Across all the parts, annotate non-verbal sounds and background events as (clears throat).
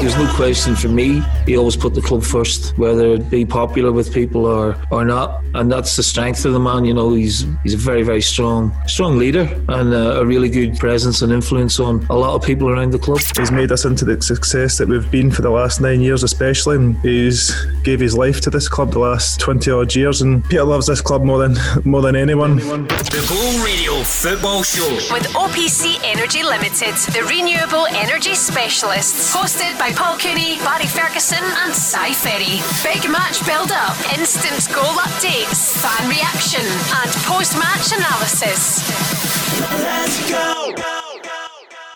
There's no question for me. He always put the club first, whether it be popular with people or, or not. And that's the strength of the man. You know, he's he's a very, very strong, strong leader and a, a really good presence and influence on a lot of people around the club. He's made us into the success that we've been for the last nine years, especially. And he's gave his life to this club the last twenty odd years. And Peter loves this club more than more than anyone. The Go Radio Football Show with OPC Energy Limited, the renewable energy specialists, hosted by Paul Cooney, Barry Ferguson, and Si Ferry. Big match build up, instant goal updates, fan reaction, and post match analysis. Let's go.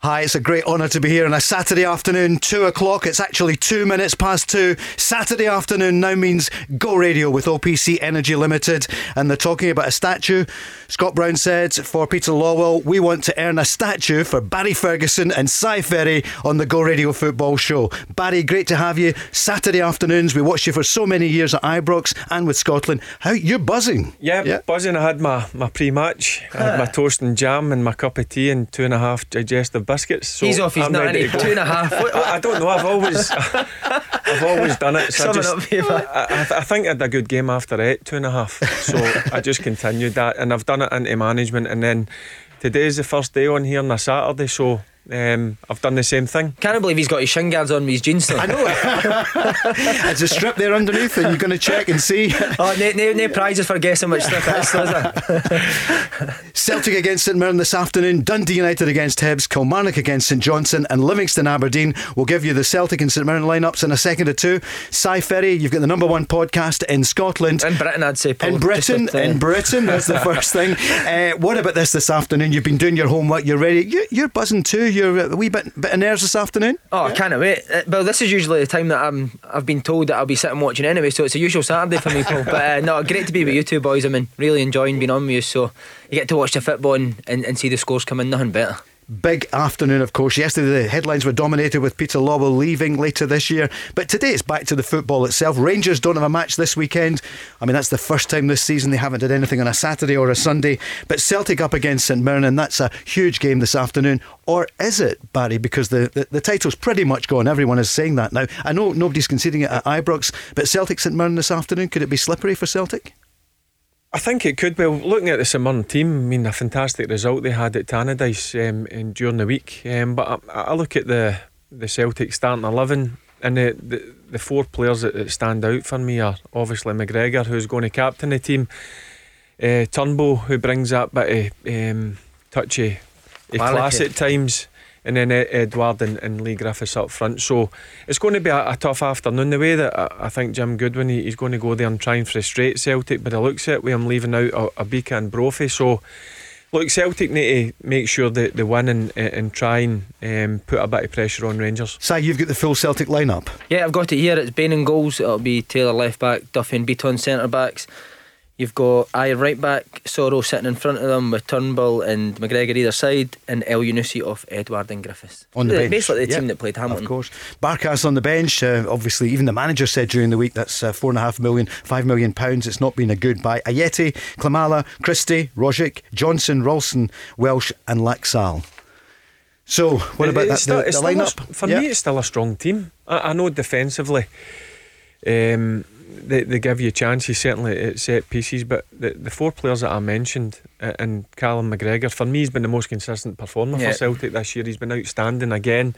Hi, it's a great honour to be here on a Saturday afternoon, two o'clock. It's actually two minutes past two. Saturday afternoon now means Go Radio with OPC Energy Limited, and they're talking about a statue. Scott Brown said for Peter Lawwell, we want to earn a statue for Barry Ferguson and Si Ferry on the Go Radio Football Show. Barry, great to have you. Saturday afternoons, we watched you for so many years at Ibrox and with Scotland. How you're buzzing? Yeah, yeah. buzzing. I had my, my pre-match. I had my (laughs) toast and jam and my cup of tea and two and a half digestive biscuits. So He's off. He's not any two and a half. (laughs) I, I, don't know. I've always, (laughs) I've always done it. So I, just, I, I, think I had a good game after eight, two and a half. So I just continued that, and I've done it into management. And then today's the first day on here on a Saturday, so um, I've done the same thing. Can't believe he's got his shin guards on with his jeans still. I know. (laughs) It's a strip there underneath, and you're going to check and see. Oh, no, no, no prizes for guessing which strip it is, is Celtic against St Mirren this afternoon, Dundee United against Hibs, Kilmarnock against St Johnstone, and Livingston Aberdeen. We'll give you the Celtic and St Mirren lineups in a second or two. Si Ferry, you've got the number one podcast in Scotland. In Britain, I'd say. Paul, in Britain, in Britain, that's the first thing. (laughs) Uh, what about this this afternoon? You've been doing your homework, you're ready. You, you're buzzing too you're a wee bit, bit of nerves this afternoon? Oh, yeah. I can't wait. Uh, well, this is usually the time that I'm, I've been told that I'll be sitting watching anyway, so it's a usual Saturday for me, Paul. (laughs) But uh, no, great to be with you two boys. I mean, really enjoying being on with you. So you get to watch the football and, and, and see the scores come in, nothing better. Big afternoon, of course. Yesterday, the headlines were dominated with Peter Lawwell leaving later this year. But today, it's back to the football itself. Rangers don't have a match this weekend. I mean, that's the first time this season they haven't did anything on a Saturday or a Sunday. But Celtic up against St Mirren, that's a huge game this afternoon. Or is it, Barry? Because the, the, the title's pretty much gone. Everyone is saying that now. I know nobody's conceding it at Ibrox, but Celtic St Mirren this afternoon, could it be slippery for Celtic? I think it could be. Looking at the St team, I mean, a fantastic result they had at Tannadice um, in, during the week. Um, but I, I, look at the the Celtic starting 11, and the, the, the four players that, that, stand out for me are obviously McGregor, who's going to captain the team, uh, Turnbull, who brings that bit of um, touchy class at times and then Edouard and, and, Leigh Griffiths up front. So it's going to be a, a tough afternoon. The way that I, I think Jim Goodwin he, he's going to go there and try and frustrate Celtic, but it looks at with him leaving out a, Obika and Brophy. So look, Celtic need to make sure that they win and, and try and um, put a bit of pressure on Rangers. Si, you've got the full Celtic lineup. Yeah, I've got it here. It's Bain and goals. It'll be Taylor left back, Duffy and Bitton centre backs. You've got I right back Soro sitting in front of them with Turnbull and McGregor either side, and Elyounoussi off Edouard and Griffiths. On the bench, basically the yep. team that played Hamilton. Of course, Barkas on the bench. Uh, obviously, even the manager said during the week that's uh, four and a half million, five million pounds. It's not been a good buy. Ajeti, Klimala, Christie, Rogic, Johnston, Ralston, Welsh, and Laxalt. So, what about that? Still, the, the lineup? A, for me, it's still a strong team. I, I know defensively. Um, they, they give you chances certainly at set pieces but the, the four players that I mentioned uh, and Callum McGregor for me he's been the most consistent performer yeah. for Celtic this year. He's been outstanding again.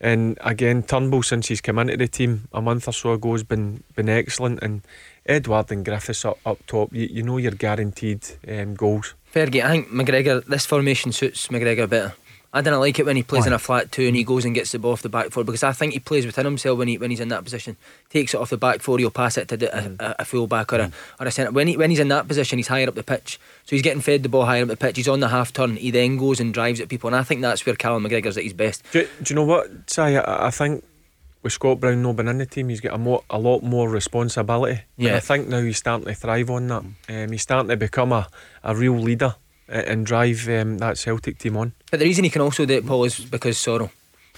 And again Turnbull since he's come into the team a month or so ago has been been excellent. And Edouard and Griffiths up, up top you, you know you're guaranteed um, goals. Fergie I think McGregor this formation suits McGregor better I didn't like it when he plays Why? in a flat two and he goes and gets the ball off the back four because I think he plays within himself when he when he's in that position. Takes it off the back four, he'll pass it to the, Mm. a, a, a full back or a or a centre. When he when he's in that position, he's higher up the pitch, so he's getting fed the ball higher up the pitch. He's on the half turn. He then goes and drives at people, and I think that's where Callum McGregor's at his best. Do, do you know what, Si? I, I think with Scott Brown not being in the team, he's got a, more, a lot more responsibility. And Yeah. I think now he's starting to thrive on that. Um, he's starting to become a, a real leader a- and drive um, that Celtic team on. But the reason he can also do it, Paul, is because Soro.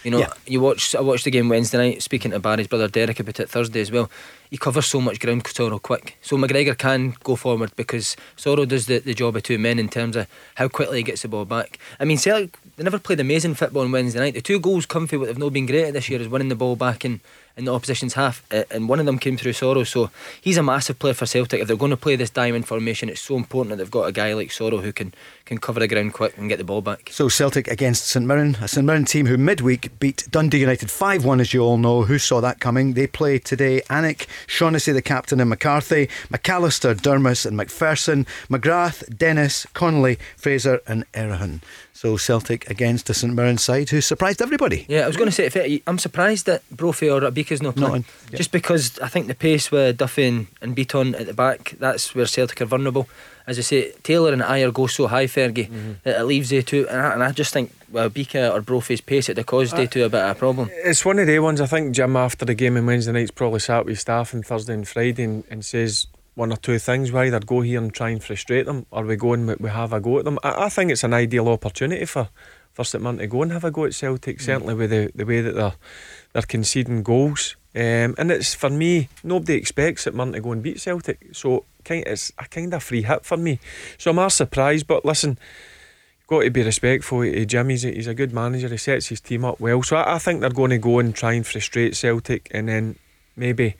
You know, Yeah. you watch. I watched the game Wednesday night. Speaking to Barry's brother Derek about it Thursday as well. He covers so much ground, Soro quick. So McGregor can go forward because Soro does the, the job of two men in terms of how quickly he gets the ball back. I mean, Celtic they never played amazing football on Wednesday night. The two goals come for what they've not been great at this year is winning the ball back in, in the opposition's half, uh, and one of them came through Soro. So he's a massive player for Celtic. If they're going to play this diamond formation, it's so important that they've got a guy like Soro who can can cover the ground quick and get the ball back. So Celtic against St Mirren, a St Mirren team who midweek beat Dundee United 5 1, as you all know. Who saw that coming? They play today Alnwick, Shaughnessy, the captain, and McCarthy, McAllister, Durmus, and McPherson, McGrath, Dennis, Connolly, Fraser, and Erhahon. So Celtic against a St Mirren side who surprised everybody. Yeah, I was going to say, if it, I'm surprised that Brophy or Obika's not Not playing. in, yeah. Just because I think the pace with Duffy and, and Bitton at the back, that's where Celtic are vulnerable. As I say, Taylor and Ajer go so high, Fergie, Mm-hmm. that it leaves they two. And I, and I just think, well, Bika or Brophy's pace at the cause Uh, they two a bit of a problem. It's one of the ones I think Jim after the game on Wednesday night's probably sat with staff on Thursday and Friday and, and says one or two things. We either go here and try and frustrate them or we go and we- have a go at them. I, I think it's an ideal opportunity for, for St Mirren to go and have a go at Celtic, certainly with the, the way that they're, they're conceding goals. Um, and it's for me, nobody expects St Mirren to go and beat Celtic. So kind it's a kind of free hit for me. So I'm surprised, but listen, got to be respectful to Jim. He's a, he's a good manager. He sets his team up well. So I, I think they're going to go and try and frustrate Celtic, and then maybe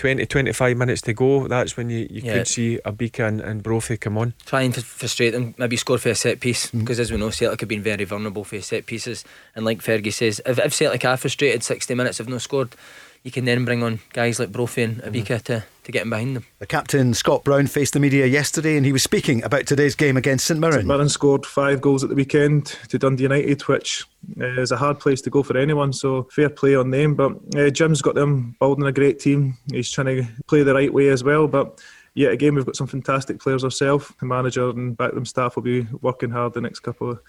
20, 25 minutes to go. That's when you, you Yeah. could see Obika and, and Brophy come on. Try and f- frustrate them, maybe score for a set piece, Mm. because as we know, Celtic have been very vulnerable for set pieces. And like Fergie says, if, if Celtic are frustrated, 60 minutes have not scored, you can then bring on guys like Brophy and Mm-hmm. Obika to, to get in behind them. The captain, Scott Brown, faced the media yesterday and he was speaking about today's game against St Mirren. St Mirren scored five goals at the weekend to Dundee United, which uh, is a hard place to go for anyone. So fair play on them. But uh, Jim's got them building a great team. He's trying to play the right way as well. But yet again, we've got some fantastic players ourselves. The manager and backroom staff will be working hard the next couple of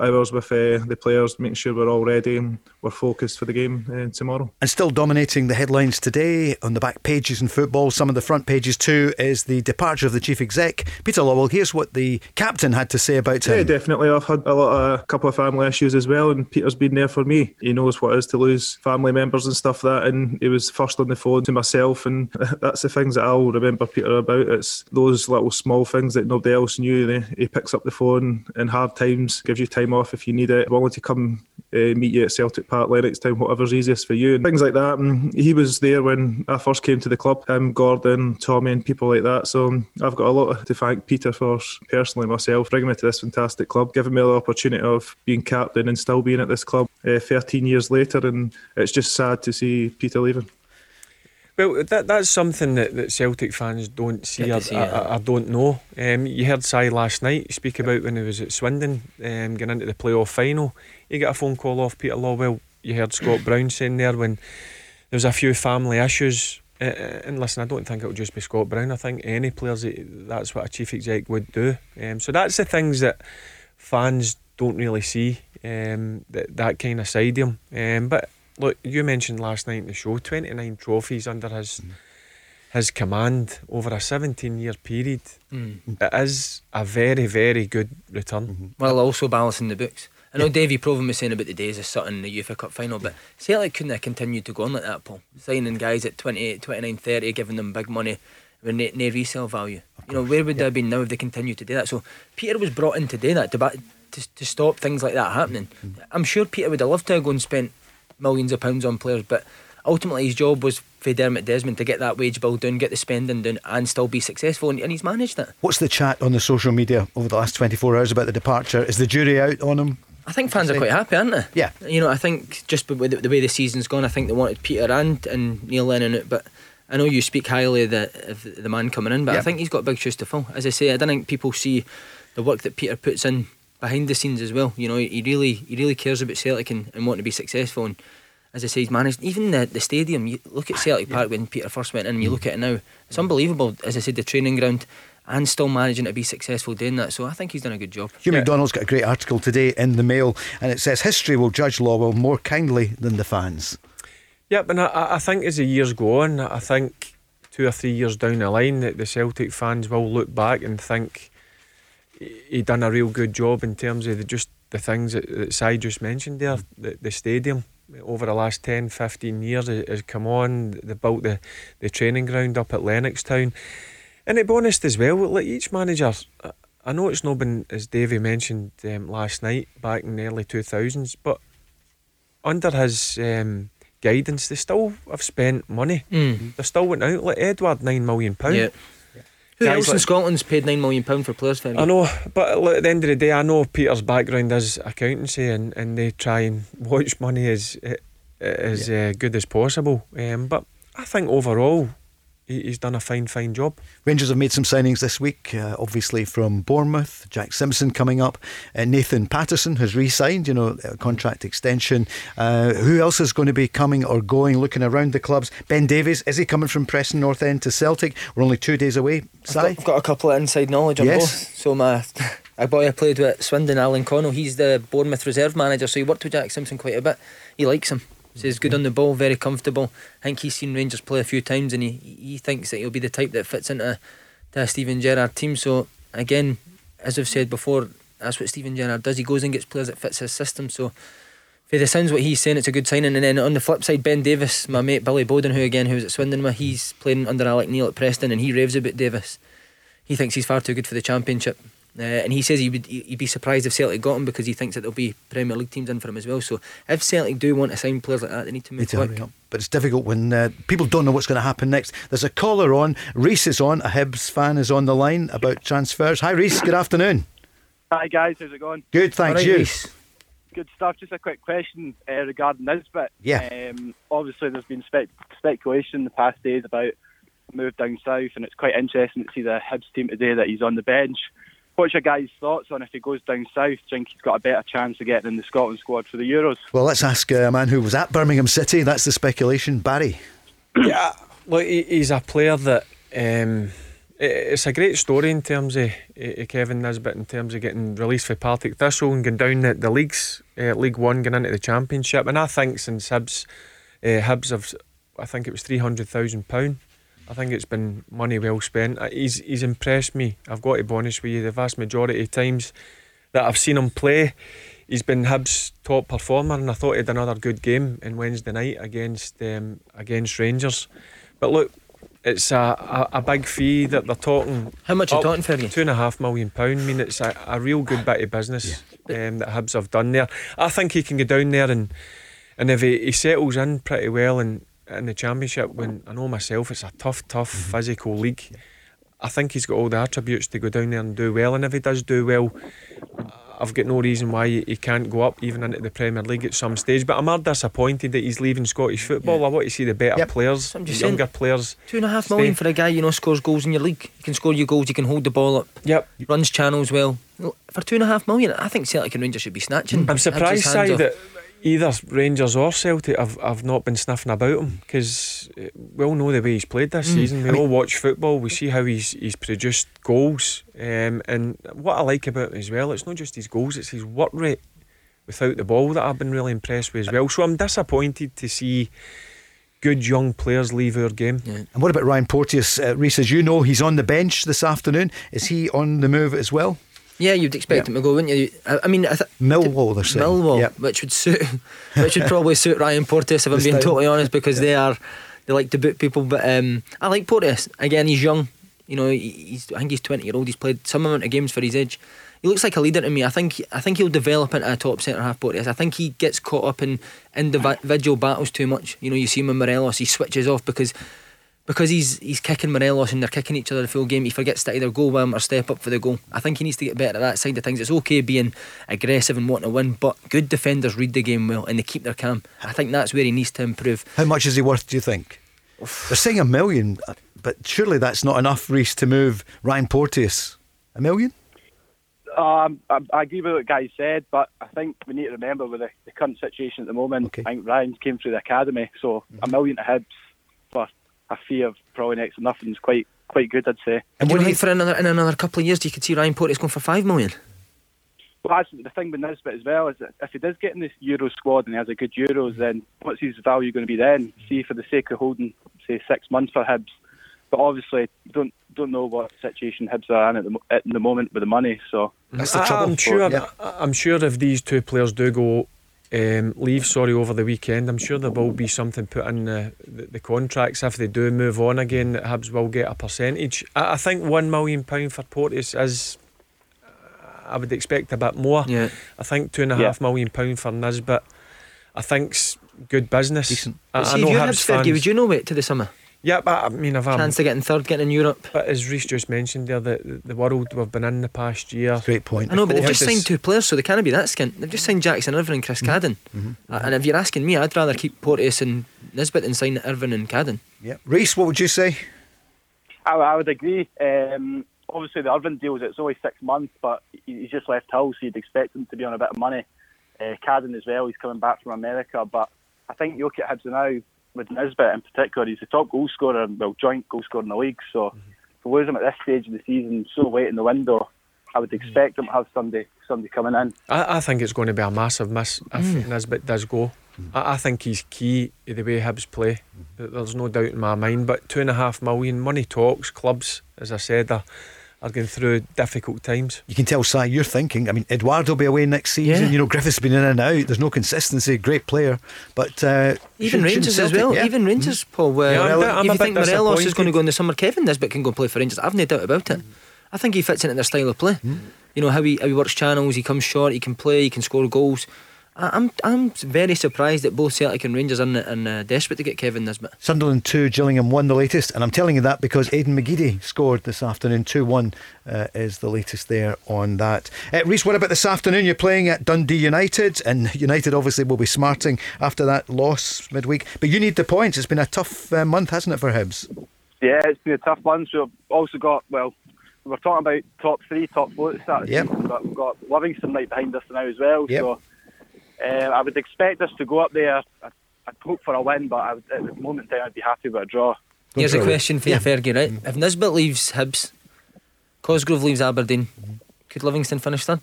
hours with uh, the players, making sure we're all ready and we're focused for the game uh, tomorrow. And still dominating the headlines today on the back pages in football, some of the front pages too, is the departure of the chief exec. Peter Lawwell, here's what the captain had to say about him. Yeah, definitely. I've had a lot of a couple of family issues as well, and Peter's been there for me. He knows what it is to lose family members and stuff like that, and he was first on the phone to myself, and (laughs) that's the things that I'll remember Peter about. It's those little small things that nobody else knew. He- He picks up the phone in hard times, gives you time off if you need it, willing to come uh, meet you at Celtic Park Lennox Town, whatever's easiest for you, and things like that. And he was there when I first came to the club. Him, Gordon, Tommy, and people like that. So um, I've got a lot to thank Peter for personally myself, bringing me to this fantastic club, giving me the opportunity of being captain and still being at this club uh, 13 years later. And it's just sad to see Peter leaving. Well, that that's something that, that Celtic fans don't see, or, see I, it, I, I don't know. Um, you heard Si last night speak about when he was at Swindon, um, getting into the playoff final. He got a phone call off Peter Lawwell. You heard Scott Brown saying there when there was a few family issues. Uh, uh, and listen, I don't think it would just be Scott Brown. I think any players, that's what a chief exec would do. Um, so that's the things that fans don't really see, um, that, that kind of side of him. Um, but look, you mentioned last night in the show 29 trophies under his mm. his command over a 17 year period. Mm. It is a very, very good return. Mm-hmm. Well, also balancing the books. I know Davy Provan was saying about the days of Sutton, the UEFA Cup final, but Celtic couldn't have continued to go on like that, Paul. Signing guys at 28, 29, 30, giving them big money with no, no resale value. You know, where would they have been now if they continued to do that? So Peter was brought in to do that, to, ba- to, to stop things like that happening. Mm-hmm. I'm sure Peter would have loved to have gone and spent millions of pounds on players, but ultimately his job was for Dermot Desmond to get that wage bill down, get the spending down, and still be successful, and, and he's managed it. What's the chat on the social media over the last 24 hours about the departure? Is the jury out on him? I think fans are quite happy, aren't they? Yeah. You know, I think just with the, the way the season's gone, I think they wanted Peter and, and Neil Lennon out, but I know you speak highly of the, of the man coming in, but. I think he's got big shoes to fill. As I say, I don't think people see the work that Peter puts in behind the scenes as well. You know, he really he really cares about Celtic and, and wanting to be successful. And as I say, he's managed even the, the stadium. You look at Celtic Park when Peter first went in, and you look at it now. It's unbelievable. As I said, the training ground. And still managing to be successful doing that, so I think he's done a good job. Hugh McDonald's got a great article today in the Mail, and it says history will judge Lawwell more kindly than the fans. Yep, and I, I think as the years go on, I think two or three years down the line, that the Celtic fans will look back and think he done a real good job in terms of the, just the things that, that Si just mentioned there. The, the stadium over the last 10, 15 years has, has come on. They built the, the training ground up at Lennox Town. And to be honest as well, like each manager, I- know it's not been, as Davey mentioned um, last night, back in the early 2000s, but under his um, guidance, they still have spent money. Mm. They still went out. Like Edouard, £9 million. pound. Yeah. Who else in Scotland's paid nine million pound for players? Fergie? I know, but look, at the end of the day, I know Peter's background is accountancy, and, and they try and watch money as eh, as uh, good as possible. Um, but I think overall, he's done a fine, fine job. Rangers have made some signings this week, uh, obviously from Bournemouth. Jack Simpson coming up. Uh, Nathan Patterson has re signed, you know, a contract extension. Uh, who else is going to be coming or going, looking around the clubs? Ben Davies, is he coming from Preston North End to Celtic? We're only two days away. I've got, I've got a couple of inside knowledge on Yes. both. So my (laughs) a boy I played with Swindon, Alan Connell, he's the Bournemouth reserve manager, so he worked with Jack Simpson quite a bit. He likes him. Says good mm-hmm. on the ball, very comfortable. I think he's seen Rangers play a few times, and he he thinks that he'll be the type that fits into to a Steven Gerrard team. So again, as I've said before, that's what Steven Gerrard does. He goes and gets players that fits his system. So. For the sounds what he's saying, it's a good signing. And then on the flip side, Ben Davies, my mate Billy Bodin, who again who was at Swindon with, he's playing under Alex Neil at Preston, and he raves about Davies he thinks he's far too good for the championship. Uh, and he says he would he'd be surprised if Celtic got him because he thinks that there'll be Premier League teams in for him as well. So if Celtic do want to sign players like that, they need to move Need to quick. But it's difficult when uh, people don't know what's going to happen next. There's a caller on. Reese is on. A Hibs fan is on the line about transfers. Hi, Reese. Good afternoon. Hi guys, how's it going? Good, thanks. Alright, you. Reece. Good stuff. Just a quick question uh, regarding Nisbet. Yeah. Um, obviously, there's been spec- speculation in the past days about a move down south, and it's quite interesting to see the Hibs team today that he's on the bench. What's your guys' thoughts on if he goes down south? Do you think he's got a better chance of getting in the Scotland squad for the Euros? Well, let's ask uh, a man who was at Birmingham City. That's the speculation. Barry. (clears throat) yeah, look, he's a player that um, it's a great story in terms of uh, Kevin Nisbet in terms of getting released for Partick Thistle and going down the, the leagues, uh, League One, going into the Championship. And I think since Hibs, uh, Hibs have, I think it was three hundred thousand pound. I think it's been money well spent. Uh, He's he's impressed me. I've got to be honest with you. The vast majority of times that I've seen him play, he's been Hibs' top performer, and I thought he had another good game in Wednesday night against um, against Rangers. But look, it's a, a, a big fee that they're talking. How much are you talking for you? Two and a half million pound. I mean, it's a, a real good bit of business um, that Hibs have done there. I think he can go down there and and if he, he settles in pretty well in in the championship, when I know myself, it's a tough, tough mm-hmm. physical league. I think he's got all the attributes to go down there and do well. And if he does do well, I've got no reason why he can't go up even into the Premier League at some stage. But I'm more disappointed that he's leaving Scottish football. I want to see the better Yep. players, I'm just younger saying. players. Two and a half Stay. million for a guy you know scores goals in your league. You can score your goals. You can hold the ball up. Yep. Runs channels well. For two and a half million, I think Celtic and Rangers should be snatching. I'm surprised, Si, that either Rangers or Celtic I've, I've not been sniffing about him because we all know the way he's played this Mm. season. We all watch football, we see how he's he's produced goals. Um, and what I like about him as well, it's not just his goals, it's his work rate without the ball that I've been really impressed with as well. So I'm disappointed to see good young players leave our game. And what about Ryan Porteous? Uh, Reese, as you know, he's on the bench this afternoon. Is he on the move as well? Yeah, you'd expect Yeah. him to go, wouldn't you? I, I mean, I th- Millwall, they're saying. Millwall, Yep. which would suit, (laughs) which would probably suit Ryan Porteous if I'm being totally honest, because they are they like to boot people. But um, I like Porteous. Again, he's young. You know, he's I think he's 20 year old. He's played some amount of games for his age. He looks like a leader to me. I think I think he'll develop into a top centre half. Porteous. I think he gets caught up in individual battles too much. You know, you see him in Morelos. He switches off because. Because he's he's kicking Morelos and they're kicking each other the full game, he forgets to either go with him or step up for the goal. I think he needs to get better at that side of things. It's okay being aggressive and wanting to win, but good defenders read the game well and they keep their calm. I think that's where he needs to improve. How much is he worth, do you think? They're saying a million, uh, but surely that's not enough, Reese, to move Ryan Porteous. A million? Um, I, I agree with what guys said, but I think we need to remember with the, the current situation at the moment. Okay. I think Ryan came through the academy, so a million to Hibs for a fee of probably next to nothing is quite quite good, I'd say. And what you do know, you- for another in another couple of years, you could see Ryan Porteous going for five million. Well, that's the thing with Nisbet as well is that if he does get in this Euro squad and he has a good Euros, then what's his value going to be then? See, for the sake of holding, say, six months for Hibs, but obviously don't don't know what situation Hibs are in at the, at the moment with the money. So mm-hmm. That's the trouble. I'm sure. Yeah. I'm sure if these two players do go um, leave, sorry, over the weekend, I'm sure there will be something put in the, the, the contracts if they do move on again. That Hibs will get a percentage. I, I think one million pound for Porteous is. I would expect a bit more. Yeah. I think two and a Yeah. half million pound for Nisbet. I think's good business. Decent. I, But I see, know Hibs Hibs, fans. would you know it to the summer? Yeah, but I mean, if I'm Chance of getting third, getting in Europe. But as Reese just mentioned there, the, the world we've been in the past year. Great point. I know, but they've just signed two players, so they can't be that skint. They've just signed Jackson Irvine and Chris Cadden. Uh, And if you're asking me, I'd rather keep Porteous and Nisbet than sign Irvine and Cadden. Yeah. Reese, what would you say? I, I would agree. Um, obviously, the Irvine deals it's only six months, but he's just left Hull, so you'd expect him to be on a bit of money. Uh, Cadden as well, he's coming back from America, but I think you look at Hibs now with Nisbet in particular, he's the top goal scorer, and well, joint goal scorer in the league. So to lose him at this stage of the season, so late in the window, I would expect him to have somebody somebody coming in. I, I think it's going to be a massive miss if mm. Nisbet does go. Mm. I, I think he's key to the way Hibs play. There- There's no doubt in my mind. But two and a half million, money talks. Clubs, as I said, are, are going through difficult times. You can tell, Si, you're thinking. I mean, Edouard will be away next season. Yeah. You know, Griffith's been in and out. There's no consistency. Great player, but uh, Even shouldn't- Rangers as well. yeah. Even Rangers, Paul. Where Yeah, I'm a bit- I'm if you think bit Morelos is going to go in the summer, Kevin Nisbet can go and play for Rangers. I've no doubt about it. I think he fits into their style of play. You know how he how he works channels. He comes short. He can play. He can score goals. I, I'm I'm very surprised that both Celtic and Rangers are in, in, uh, desperate to get Kevin Nisbet. Sunderland 2, Gillingham 1, the latest. And I'm telling you that because Aidan McGeady scored this afternoon. 2 1 uh, is the latest there on that. Uh, Reese, what about this afternoon? You're playing at Dundee United, and United obviously will be smarting after that loss midweek. But you need the points. It's been a tough uh, month, hasn't it, for Hibs? Yeah, it's been a tough one. So we've also got well, we we're talking about top three, top four at the start of the Yep. season, but we've got Livingston right behind us now as well. Yep. So uh, I would expect us to go up there. I, I'd hope for a win, but I would, at the moment in time, I'd be happy with a draw. Here's a question for you, Fergie. Right? If Nisbet leaves Hibs, Cosgrove leaves Aberdeen, could Livingston finish third?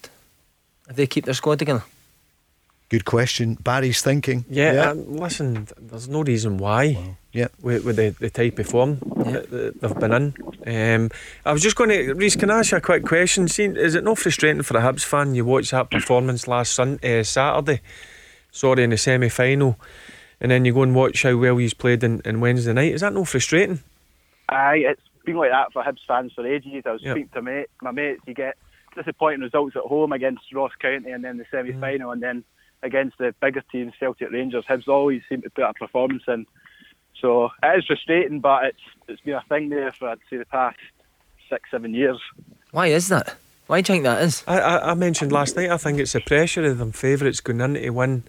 If they keep their squad together. Good question. Barry's thinking. Yeah, um, listen, there's no reason why. Yeah. With, with the, the type of form that, that they've been in. Um, I was just going to, Reese, can I ask you a quick question? See, is it not frustrating for a Hibs fan? You watch that performance last sun, uh, Saturday, sorry, in the semi final, and then you go and watch how well he's played in, in Wednesday night. Is that not frustrating? Aye, it's been like that for Hibs fans for ages. I was Yep. speaking to mate, my mates. You get disappointing results at home against Ross County, and then the semi-final, and then against the bigger teams, Celtic Rangers. Hibs always seem to put a performance in. So it is frustrating, but it's it's been a thing there for I'd say the past six, seven years. Why is that? Why do you think that is? I, I, I mentioned last night, I think it's the pressure of them favourites going in to win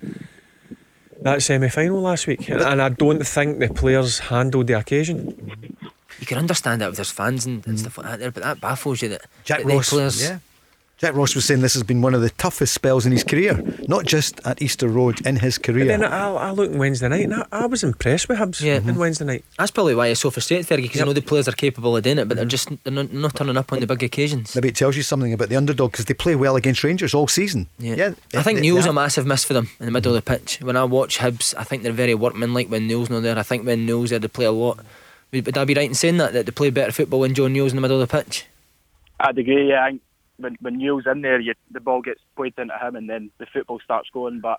that semi final last week. And, and I don't think the players handled the occasion. You can understand that with there's fans and, and stuff like that there, but that baffles you that, Jack that Ross. players. Yeah. Jack Ross was saying this has been one of the toughest spells in his career, not just at Easter Road, in his But career. then I, I look on Wednesday night and I, I was impressed with Hibs Yeah. on mm-hmm. Wednesday night. That's probably why it's so frustrating, Fergie, because Yep. I know the players are capable of doing it, but they're just they're not, not turning up on the big occasions. Maybe it tells you something about the underdog because they play well against Rangers all season. Yeah. I think they- Neil's they a massive miss for them in the middle of the pitch. When I watch Hibs, I think they're very workmanlike when Neil's not there. I think when Neil's there, they play a lot. Would, would I be right in saying that, that they play better football when John Neil's in the middle of the pitch? I'd agree. Yeah, I think when when Neil's in there, you, the ball gets played into him, and then the football starts going. But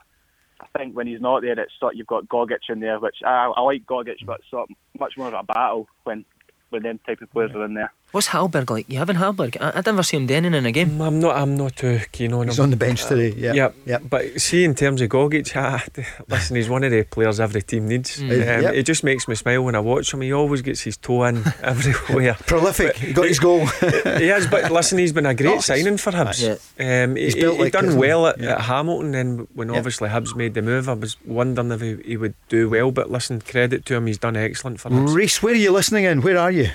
I think when he's not there, it's sort you've got Gogic in there, which I, I like Gogic, but it's sort of much more of a battle when when them type of players are in there. What's Hallberg like? You having Hallberg? I, I'd never see him denning in a game. I'm not. I'm not too keen on He's him. He's on the bench today. Yeah. Yep. Yep. But see, in terms of Gogic, (laughs) ah, listen, he's one of the players every team needs. Mm. Um, Yep. It just makes me smile when I watch him. He always gets his toe in (laughs) everywhere. Prolific. He got his goal. (laughs) he has, but listen, he's been a great Oh, signing for Hibs. Um, he, He's built he, like done isn't well at, Yeah. at Hamilton, and when Yeah. obviously Hibs made the move, I was wondering if he, he would do well. But listen, credit to him, he's done excellent for Hibs. Reese, where are you listening in? Where are you?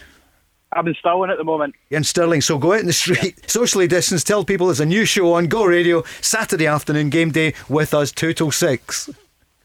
I'm in Stirling at the moment. You're in Stirling, so go out in the street, (laughs) socially distance, tell people there's a new show on Go Radio Saturday afternoon game day with us 2 till 6.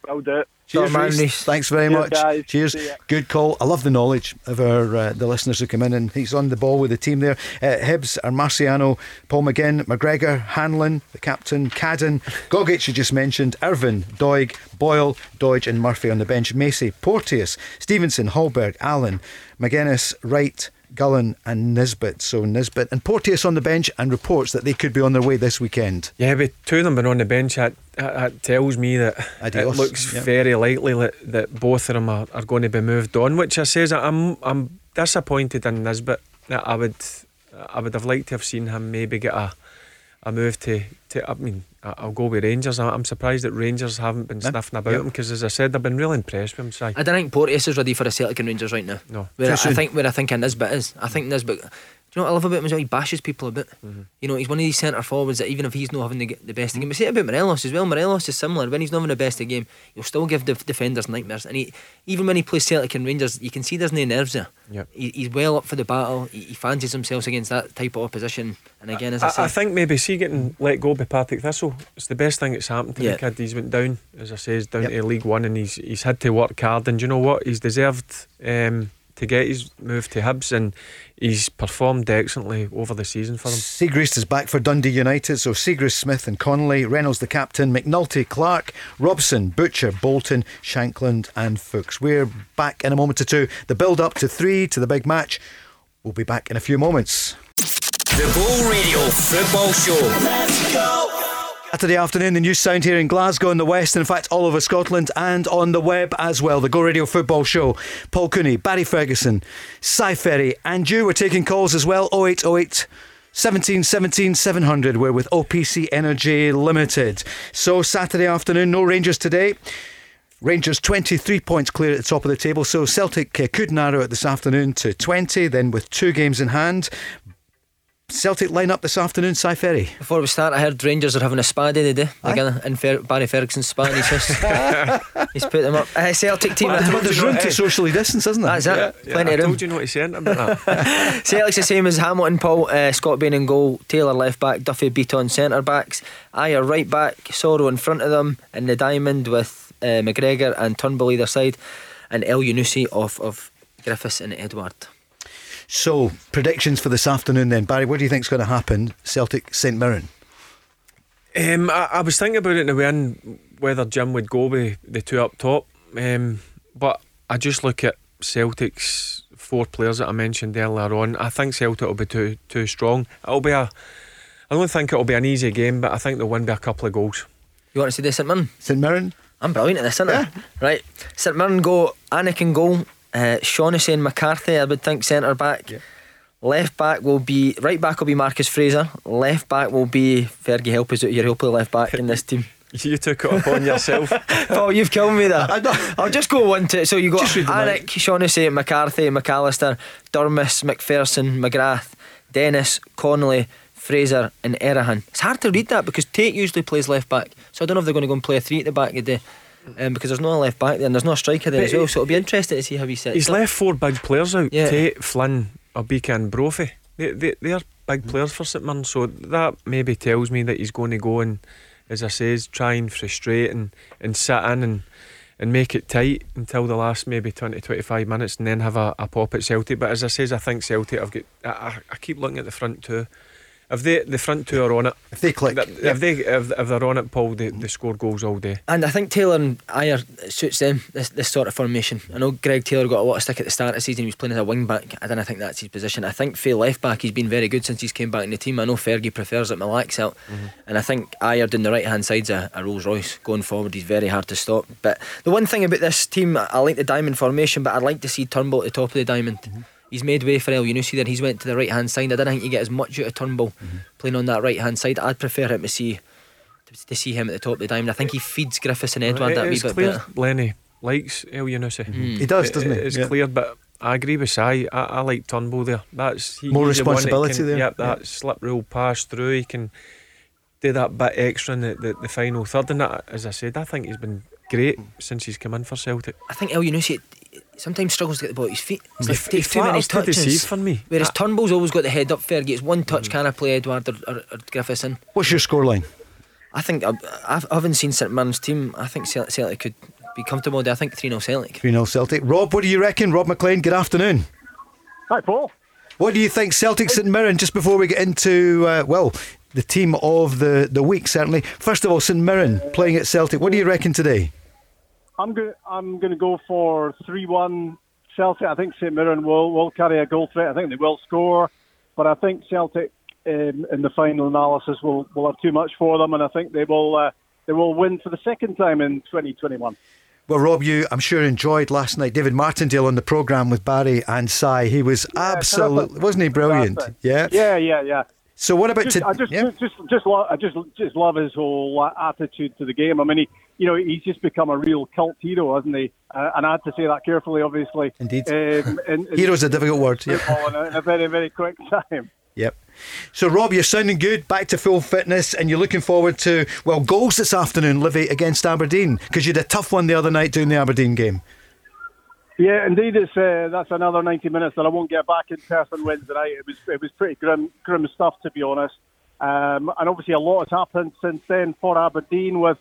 I'll do it. Cheers, man, Reece. Reece. Thanks very Cheers, much. guys. Cheers. Good call. I love the knowledge of our uh, the listeners who come in, and he's on the ball with the team there. Uh, Hibs are Marciano, Paul McGinn, McGregor, Hanlon, the captain, Cadden, Gogic, you just mentioned, Irvine, Doig, Boyle, Doidge, and Murphy on the bench. Macey, Porteous, Stevenson, Hallberg, Allen, McGuinness, Wright. Gullen and Nisbet. So Nisbet and Porteous on the bench and reports that they could be on their way this weekend. Yeah, with two of them been on the bench, that, that, tells me that Adios, it looks yeah. very likely that, that both of them are, are going to be moved on. Which I says I'm I'm disappointed in Nisbet. That I would I would have liked to have seen him maybe get a a move to, to I mean I'll go with Rangers. I- I'm surprised that Rangers haven't been Yeah. sniffing about Yeah. him because as I said, I've been really impressed with him. Si. I don't think Porteous is ready for a Celtic and Rangers right now. No. Where I. I think where I think a Nisbet is. I think Nisbet. You know what I love about him as well? He bashes people a bit. You know, he's one of these centre forwards that even if he's not having the, the best of game, we say it about Morelos as well. Morelos is similar. When he's not having the best of game, he'll still give the defenders nightmares. And he, even when he plays Celtic and Rangers, you can see there's no nerves there. Yep. He, he's well up for the battle. He, he fancies himself against that type of opposition. And again, as I, I, said, I think maybe see getting let go by Partick Thistle. It's the best thing that's happened to Yeah. the kid. He's went down, as I says, down Yep. to League One, and he's he's had to work hard. And do you know what? He's deserved um, to get his move to Hibs, and he's performed excellently over the season for them. Siegrist is back for Dundee United, so Siegrist, Smith, and Connolly, Reynolds the captain, McNulty, Clark, Robson, Butcher, Bolton, Shankland, and Fuchs. We're back in a moment or two. The build up to three to the big match. We'll be back in a few moments. The Go Radio Football Show. Let's go. Saturday afternoon, the news sound here in Glasgow in the West, in fact, all over Scotland and on the web as well. The Go Radio Football Show. Paul Cooney, Barry Ferguson, Si Ferry, and you. We're taking calls as well 0808 17 17 700. We're with OPC Energy Limited. So, Saturday afternoon, no Rangers today. Rangers 23 points clear at the top of the table, so Celtic uh, could narrow it this afternoon to 20, then with two games in hand. Celtic line up this afternoon, Si Ferry. before we start, I heard Rangers are having a spa day today. Again, in Fer- Barry Ferguson's spa. And he's just (laughs) he's put them up. Uh, Celtic team. But there's room to socially distance, isn't there? That's it. Plenty I of room. told you not to say anything about that. (laughs) Celtic's the same as Hamilton, Paul. Uh, Scott Bain in goal, Taylor left back, Duffy Bitton centre backs, Ajer right back, Soro in front of them, and the diamond with uh, McGregor and Turnbull either side, and Elyounoussi off of Griffiths and Edouard. So, predictions for this afternoon then. Barry, what do you think's going to happen? Celtic St Mirren. Um, I, I was thinking about it in the end whether Jim would go with the two up top, um, but I just look at Celtic's four players that I mentioned earlier on. I think Celtic will be too too strong. It'll be a. I don't think it'll be an easy game, but I think they'll win by a couple of goals. You want to see this, St Mirren? St Mirren? I'm brilliant at this, aren't I? Right. St Mirren go Alnwick in goal, uh, Shaughnessy and McCarthy, I would think, centre back. Left back will be right back will be Marcus Fraser. Left back will be Fergie help us out here. He'll play left back in this team. (laughs) You took it upon yourself. (laughs) Paul, you've killed me there. I'll just go one to so you got Just read them out. Alnwick, Shaughnessy, McCarthy, McAllister, Durmus, McPherson, McGrath, Dennis, Connolly, Fraser, and Erhahon. It's hard to read that because Tait usually plays left back, so I don't know if they're going to go and play a three at the back of today. Um, because there's no left back there and there's no striker there But as well, so it'll be interesting to see how he sits. He's up. left four big players out. Yeah. Tait, Flynn, Obika, and Brophy. They, they, they're big players for St Mirren, so that maybe tells me that he's going to go and, as I says, try and frustrate and, and sit in and, and make it tight until the last maybe 20 25 minutes and then have a, a pop at Celtic. But as I says, I think Celtic I've got. I, I, I keep looking at the front two. If they the front two are on it, If they click. th- if they if, if they're on it, Paul, they, they score goals all day. And I think Taylor and Ajer suits them this, this sort of formation. I know Greg Taylor got a lot of stick at the start of the season. He was playing as a wing back. I don't think that's his position. I think Faye left back. He's been very good since he's came back in the team. I know Fergie prefers it Malak's out, mm-hmm. and I think Ajer down the right hand side's a, a Rolls Royce going forward. He's very hard to stop. But the one thing about this team, I like the diamond formation, but I'd like to see Turnbull at the top of the diamond. Mm-hmm. He's made way for Elyounoussi there. He's went to the right hand side. I don't think you get as much out of Turnbull mm-hmm. playing on that right hand side. I'd prefer him to see to, to see him at the top of the diamond. I think he feeds Griffiths and Edouard that wee it's bit clear better. Lenny likes Elyounoussi. Hmm. He does, doesn't he? It- It's Yeah. clear, but I agree with Si. I, I like Turnbull there. That's he, More he's the responsibility can- there. Yep, that slip rule pass through. He can do that bit extra in the, the, the final third. And that, as I said, I think he's been great since he's come in for Celtic. I think Elyounoussi, sometimes struggles to get the ball at his feet. It's He's like takes too flat many as to touches. for me. Whereas Ah. Turnbull's always got the head up. Fair gets one touch. Can I play Edouard or, or, or Griffiths in? What's your scoreline? I think I, I've- I haven't seen St Mirren's team. I think Celtic could be comfortable. there. I think three 0 Celtic. 3 0 Celtic. Rob, what do you reckon? Rob McLean, good afternoon. Hi, Paul. What do you think, Celtic St Mirren, just before we get into, uh, well, the team of the, the week, certainly. First of all, St Mirren playing at Celtic. What do you reckon today? I'm going. I'm going to go for three-one Celtic. I think St Mirren will will carry a goal threat. I think they will score, but I think Celtic um, in the final analysis will will have too much for them, and I think they will uh, they will win for the second time in 2021. Well, Rob, you, I'm sure, enjoyed last night. David Martindale on the programme with Barry and Si. He was absolutely, terrific. wasn't he brilliant? Fantastic. Yeah. Yeah, yeah, yeah. So, what about just, to- I just, yeah. just, just, just, lo- I just, just love his whole uh, attitude to the game. I mean, he, you know, he's just become a real cult hero, hasn't he? Uh, and I had to say that carefully, obviously. Indeed. Um, (laughs) Hero's a difficult word. Yep. in a, in a very, very quick (laughs) time. Yep. So, Rob, you're sounding good, back to full fitness, and you're looking forward to, well, goals this afternoon, Livy, against Aberdeen, because you had a tough one the other night doing the Aberdeen game. Yeah, indeed, it's uh, that's another 90 minutes that I won't get back in person Wednesday night. It was it was pretty grim grim stuff to be honest. Um, and obviously a lot has happened since then for Aberdeen with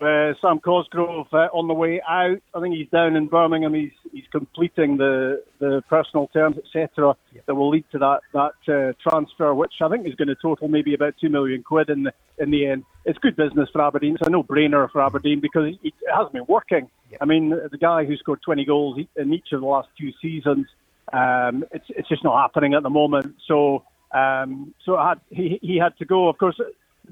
uh, Sam Cosgrove uh, on the way out. I think he's down in Birmingham. He's he's completing the the personal terms, etc. That will lead to that that uh, transfer, which I think is going to total maybe about two million quid in the in the end. It's good business for Aberdeen. It's a no-brainer for Aberdeen because it, it hasn't been working. I mean, the guy who scored 20 goals in each of the last two seasons, um, it's it's just not happening at the moment. So um, so had, he he had to go. Of course,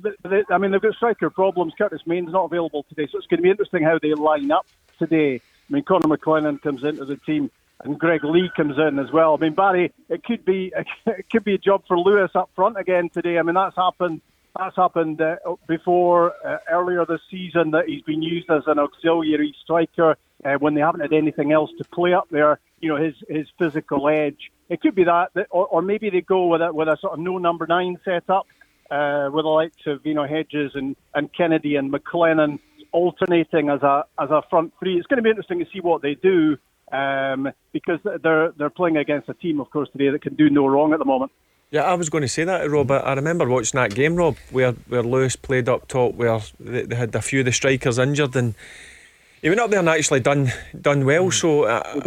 the, the, I mean they've got striker problems. Curtis Main's not available today, so it's going to be interesting how they line up today. I mean, Conor McLennan comes into the team. And Greg Leigh comes in as well. I mean, Barry, it could be (laughs) it could be a job for Lewis up front again today. I mean, that's happened that's happened uh, before uh, earlier this season that he's been used as an auxiliary striker uh, when they haven't had anything else to play up there. You know his his physical edge. It could be that, or, or maybe they go with a with a sort of no number nine setup uh, with the likes of Vino Hedges and, and Kennedy and McLennan alternating as a as a front three. It's going to be interesting to see what they do um, because they're they're playing against a team, of course, today that can do no wrong at the moment. Yeah, I was going to say that, Rob. I I remember watching that game, Rob, where where Lewis played up top, where they, they had a few of the strikers injured, and he went up there and actually done done well. So uh,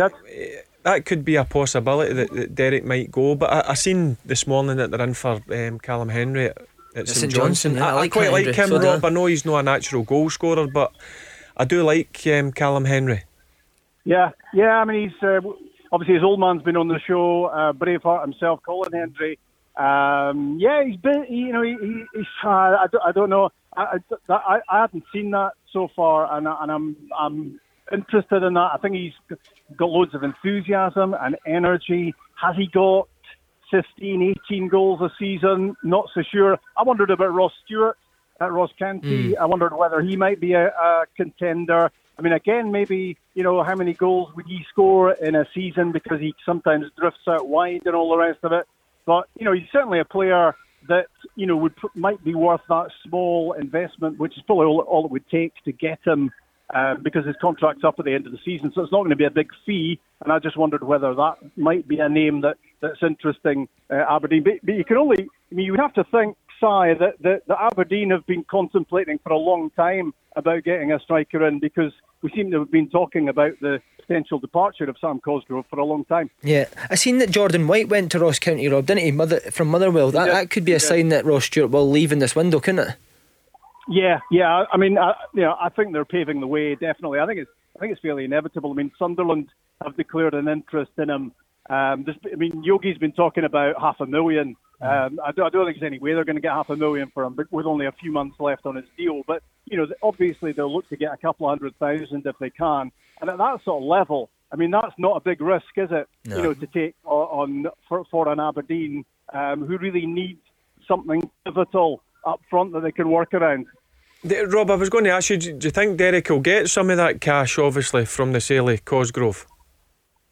that could be a possibility that, that Derek might go. But I, I seen this morning that they're in for um, Callum Hendry at, at St St Johnstone. Johnstone, yeah, I I, like quite Hendry, like him, so Rob. I. I know he's not a natural goal scorer, but I do like um, Callum Hendry. Yeah, yeah. I mean, he's uh, obviously his old man's been on the show. Uh, Braveheart himself, Colin Hendry. Um, yeah, he's been. he- You know, he, he, he's. Uh, I, don't, I don't know. I, I, I I haven't seen that so far, and, I- and I'm I'm interested in that. I think he's got loads of enthusiasm and energy. Has he got 15, 18 goals a season? Not so sure. I wondered about Ross Stewart at Ross County. Mm. I wondered whether he might be a, a contender. I mean, again, maybe you know how many goals would he score in a season because he sometimes drifts out wide and all the rest of it. But you know, he's certainly a player that you know would might be worth that small investment, which is probably all, all it would take to get him. Uh, because his contract's up at the end of the season, so it's not going to be a big fee. And I just wondered whether that might be a name that, that's interesting, uh, Aberdeen. But, but you can only, I mean, you would have to think, Si, that, that, that Aberdeen have been contemplating for a long time about getting a striker in because we seem to have been talking about the potential departure of Sam Cosgrove for a long time. Yeah, I seen that Jordan White went to Ross County, Rob, didn't he? Mother from Motherwell. That that could be a sign that Ross Stewart will leave in this window, couldn't it? Yeah, yeah. I mean, I, you know, I think they're paving the way. Definitely, I think it's, I think it's fairly inevitable. I mean, Sunderland have declared an interest in him. Um, there's, I mean, Yogi's been talking about half a million. Um, I, don't, I don't think there's any way they're going to get half a million for him, but with only a few months left on his deal. But you know, obviously they'll look to get a couple of hundred thousand if they can. And at that sort of level, I mean, that's not a big risk, is it? No. You know, to take on, on for, for an Aberdeen um, who really needs something pivotal up front that they can work around. Rob, I was going to ask you, do you think Derek will get some of that cash, obviously, from the sale of Cosgrove?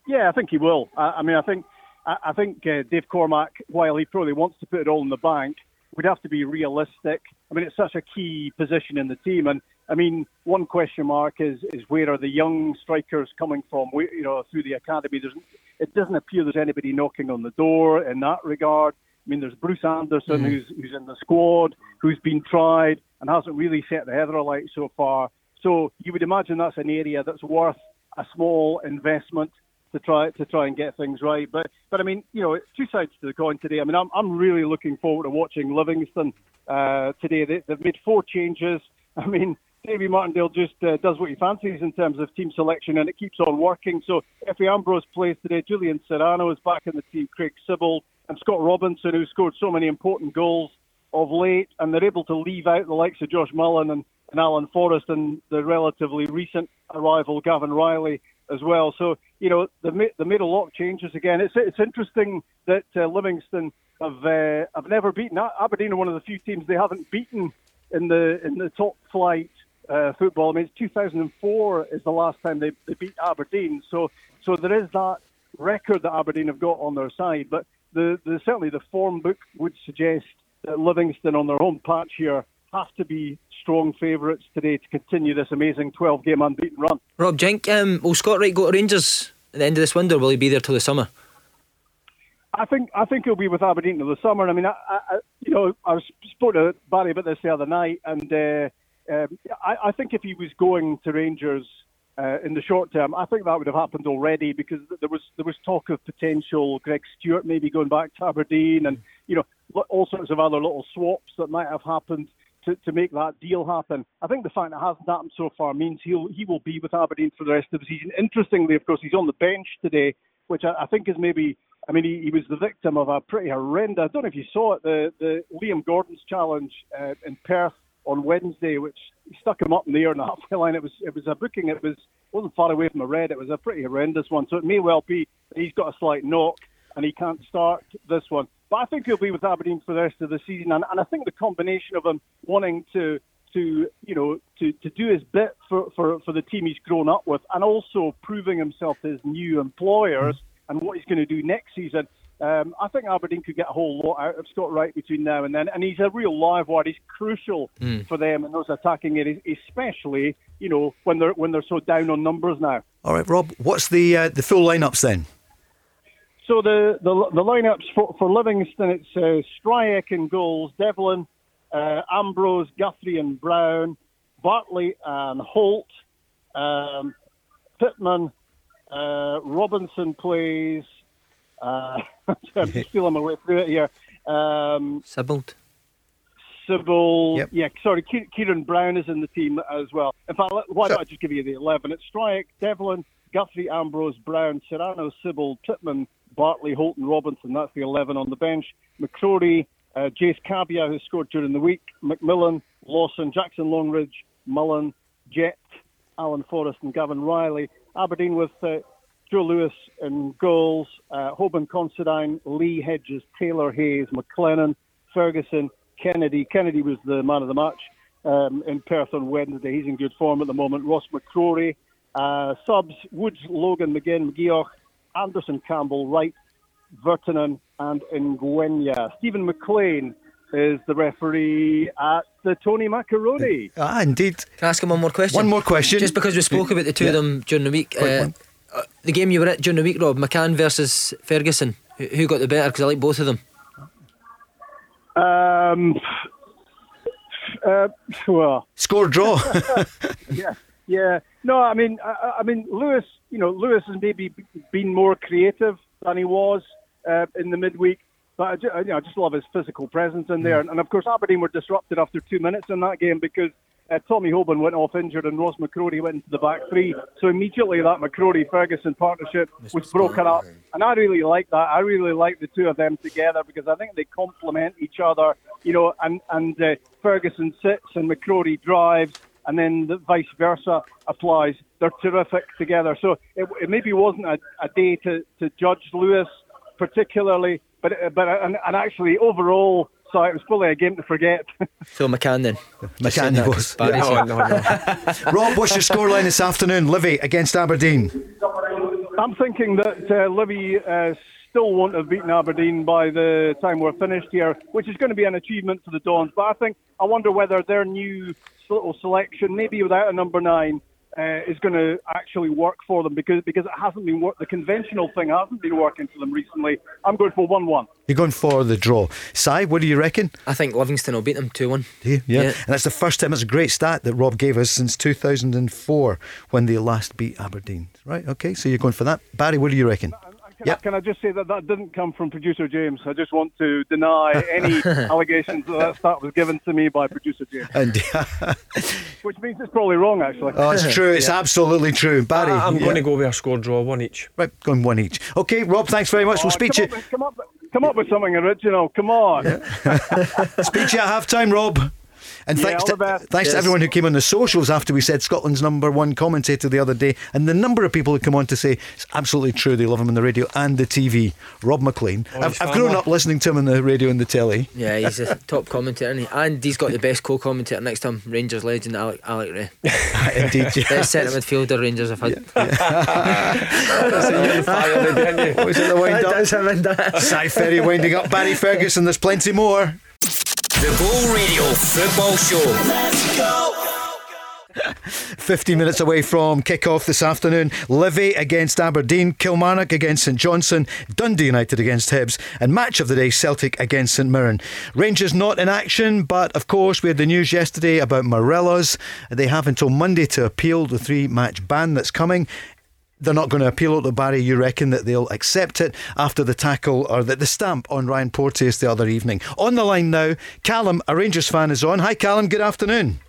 Yeah, I think he will. I, I mean, I think I, I think uh, Dave Cormack, while he probably wants to put it all in the bank, would have to be realistic. I mean, it's such a key position in the team, and I mean, one question mark is is where are the young strikers coming from? We, you know, through the academy. There's, it doesn't appear there's anybody knocking on the door in that regard. I mean, there's Bruce Anderson Mm-hmm. who's who's in the squad, who's been tried and hasn't really set the heather alight so far. So you would imagine that's an area that's worth a small investment to try to try and get things right. But but I mean, you know, it's two sides to the coin today. I mean, I'm I'm really looking forward to watching Livingston uh, today. They, they've made four changes. (laughs) I mean, Davy Martindale just uh, does what he fancies in terms of team selection, and it keeps on working. So Efe Ambrose plays today. Julien Serrano is back in the team. Craig Sibbald and Scott Robinson, who scored so many important goals of late, and they're able to leave out the likes of Josh Mullen and, and Alan Forrest and the relatively recent arrival Gavin Reilly as well. So you know they've made, they've made a lot of changes again. It's it's interesting that uh, Livingston have uh, have never beaten Aberdeen. Are one of the few teams they haven't beaten in the in the top flight uh, football. I mean, it's 2004 is the last time they, they beat Aberdeen. So so there is that record that Aberdeen have got on their side. But the, the certainly the form book would suggest that Livingston on their home patch here have to be strong favourites today to continue this amazing 12 game unbeaten run. Rob Jink, um, will Scott Wright go to Rangers at the end of this window? Or will he be there till the summer? I think I think he'll be with Aberdeen till the summer. I mean, I, I, you know, I was spoke to Barry about this the other night, and uh, um, I, I think if he was going to Rangers uh, in the short term, I think that would have happened already because there was there was talk of potential Greg Stewart maybe going back to Aberdeen, and you know, all sorts of other little swaps that might have happened. To, to make that deal happen, I think the fact that hasn't happened so far means he'll he will be with Aberdeen for the rest of the season. Interestingly, of course, he's on the bench today, which I, I think is maybe I mean, he, he was the victim of a pretty horrendous. I don't know if you saw it, the, the Liam Gordon's challenge uh, in Perth on Wednesday, which he stuck him up in the air in the halfway line. It was it was a booking. It was wasn't far away from a red. It was a pretty horrendous one. So it may well be he's got a slight knock and he can't start this one. But I think he'll be with Aberdeen for the rest of the season. And, and I think the combination of him wanting to to you know to, to do his bit for, for, for the team he's grown up with, and also proving himself to his new employers and what he's going to do next season. Um, I think Aberdeen could get a whole lot out of Scott Wright between now and then, and he's a real live wire. He's crucial Mm. for them in those attacking areas, especially you know when they're when they're so down on numbers now. All right, Rob, what's the uh, the full lineups then? So the the, the lineups for, for Livingston, it's uh, Stryjek in goals, Devlin, uh, Ambrose, Guthrie and Brown, Bartley and Holt, um, Pittman, uh, Robinson plays. Uh, (laughs) I'm just feeling my way through it here. Um, Sibbald. Sybil, yeah, sorry, Ciaron Brown is in the team as well. In fact, why don't I just give you the 11? It's Stryjek, Devlin, Guthrie, Ambrose, Brown, Serrano, Sibbald, Pittman, Bartley, Holt, and Robinson. That's the 11 on the bench. McCrorie, uh, Jaze Kabia, who scored during the week, McMillan, Lawson, Jackson Longridge, Mullen, Jet, Alan Forrest, and Gavin Reilly. Aberdeen with uh, Joe Lewis in goals, uh, Hoban Considine, Lee Hedges, Taylor Hayes, McLennan, Ferguson, Kennedy. Kennedy was the man of the match um, in Perth on Wednesday. He's in good form at the moment. Ross McCrorie, uh, subs, Woods, Logan, McGinn, McGeouch, Anderson, Campbell, Wright, Virtanen, and Ngwenya. Stephen McLean is the referee at the Tony Macaroni. Ah, indeed. Can I ask him one more question? One more question. Just because we spoke about the two of them during the week. Uh, one. Uh, the game you were at during the week, Rob, McCann versus Ferguson. Who, who got the better? Because I like both of them. Um, uh, well, Score draw. (laughs) (laughs) yeah, yeah. No, I mean, I, I mean, Lewis. You know, Lewis has maybe been more creative than he was uh, in the midweek. But I just, you know, I just love his physical presence in there. And of course, Aberdeen were disrupted after two minutes in that game because uh, Tommy Hoban went off injured and Ross McCrorie went into the back three. So immediately that McCrorie Ferguson partnership was broken up. And I really like that. I really like the two of them together because I think they complement each other. You know, and and uh, Ferguson sits and McCrorie drives, and then the vice versa applies. They're terrific together. So it, it maybe wasn't a, a day to, to judge Lewis particularly, but but and, and actually overall, so it was probably a game to forget. So McCann then. (laughs) Just saying McCann that, was. 'cause Barry's Yeah. here. (laughs) Rob, what's your scoreline this afternoon? Livy against Aberdeen. I'm thinking that uh, Livy uh, still won't have beaten Aberdeen by the time we're finished here, which is going to be an achievement for the Dons. But I think I wonder whether their new little selection, maybe without a number nine, uh, is going to actually work for them because because it hasn't been work. The conventional thing hasn't been working for them recently. I'm going for one-one. You're going for the draw. Si, what do you reckon? I think Livingston will beat them 2 1. Do? Yeah. Yeah. And that's the first time, it's a great stat that Rob gave us since 2004 when they last beat Aberdeen. Right, okay, so you're going for that. Barry, what do you reckon? Can, I, can I just say that that didn't come from producer James? I just want to deny any (laughs) allegations that that was given to me by producer James, And (laughs) which means it's probably wrong actually. Oh, it's true. It's (laughs) absolutely true. Barry, I, am yeah. going to go with a score draw, one each. Right, going one each. Okay, Rob, thanks very much. we'll oh, speak to come you. Up, come up, come up with something original. Come on. Speak to you at half time, Rob. And Yeah, thanks, all to, the best. thanks to everyone who came on the socials after we said Scotland's number one commentator the other day, and the number of people who come on to say it's absolutely true they love him on the radio and the TV. Rob McLean. Oh, I've, I've grown up listening to him on the radio and the telly. Yeah, he's a (laughs) top commentator, isn't he? and he's got the best co-commentator next to him, Rangers legend Alec, Alex Rae. (laughs) Indeed, yeah. Best centre midfielder Rangers have had. What (laughs) was it, the wind up? That's him and that. Si Ferry winding up Barry Ferguson. There's plenty more. The Go Radio Football Show. Let's go. 50 minutes away from kick-off this afternoon. Livy against Aberdeen, Kilmarnock against St Johnstone, Dundee United against Hibs, and match of the day Celtic against St Mirren. Rangers not in action, but of course we had the news yesterday about Morelos. They have until Monday to appeal the three-match ban that's coming. They're not going to appeal it to Barry. You reckon that they'll accept it after the tackle or the, the stamp on Ryan Porteous the other evening? On the line now, Callum, a Rangers fan, is on. Hi, Callum. Good afternoon.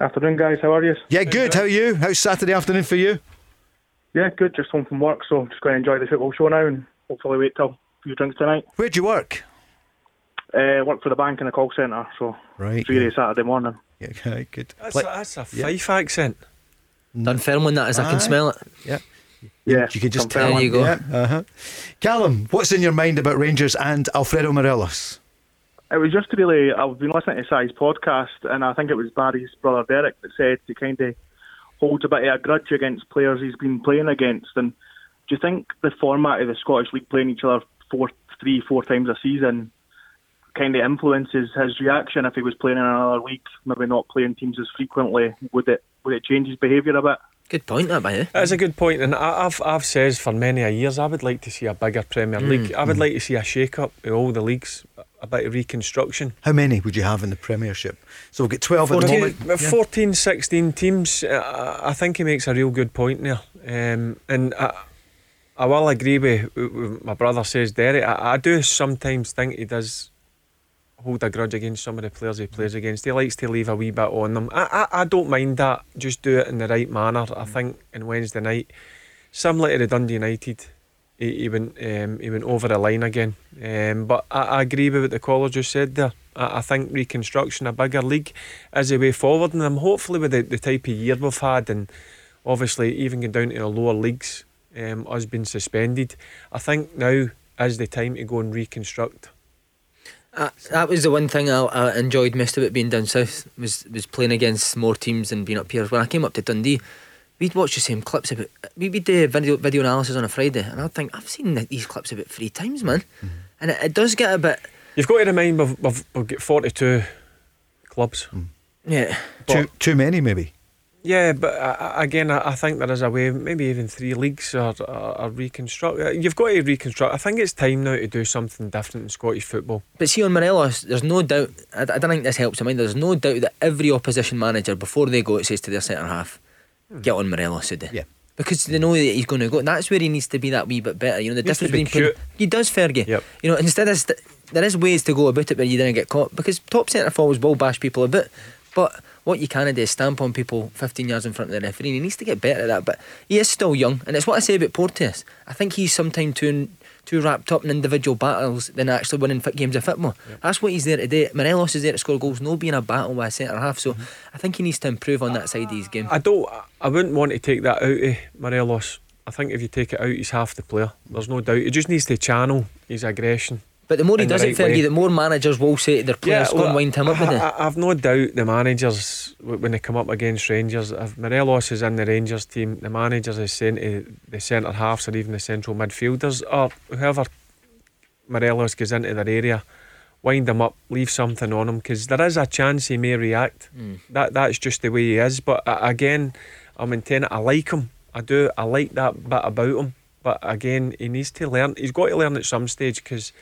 Afternoon, guys. How are you? Yeah, good. How are you? How's Saturday afternoon for you? Yeah, good. Just home from work, so just going to enjoy the football show now and hopefully wait till a few drinks tonight. Where do you work? Uh, work for the bank in a call centre, so Right. three days Saturday morning. Yeah, okay, (laughs) good. That's, Like- a, that's a yeah. Fife accent. Dunfermline, that is. I can smell it. Yeah. Yeah, You could just There tell. you go. Yeah, uh-huh. Callum, what's in your mind about Rangers and Alfredo Morelos? It was just really, I've been listening to Si's podcast, and I think it was Barry's brother Derek that said he kind of holds a bit of a grudge against players he's been playing against. And do you think the format of the Scottish League playing each other four, three, four times a season kind of influences his reaction if he was playing in another league, maybe not playing teams as frequently? Would it would it change his behaviour a bit? Good point, that by. That's a good point, and I- I've I've said for many a years I would like to see a bigger Premier League. I would like to see a shake up of all the leagues, a bit of reconstruction. How many would you have in the Premiership? So we've got 12 at the 14, moment. uh, 14, 16 teams. Uh, I think he makes a real good point there. Um, and I, I will agree with, with my brother says Derek. I, I do sometimes think he does hold a grudge against some of the players he plays against. He likes to leave a wee bit on them. I, I, I don't mind that. Just do it in the right manner. I think in Wednesday night, similar to the Dundee United, he, he went um, he went over the line again. Um, but I, I agree with what the caller just said there. I, I think reconstruction, a bigger league, is the way forward. And I'm hopefully with the, the type of year we've had, and obviously even going down to the lower leagues, um, us being suspended, I think now is the time to go and reconstruct. Uh, that was the one thing I, I enjoyed most about being down south was was playing against more teams and being up here. When I came up to Dundee, we'd watch the same clips about. We would do video video analysis on a Friday, and I'd think I've seen these clips about three times, man. And it, it does get a bit. You've got to remind we've, we've, we've got 42 clubs. Yeah. Too, too many, maybe. Yeah, but uh, again, I, think there is a way, maybe even three leagues or, or, or reconstruct. uh, You've got to reconstruct. I think it's time now to do something different in Scottish football. But see, on Morelos, there's no doubt. I, I don't think this helps him either. There's no doubt that every opposition manager, before they go, it says to their centre half, "Get on Morelos today." Yeah. Because they know that he's going to go. That's where he needs to be that wee bit better. You know the Needs difference be between he does Fergie. Yep. You know instead of st- there is ways to go about it where you didn't get caught because top centre forwards will bash people a bit, but what you can do is stamp on people 15 yards in front of the referee. And he needs to get better at that, but he is still young, and it's what I say about Porteous. I think he's sometimes too too wrapped up in individual battles than actually winning fit games of football. That's what he's there to do. Morelos is there to score goals, no being a battle with a centre half. So mm-hmm. I think he needs to improve on that side of his game. I don't. I wouldn't want to take that out of Morelos. I think if you take it out, he's half the player. There's no doubt. He just needs to channel his aggression. But the more he does right it, Fergie, way. the more managers will say to their players, go and wind him up with I, it. I, I've no doubt the managers when they come up against Rangers, if Morelos is in the Rangers team, the managers is saying to the centre halves or even the central midfielders or whoever Morelos goes into their area, wind him up, leave something on him because there is a chance he may react. Mm. That that's just the way he is. But uh, again, I'm maintaining I like him. I do. I like that bit about him. But again, he needs to learn. He's got to learn at some stage because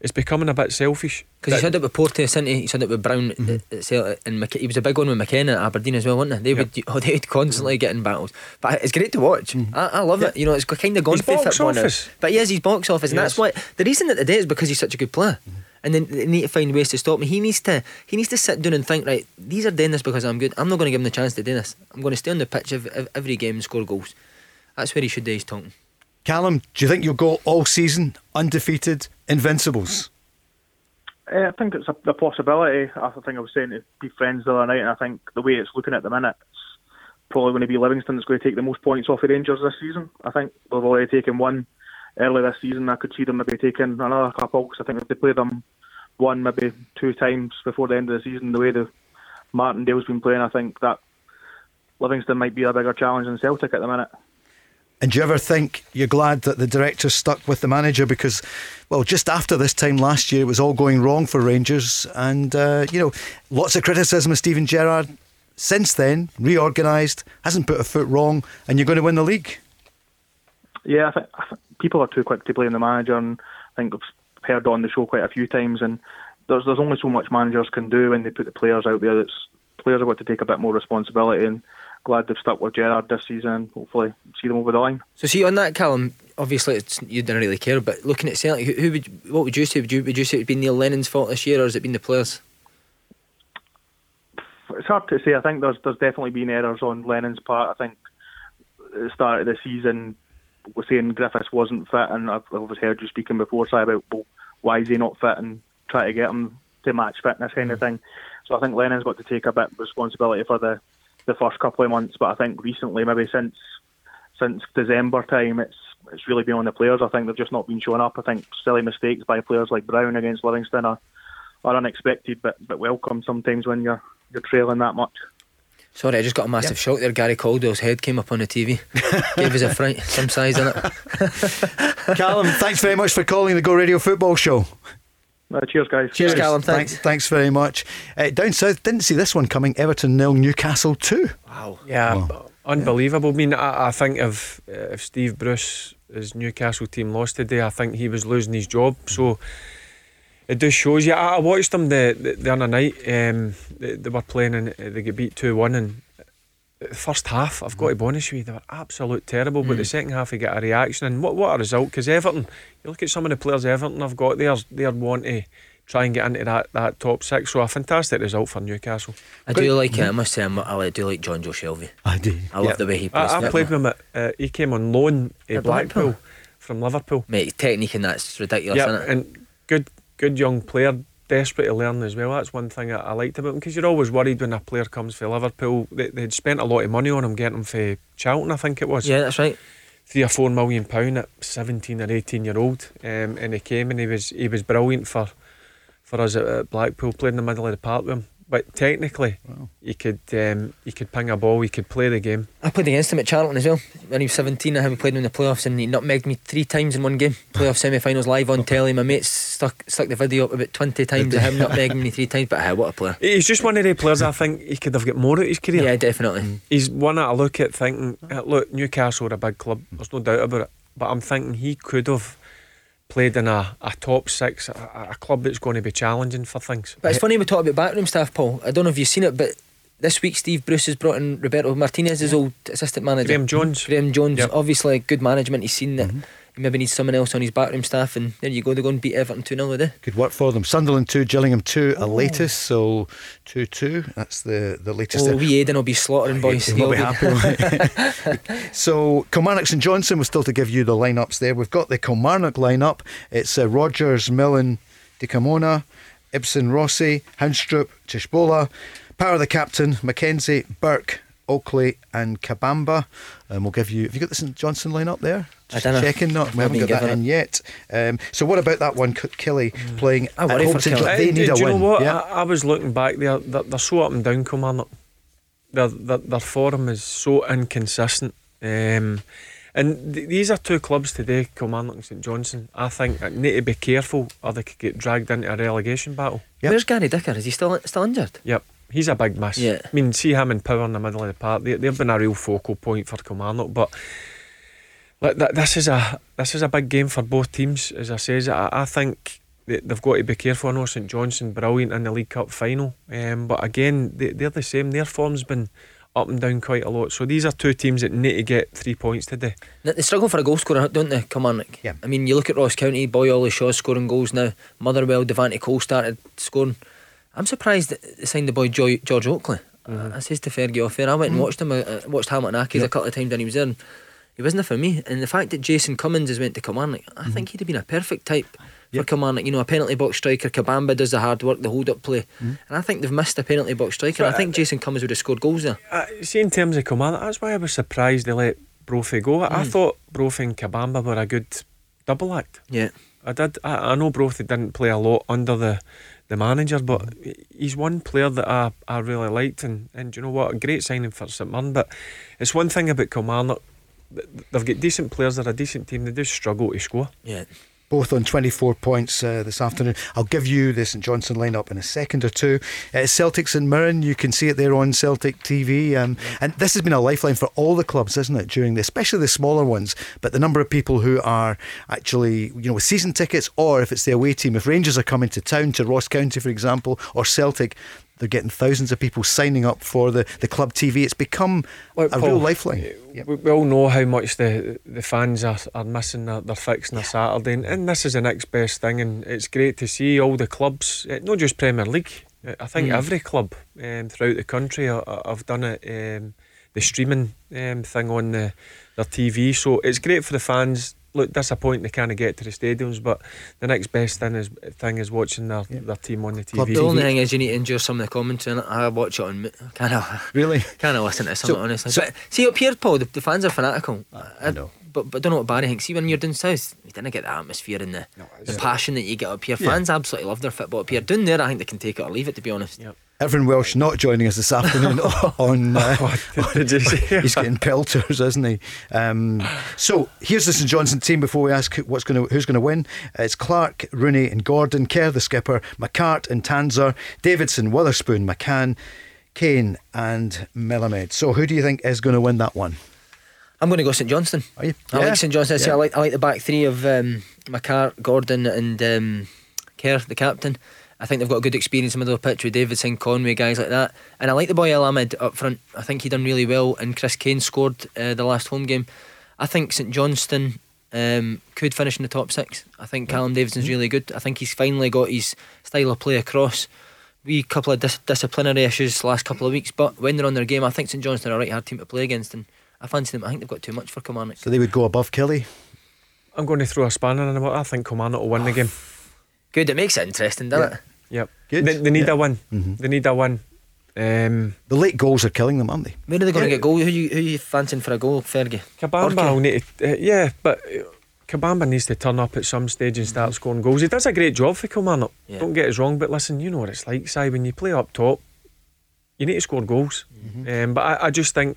it's becoming a bit selfish. Because he That- said it with Porteous, didn't he? He said it with Brown at- at Celtic, and Mc- he was a big one with McKenna at Aberdeen as well, wasn't he? They would oh, (laughs) they would constantly get in battles, but it's great to watch. I, I love it. You know, it's kind of gone His for football now. But he is his box office, and Yes. that's why the reason that they did is because he's such a good player. And then they need to find ways to stop me. He needs to he needs to sit down and think. Right, these are doing this because I'm good. I'm not going to give them the chance to do this. I'm going to stay on the pitch of, of every game and score goals. That's where he should do his talking. Callum, do you think you'll go all season undefeated, invincibles? Uh, I think it's a, a possibility. I think I was saying to be friends the other night, and I think the way it's looking at the minute, it's probably going to be Livingston that's going to take the most points off the Rangers this season. I think they've already taken one early this season. I could see them maybe taking another couple because I think if they play them one, maybe two times before the end of the season, the way the Martindale's been playing, I think that Livingston might be a bigger challenge than Celtic at the minute. And do you ever think you're glad that the director stuck with the manager because, well, just after this time last year, it was all going wrong for Rangers, and uh, you know, lots of criticism of Steven Gerrard. Since then, reorganised, hasn't put a foot wrong, and you're going to win the league. Yeah, I think, I think people are too quick to blame the manager, and I think I've heard on the show quite a few times. And there's there's only so much managers can do when they put the players out there. It's players have got to take a bit more responsibility, and glad they've stuck with Gerrard this season. Hopefully, see them over the line. So see on that, Callum. Obviously, it's, you didn't really care, but looking at Celtic, who, who would what would you say? Would you would you say it's been Neil Lennon's fault this year, or has it been the players? It's hard to say. I think there's there's definitely been errors on Lennon's part. I think at the start of the season, we're saying Griffiths wasn't fit, and I've, I've heard you speaking before, Si, about well, why is he not fit, and try to get him to match fitness kind of mm-hmm. thing. So I think Lennon's got to take a bit of responsibility for the the first couple of months. But I think recently, maybe since since December time, it's it's really been on the players. I think they've just not been showing up. I think silly mistakes by players like Brown against Livingston are, are unexpected, but but welcome sometimes when you're you're trailing that much. Sorry, I just got a massive shock there. Gary Caldwell's head came up on the TV. Gave us a fright, some size in it. (laughs) Callum, thanks very much for calling the Go Radio Football Show. Uh, cheers, guys. Cheers, Callum. Thanks. Thanks, thanks very much. Uh, down south, didn't see this one coming. Everton nil, Newcastle two. Wow. Yeah, b- unbelievable. I mean, I, I think if uh, if Steve Bruce, his Newcastle team lost today, I think he was losing his job. So it just shows you. I, I watched them the, the, the other night. Um, they, they were playing and they get beat two one and. The First half, I've got to be honest with you, they were absolute terrible. But the second half, you get a reaction, and what what a result! Because Everton, you look at some of the players Everton have got, they're they're wanting to try and get into that, that top six. So a fantastic result for Newcastle. I do like it. I must say, I'm, I do like Jonjo Shelvey. I do. I love the way he plays. I, I played with him. At, uh, he came on loan at At Blackpool, Blackpool? from Liverpool. Mate, technique and that's ridiculous, Yeah, isn't it? and good, good young player. Desperate to learn as well. That's one thing I, I liked about him because you're always worried when a player comes for Liverpool. They, they'd spent a lot of money on him, getting him for Charlton, I think it was. Yeah, that's right. Three or four million pound at seventeen or eighteen year old, um, and he came and he was he was brilliant for for us at, at Blackpool. playing in the middle of the park with him, but technically, he could um, he could ping a ball, he could play the game. I played against him at Charlton as well. When he was 17, I had played him in the playoffs and he nutmegged me three times in one game. (laughs) Playoff semi finals live on telly. My mates stuck stuck the video up about 20 times of him nutmegging (laughs) me three times. But hey, what a player. He's just one of the players I think he could have got more out of his career. Yeah, definitely. He's one that I look at thinking, uh, look, Newcastle are a big club, there's no doubt about it. But I'm thinking he could have played in a, a top six, a, a club that's going to be challenging for things. But it's funny we talk about backroom staff, Paul. I don't know if you've seen it, but this week Steve Bruce has brought in Roberto Martinez, his old assistant manager. Graeme Jones. Graeme Jones, Yep. obviously good management. He's seen that he mm-hmm. Maybe needs someone else on his backroom staff, and there you go. They go and beat Everton 2 0 today. Good work for them. Sunderland 2, Gillingham 2, a latest, so 2 2. That's the, the latest. Oh, we Aiden will be slaughtering boys. He will be He'll happy (laughs) so Kilmarnock and Johnson was still to give you the lineups there. We've got the Kilmarnock lineup. It's uh, Rogers, Millen, Dikamona, Ibsen, Rossi, Haunstrup, Tshibola, Power the captain, Mackenzie, Burke, Oakley, and Kabamba. And we'll give you. Have you got the St Johnstone lineup there? I Just dunno. checking. No, we I've haven't got that given in yet. Um, so what about that one, K- Killy playing I at worry for to Killie. Gl- They do, need a do you win. know what? Yeah. I, I was looking back there, they're, they're so up and down, Kilmarnock. Their, their, their form is so inconsistent. Um, And th- these are two clubs today, Kilmarnock and St Johnstone. I think that need to be careful, or they could get dragged into a relegation battle. Where's Gary Dicker? Is he still still injured? Yep. He's a big miss. Yeah. I mean, see him in power in the middle of the park. They, they've been a real focal point for Kilmarnock. But like, th- this is a this is a big game for both teams. As I says, I, I think they, they've got to be careful. I know St Johnstone brilliant in the League Cup final, um, but again, they, they're the same. Their form's been up and down quite a lot. So these are two teams that need to get three points today. They they struggle for a goal scorer, don't they, Kilmarnock? Yeah. I mean, you look at Ross County, Boy Ollie Shaw's scoring goals now. Motherwell, Devante Cole started scoring. I'm surprised they signed the boy Joy, George Oakley. Mm-hmm. I says to Fergie off there, I went and watched him, uh, uh, watched Hamilton Accies a couple of times and he was there. He wasn't for me. And the fact that Jason Cummings has went to Kilmarnock, I Mm-hmm. think he'd have been a perfect type for Kilmarnock. You know, a penalty box striker. Kabamba does the hard work, the hold up play. Mm-hmm. And I think they've missed a penalty box striker. I think Jason Cummings would have scored goals there. Uh, see, in terms of Kilmarnock, that's why I was surprised they let Brophy go. I, I thought Brophy and Kabamba were a good double act. Yeah. I did. I, I know Brophy didn't play a lot under the the manager, but he's one player that I, I really liked, and and you know what, a great signing for St Mirren. But it's one thing about Kilmarnock, they've got decent players. They're a decent team. They do struggle to score. Yeah. both on 24 points uh, this afternoon. I'll give you the St Johnstone lineup in a second or two. Uh, Celtic St Mirren, you can see it there on Celtic TV. Um, and this has been a lifeline for all the clubs, isn't it, during the, especially the smaller ones. But the number of people who are actually, you know, with season tickets, or if it's the away team, if Rangers are coming to town, to Ross County, for example, or Celtic, they're getting thousands of people signing up for the, the club TV. It's become Look, a Paul, real lifeline. We, we all know how much the the fans are, are missing their, their fix on a Saturday, and, and this is the next best thing. And it's great to see all the clubs, eh, not just Premier League. eh, I think Mm. every club um, throughout the country have done it. Um, the streaming um, thing on the, their TV, so it's great for the fans. Look, disappointing they can't get to the stadiums, but the next best thing is thing is watching their, their team on the Club TV. The only thing is you need to endure some of the commentary. and I watch it on. Kind of. Really? (laughs) Kind of listen to some So- of it, honestly. so- but see up here, Paul, the, the fans are fanatical. I know. Uh, but but I don't know what Barry thinks. See when you're down south, you didn't get the atmosphere and the, the passion that you get up here. Fans absolutely love their football up here. Down there, I think they can take it or leave it. To be honest. Yep. Evan Welsh not joining us this afternoon (laughs) (laughs) on. Uh, did you see? he's getting (laughs) pelters, isn't he? Um, so here's the St Johnstone team. Before we ask what's going to who's going to win, Uh, it's Clark, Rooney, and Gordon. Kerr, the skipper, McCart and Tanser, Davidson, Wotherspoon, McCann, Kane, and Melamed. So who do you think is going to win that one? I'm going to go St Johnstone. Are you? I Yeah. like St Johnstone. I, Yeah. I like I like the back three of um, McCart, Gordon, and um, Kerr, the captain. I think they've got a good experience in the middle of the pitch with Davidson, Conway, guys like that. And I like the boy El Ahmed up front. I think he done really well. And Chris Kane scored uh, the last home game. I think St Johnstone um, could finish in the top six. I think Callum Davidson's Mm-hmm. really good. I think he's finally got his style of play across. We couple of dis- disciplinary issues last couple of weeks, but when they're on their game, I think St Johnstone are a right hard team to play against, and I fancy them. I think they've got too much for Kilmarnock. So they would go above Killie. I'm going to throw a spanner in the works. I think Kilmarnock will win the game. Good, it makes it interesting, doesn't Yeah. it? Yep. Good. They, they need Yeah. a win. Mhm. They need a win. Um, The late goals are killing them, aren't they? Where are they going to get goal? Who you who you fancying for a goal, Fergie? Kabamba will need to, uh, yeah, but uh, Kabamba needs to turn up at some stage and start scoring goals. He does a great job for Kilmarnock. Yeah. Don't get us wrong, but listen, you know what it's like, Si, when you play up top, you need to score goals. Um, but I, I just think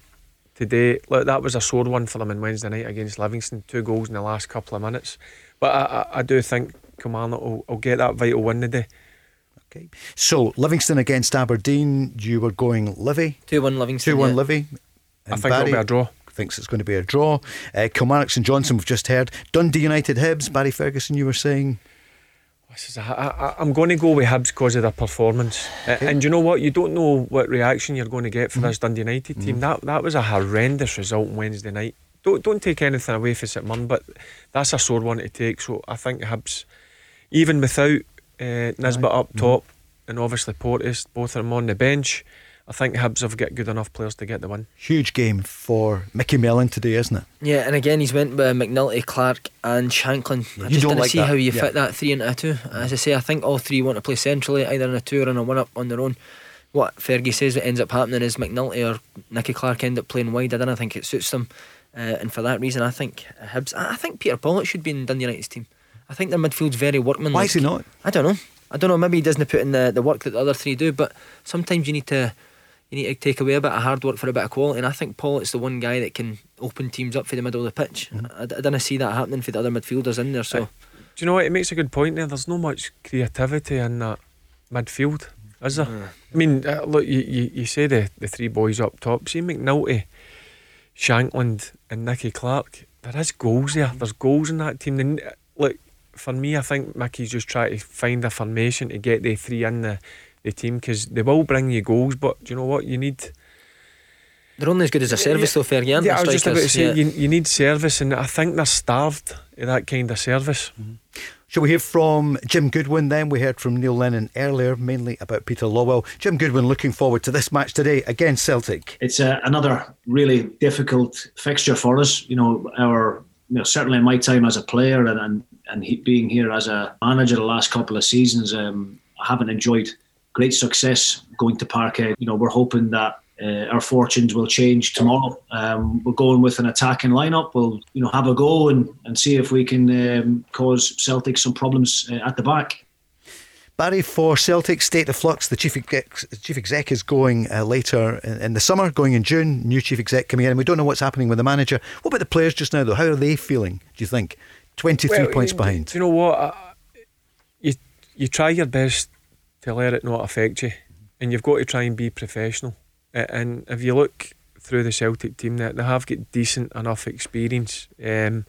today, look, that was a sore one for them on Wednesday night against Livingston. Two goals in the last couple of minutes. But I, I, I do think Kilmarnock will, will get that vital win today. Okay. So Livingston against Aberdeen. You were going Livy. Two one Livingston. Two one yeah. Livy. I And think it'll be a draw. Thinks it's going to be a draw. Uh, Kilmarnock St Johnstone. We've just heard Dundee United Hibs. Barry Ferguson. You were saying. This is a- I, I, I'm going to go with Hibs because of their performance. Uh, and you know what? You don't know what reaction you're going to get for this Dundee United team. That that was a horrendous result on Wednesday night. Don't don't take anything away from St Mirren, but that's a sore one to take. So I think Hibs, even without uh, Nisbet up top and obviously Porteous, both of them on the bench, I think Hibs have got good enough players to get the win. Huge game for Mickey Mellon today, isn't it? Yeah, and again he's went with McNulty, Clark, and Shankland. I you just don't didn't like see that, how you yeah. fit that three into a two. As I say, I think all three want to play centrally, either in a two or in a one up on their own. What Fergie says what ends up happening is McNulty or Nicky Clark end up playing wide. I don't think it suits them, uh, and for that reason, I think Hibs. I I think Peter Pawlett should be in Dundee United's team. I think their midfield's very workmanlike. Why is he not? I don't know. I don't know. Maybe he doesn't put in the, the work that the other three do, but sometimes you need to you need to take away a bit of hard work for a bit of quality. And I think Paul is the one guy that can open teams up for the middle of the pitch. Mm-hmm. I, I didn't see that happening for the other midfielders in there. So Do you know what? It makes a good point there. There's no much creativity in that midfield, is there? I mean, uh, look, you, you, you say the, the three boys up top. See McNulty, Shankland, and Nicky Clark. There is goals there. There's goals in that team. And, uh, look, for me, I think Mickey's just trying to find a formation to get the three in the, the team because they will bring you goals. But do you know what? You need. they're only as good as a service, though, Fergie. aren't Yeah, I was just about to say Yeah. you, you need service, and I think they're starved of that kind of service. Shall we hear from Jim Goodwin then? We heard from Neil Lennon earlier, mainly about Peter Lawwell. Jim Goodwin looking forward to this match today against Celtic. it's uh, another really difficult fixture for us. You know, our you know, certainly in my time as a player and and, and he, being here as a manager the last couple of seasons, um, I haven't enjoyed great success going to Parkhead. You know, we're hoping that. Uh, our fortunes will change tomorrow. Um, we're going with an attacking lineup. We'll, you know, have a go and, and see if we can um, cause Celtic some problems uh, at the back. Barry, for Celtic State of Flux, the chief exec, chief exec is going uh, later in, in the summer, going in June. New chief exec coming in, and we don't know what's happening with the manager. What about the players just now, though? How are they feeling? Do you think? Twenty-three Well, points you- behind. Do you know what? Uh, you you try your best to let it not affect you, and you've got to try and be professional. And if you look through the Celtic team, that they have got decent enough experience, um,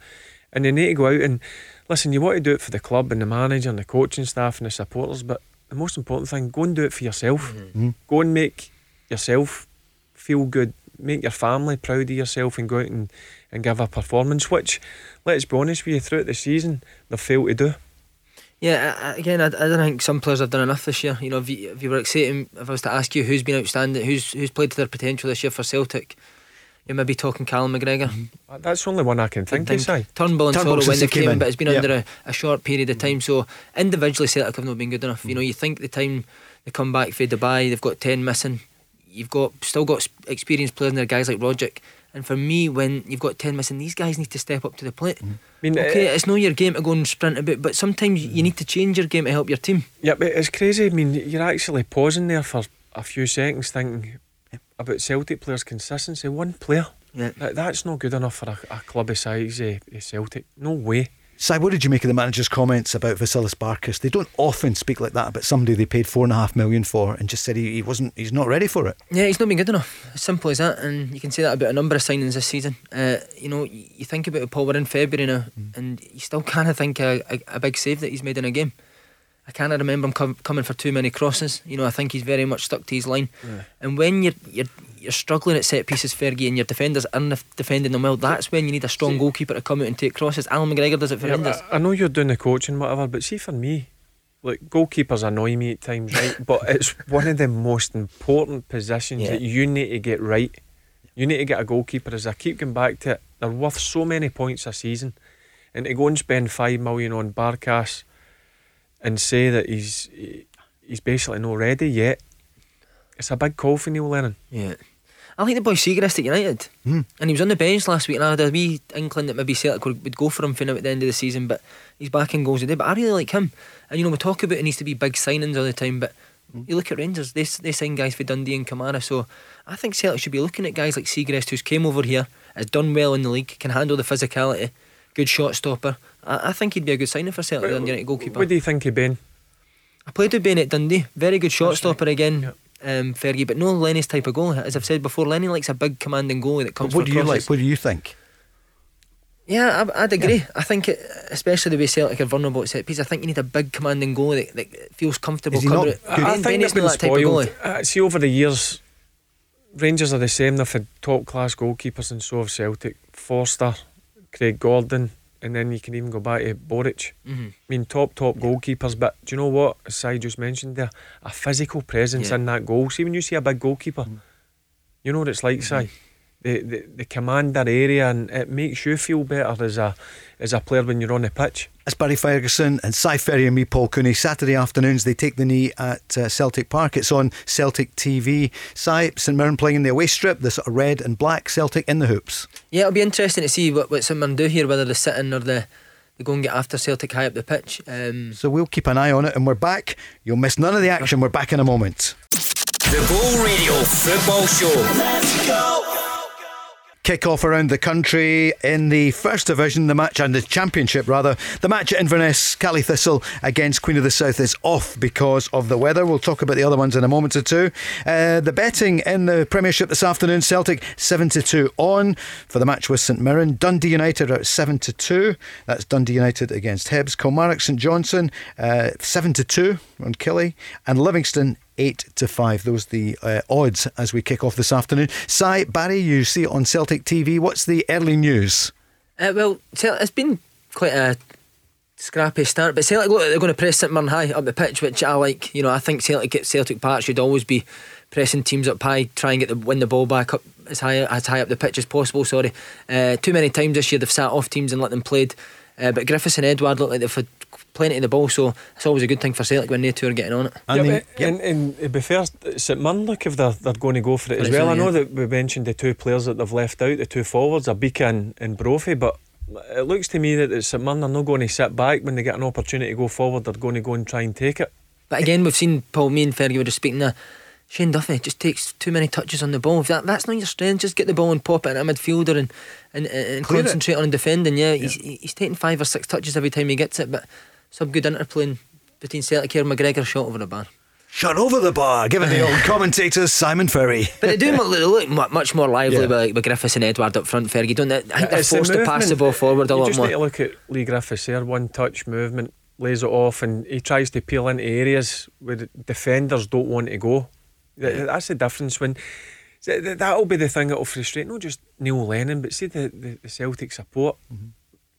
and they need to go out and listen. You want to do it for the club and the manager and the coaching staff and the supporters, but the most important thing, go and do it for yourself. Mm-hmm. Go and make yourself feel good. Make your family proud of yourself and go out and, and give a performance, which, let's be honest with you, throughout the season, they've failed to do. Yeah, I, I- again, I, I don't think some players have done enough this year. You know, if you, if you were exciting, if I was to ask you who's been outstanding, who's who's played to their potential this year for Celtic, you may be talking Callum McGregor. Uh, That's the only one I can think of, Si. Turnbull and Turnbull Soro when they came came, in. but it's been Yep. under a, a short period of time. So individually, Celtic have not been good enough. You know, you think the time they come back for Dubai, they've got ten missing. You've got still got s- experienced players in there, guys like Roderick. And for me, when you've got ten missing, these guys need to step up to the plate. I mean, Okay, uh, it's not your game to go and sprint a bit, but sometimes you need to change your game to help your team. yeah, but it's crazy. I mean, you're actually pausing there for a few seconds thinking about Celtic players' consistency. One player. Yeah. That, that's not good enough for a, a club of size uh, Celtic. No way. Si, what did you make of the manager's comments about Vasilis Barkas? They don't often speak like that about somebody they paid four and a half million for, and just said he, he wasn't, he's not ready for it. Yeah, he's not been good enough. As simple as that. And you can say that about a number of signings this season. Uh, you know, you think about it, Paul, we're in February now, and you still kind of think a, a, a big save that he's made in a game. I of remember him com- coming for too many crosses. You know, I think he's very much stuck to his line. And when you're, you're you're struggling at set pieces, Fergie, and your defenders aren't defending them well, that's when you need a strong goalkeeper to come out and take crosses. Allan McGregor does it for Yeah, Rangers. I, I know you're doing the coaching, whatever, but see, for me, like goalkeepers annoy me at times, right? but (laughs) it's one of the most important positions Yeah. that you need to get right. You need to get a goalkeeper. As I keep going back to it, they're worth so many points a season, and to go and spend five million on Barkas and say that he's he's basically not ready yet. It's a big call for Neil Lennon. Yeah. I like the boy Siegrist at United. Hmm. And he was on the bench last week, and I had a wee inkling that maybe Celtic would, would go for him for now at the end of the season, but he's back in goals today. But I really like him. And you know, we talk about it needs to be big signings all the time, but hmm. you look at Rangers, they, they sign guys for Dundee and Kamara, so I think Celtic should be looking at guys like Siegrist, who's came over here, has done well in the league, can handle the physicality, good shot stopper. I, I think he'd be a good signing for Celtic, the United goalkeeper. What do you think of Ben? I played with Ben at Dundee. Very good shot stopper again, um, Fergie, but no Lenny's type of goal. As I've said before, Lenny likes a big commanding goalie that comes what for do you crosses. like? What do you think? Yeah, I, I'd agree. I think, it, especially the way Celtic are vulnerable at set piece, I think you need a big commanding goalie that, that feels comfortable. Is he not good? I, I Ben- think Benny's they've been not that type of goalie. Uh, see, over the years, Rangers are the same. They've had top class goalkeepers, and so have Celtic. Forster, Craig Gordon, and then you can even go back to Boruc. Mhm. I mean, top top goalkeepers. But do you know what? As Si just mentioned there, a physical presence Yeah. in that goal. See, when you see a big goalkeeper, you know what it's like, Si. They, they, they command that area and it makes you feel better as a as a player when you're on the pitch. It's Barry Ferguson and Si Ferry and me, Paul Cooney. Saturday afternoons, they take the knee at uh, Celtic Park. It's on Celtic TV. Si, St Mirren playing in the away strip, the sort of red and black Celtic in the hoops. Yeah, it'll be interesting to see what, what someone do here, whether they sit in or they, they go and get after Celtic high up the pitch. Um, So we'll keep an eye on it and we're back. You'll miss none of the action. We're back in a moment. The Go Radio Football Show. Let's go. Kick off around the country in the first division, the match and the championship rather. The match at Inverness, Caley Thistle against Queen of the South is off because of the weather. We'll talk about the other ones in a moment or two. Uh, the betting in the Premiership this afternoon, Celtic 7 to 2 on for the match with St Mirren. Dundee United are at 7 to 2. That's Dundee United against Hibs. Kilmarnock St Johnstone uh, 7 to 2 on Killie. And Livingston eight to five. Those are the uh, odds as we kick off this afternoon. Si Barry, you see it on Celtic TV. What's the early news? Uh, well, it's been quite a scrappy start, but Celtic look they're going to press St Mirren high up the pitch, which I like. You know, I think Celtic Celtic Park should always be pressing teams up high, try and get the win the ball back up as high as high up the pitch as possible. Sorry, uh, too many times this year they've sat off teams and let them played. Uh, but Griffiths and Edouard look like they've had plenty of the ball, so it's always a good thing for Celtic when they two are getting on it. Yeah, but, and, and to be fair, St Mirren look if they're, they're going to go for it as well. I know that we mentioned the two players that they've left out, the two forwards, Obika and, and Brophy, but it looks to me that it's St Mirren are not going to sit back when they get an opportunity to go forward. They're going to go and try and take it. But again, we've seen Paul, me and Fergie were just speaking there. Shane Duffy just takes too many touches on the ball. If that, that's not your strength, just get the ball and pop it in a midfielder and and, and concentrate it. on defending. Yeah, yeah, He's, he's taking five or six touches every time he gets it, but some good interplay between Celtic here. McGregor shot over the bar. Shot over the bar, given the old (laughs) commentators Simon Ferry. But they do look, look much more lively yeah. with, with, Griffiths and Edouard up front. Fergie, don't they? I think they're forced the to pass the ball forward a you lot just more. need to look at Leigh Griffiths there, one touch movement, lays it off, and he tries to peel into areas where defenders don't want to go. That's the difference when that'll be the thing that'll frustrate not just Neil Lennon, but see the, the, the Celtic support. Mm-hmm.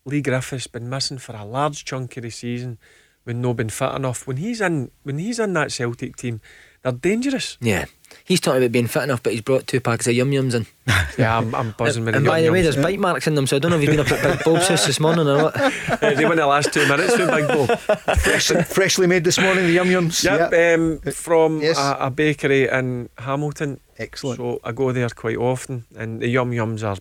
Leigh Griffiths has been missing for a large chunk of the season when no been fit enough. When he's in when he's in that Celtic team, they're dangerous. Yeah. He's talking about being fit enough, but he's brought two packs of yum yums in. (laughs) yeah, I'm, I'm buzzing with And the by the way, there's bite marks in them, so I don't know if you've been up at Big Bob's house this morning or what. (laughs) uh, they went the last two minutes with Big Bob. (laughs) Fresh, freshly made this morning, the yum yums. Yep, yep. Um, from yes. a, a, bakery in Hamilton. Excellent. So I go there quite often, and the yum yums are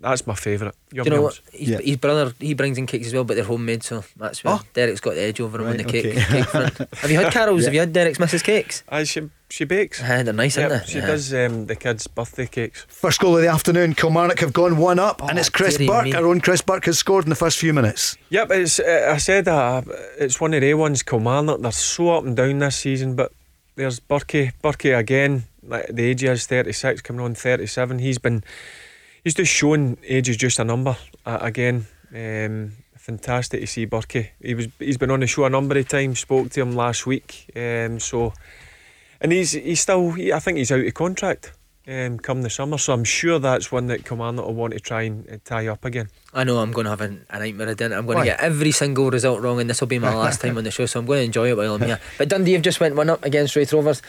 that's my favourite. Yum Do you know what? His, yeah. his, brother he brings in cakes as well, but they're homemade, so that's where oh. Derek's got the edge over him right, on the cake, okay. cake front. (laughs) Have you had Carol's? yeah. Have you had Derek's Mrs. Cakes? I she she bakes. Uh, they're nice, yep, aren't they? She yeah. does um, the kids' birthday cakes. First goal of the afternoon. Kilmarnock have gone one up, oh, and it's Chris Burke. Me. Our own Chris Burke has scored in the first few minutes. Yep, it's. Uh, I said uh, it's one of the ones. Kilmarnock. They're so up and down this season, but there's Burkey. Burkey again like the age is 36 coming on 37 he's been he's just shown age is just a number uh, again. Um, fantastic to see Burkey. He was he's been on the show a number of times spoke to him last week um, so and he's he's still he, I think he's out of contract um, come the summer so I'm sure that's one that Commander will want to try and uh, tie up again. I know I'm going to have a, a nightmare of dinner. I'm going Why? to get every single result wrong and this will be my last time on the show so I'm going to enjoy it while I'm here. (laughs) But Dundee have just went one up against Raith Rovers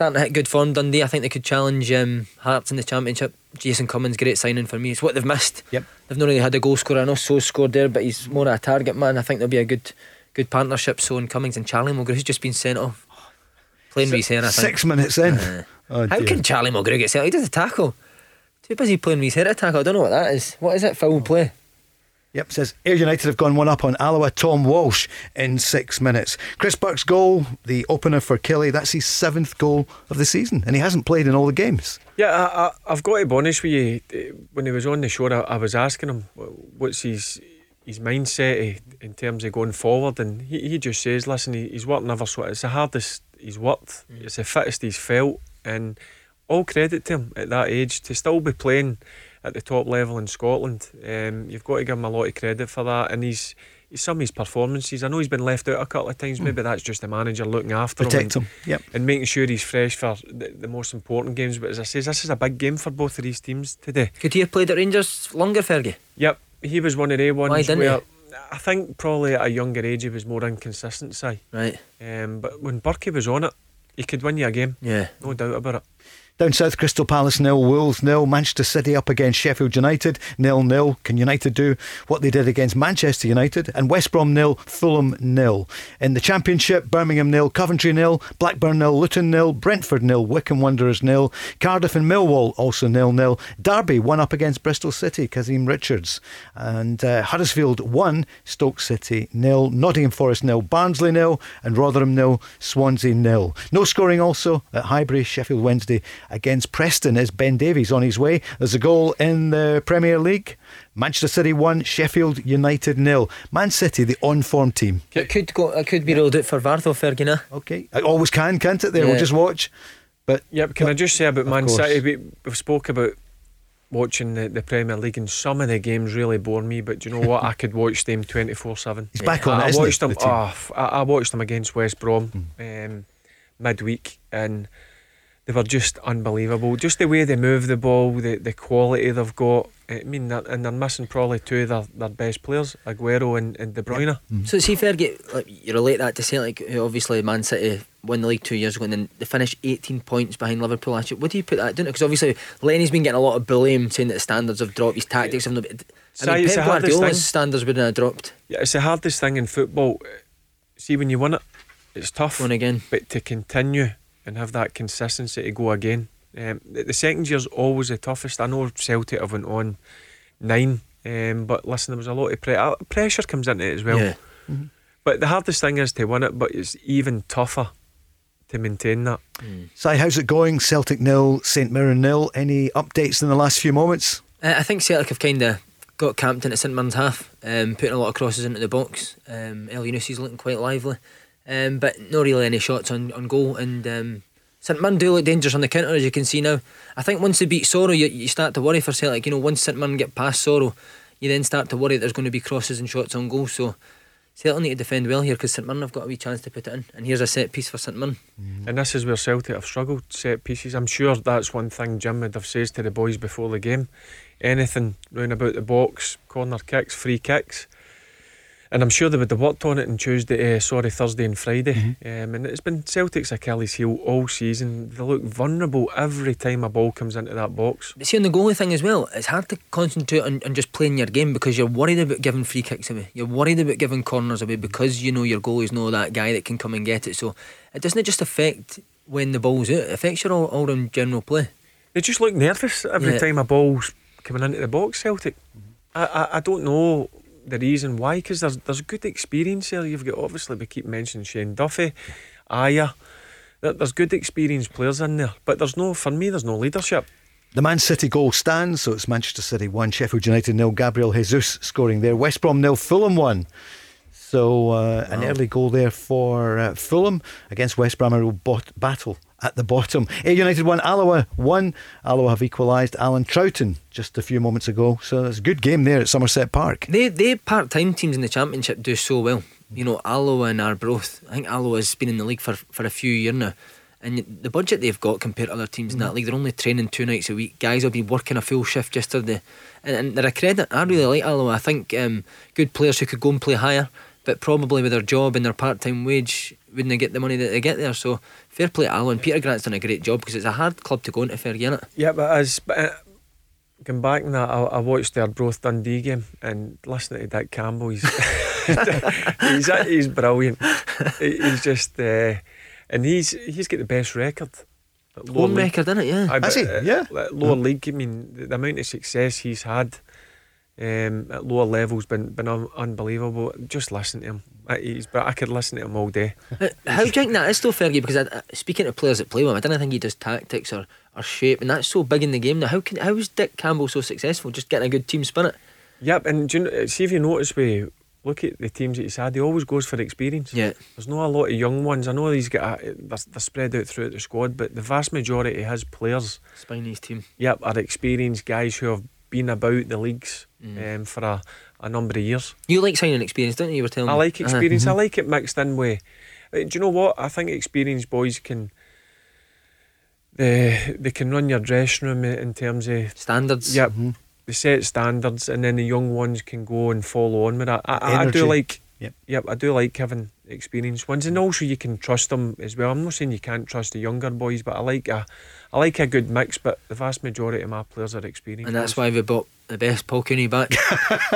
starting to hit good form. Dundee, I think they could challenge um, Hearts in the Championship. Jason Cummings, great signing for me. It's what they've missed. Yep. They've not really had a goal scorer. I know So scored there, but he's more a target man. I think there'll be a good good partnership. So in Cummings and Charlie Mulgrew, who's just been sent off. Playing with his I think. Six minutes in. Uh, oh, how can Charlie Mulgrew get sent? He does a tackle. Too busy playing his hair tackle. I don't know what that is. What is it? Foul play. Yep, says Ayr United have gone one up on Alloa Tom Walsh in six minutes. Chris Burke's goal, the opener for Killie, that's his seventh goal of the season, and he hasn't played in all the games. Yeah, I, have got to be honest with you. When he was on the show, I, I was asking him what's his his mindset eh, in terms of going forward, and he, he just says, "Listen, he, he's worked never sweat. It's the hardest he's worked. It's the fittest he's felt, and all credit to him at that age to still be playing." At the top level in Scotland. Um, you've got to give him a lot of credit for that, and he's. Some of his performances, I know he's been left out a couple of times. Mm. Maybe that's just the manager looking after Protect him, and, him. Yep. and making sure he's fresh for the, the, most important games. But as I say, this is a big game for both of these teams today. Could he have played at Rangers longer, Fergie? Yep, he was one of the ones Why didn't where he? I think probably at a younger age he was more inconsistent. Say right, um, but when Burkey was on it, he could win you a game. Yeah, no doubt about it. Down south, Crystal Palace nil, Wolves nil, Manchester City up against Sheffield United nil nil. Can United do what they did against Manchester United? And West Brom nil, Fulham nil. In the Championship, Birmingham nil, Coventry nil, Blackburn nil, Luton nil, Brentford nil, Wycombe Wanderers nil, Cardiff and Millwall also nil nil. Derby one up against Bristol City, Kazim Richards, and uh, Huddersfield one, Stoke City nil, Nottingham Forest nil, Barnsley nil, and Rotherham nil, Swansea nil. No scoring also at Highbury, Sheffield Wednesday against Preston as Ben Davies on his way. There's a goal in the Premier League. Manchester City 1, Sheffield United nil. Man City, the on form team. It could go. It could be ruled out for VAR though, Fergie. nah? Okay. It always can, can't it? There, we'll just watch. But Yep, can I just say about Man course. City? We, we've spoke about watching the, the Premier League, and some of the games really bore me. But do you know what? I could watch them twenty four seven. He's back on it, I isn't he, watched them. the team? Oh, f- I, I watched them against West Brom um, midweek, and they were just unbelievable. Just the way they move the ball, the the quality they've got. I mean, they're, and they're missing probably two of their, their best players, Aguero and, and De Bruyne. Mm-hmm. So see, Fergie, like you relate that to Celtic, who obviously Man City won the league two years ago, and then they finished 18 points behind Liverpool last year. What do you put that down to? Because obviously Lenny's been getting a lot of bullying, saying that the standards have dropped, his tactics have not. I Si, mean, it's Pep the hardest Guardiola's standards wouldn't have dropped. Yeah, it's the hardest thing in football. See, when you win it, it's tough. One again. But to continue and have that consistency to go again. Um, the, the second year's always the toughest. I know Celtic have went on nine, um, but listen, there was a lot of pre- uh, pressure comes into it as well. Yeah. But the hardest thing is to win it, but it's even tougher to maintain that. Si, how's it going? Celtic nil, St Mirren nil. Any updates in the last few moments? Uh, I think Celtic have kind of got camped into St Mirren's half, um, putting a lot of crosses into the box. Um, Elyounoussi's looking quite lively, um, but not really any shots on, on goal. And um, St Mirren do look dangerous on the counter, as you can see now. I think once they beat Soro, you, you start to worry for Celtic. You know, once St Mirren get past Soro, you then start to worry that there's going to be crosses and shots on goal. So Celtic need to defend well here because St Mirren have got a wee chance to put it in. And here's a set piece for St Mirren. And this is where Celtic have struggled, set pieces. I'm sure that's one thing Jim would have says to the boys before the game. Anything round about the box, corner kicks, free kicks. And I'm sure they would have worked on it on Tuesday, uh, sorry, Thursday and Friday. Um, and it's been Celtic's Achilles heel all season. They look vulnerable every time a ball comes into that box. But see, on the goalie thing as well, it's hard to concentrate on, on just playing your game because you're worried about giving free kicks away. You're worried about giving corners away because you know your goalie's not that guy that can come and get it. So it doesn't just affect when the ball's out, it affects your all, all round general play. They just look nervous every Yeah. time a ball's coming into the box, Celtic. I, I, I don't know the reason why, because there's, there's good experience there. You've got, obviously, we keep mentioning Shane Duffy, Ajer. There's good experienced players in there, but there's no, for me, there's no leadership. The Man City goal stands, so it's Manchester City 1, Sheffield United nil, Gabriel Jesus scoring there. West Brom nil, Fulham 1. So uh, an early goal there for uh, Fulham against West Brom, a real bot- battle at the bottom. A United 1, Alloa 1. Alloa have equalised Alan Trouten just a few moments ago. So it's a good game there at Somerset Park. They they part time teams in the championship do so well. You know, Alloa and Arbroath. I think Alloa's been in the league for, for a few years now. And the budget they've got compared to other teams in that league, they're only training two nights a week. Guys will be working a full shift yesterday. And, and they're a credit. I really like Alloa. I think um, good players who could go and play higher, but probably with their job and their part time wage, wouldn't they get the money that they get there? So fair play to Alloa. And Peter Grant's done a great job because it's a hard club to go into, fair get it. Yeah, but as but, uh, going back in that, I, I watched their Arbroath Dundee game and listening to Dick Campbell, (laughs) he's he's, he's brilliant. He- He's just, uh, and he's he's got the best record. at lower Home league. record, isn't it? Yeah. Aye, Has but, he? uh, Yeah. like, Lower league, I mean, the, the amount of success he's had um, at lower levels been been un- unbelievable. Just listen to him. Uh, He's, but I could listen to him all day. Uh, How do you think that is though, Fergie? Because I, I- speaking to players that play with him, I don't think he does tactics or, or shape, and that's so big in the game now. How can how is Dick Campbell so successful? Just getting a good team spirit. Yep, and do you know, see if you notice we look at the teams that he's had, he always goes for experience. Yeah. There's not a lot of young ones. I know he's got a, they're, they're spread out throughout the squad, but the vast majority of his players, Spiney's team. yep, are experienced guys who have been about the leagues um, for a, a number of years. You like signing experience, don't you? You were telling I me. like Uh-huh. experience. I like it mixed in with. uh, Do you know what? I think experienced boys can. They they can run your dressing room in terms of Standards. Yep. They set standards, and then the young ones can go and follow on with that. I, I, I do like. Yep. Yep, I do like having experienced ones, and also you can trust them as well. I'm not saying you can't trust the younger boys, but I like a, I like a good mix, but the vast majority of my players are experienced. And that's why we bought the best Paul Cooney back. (laughs)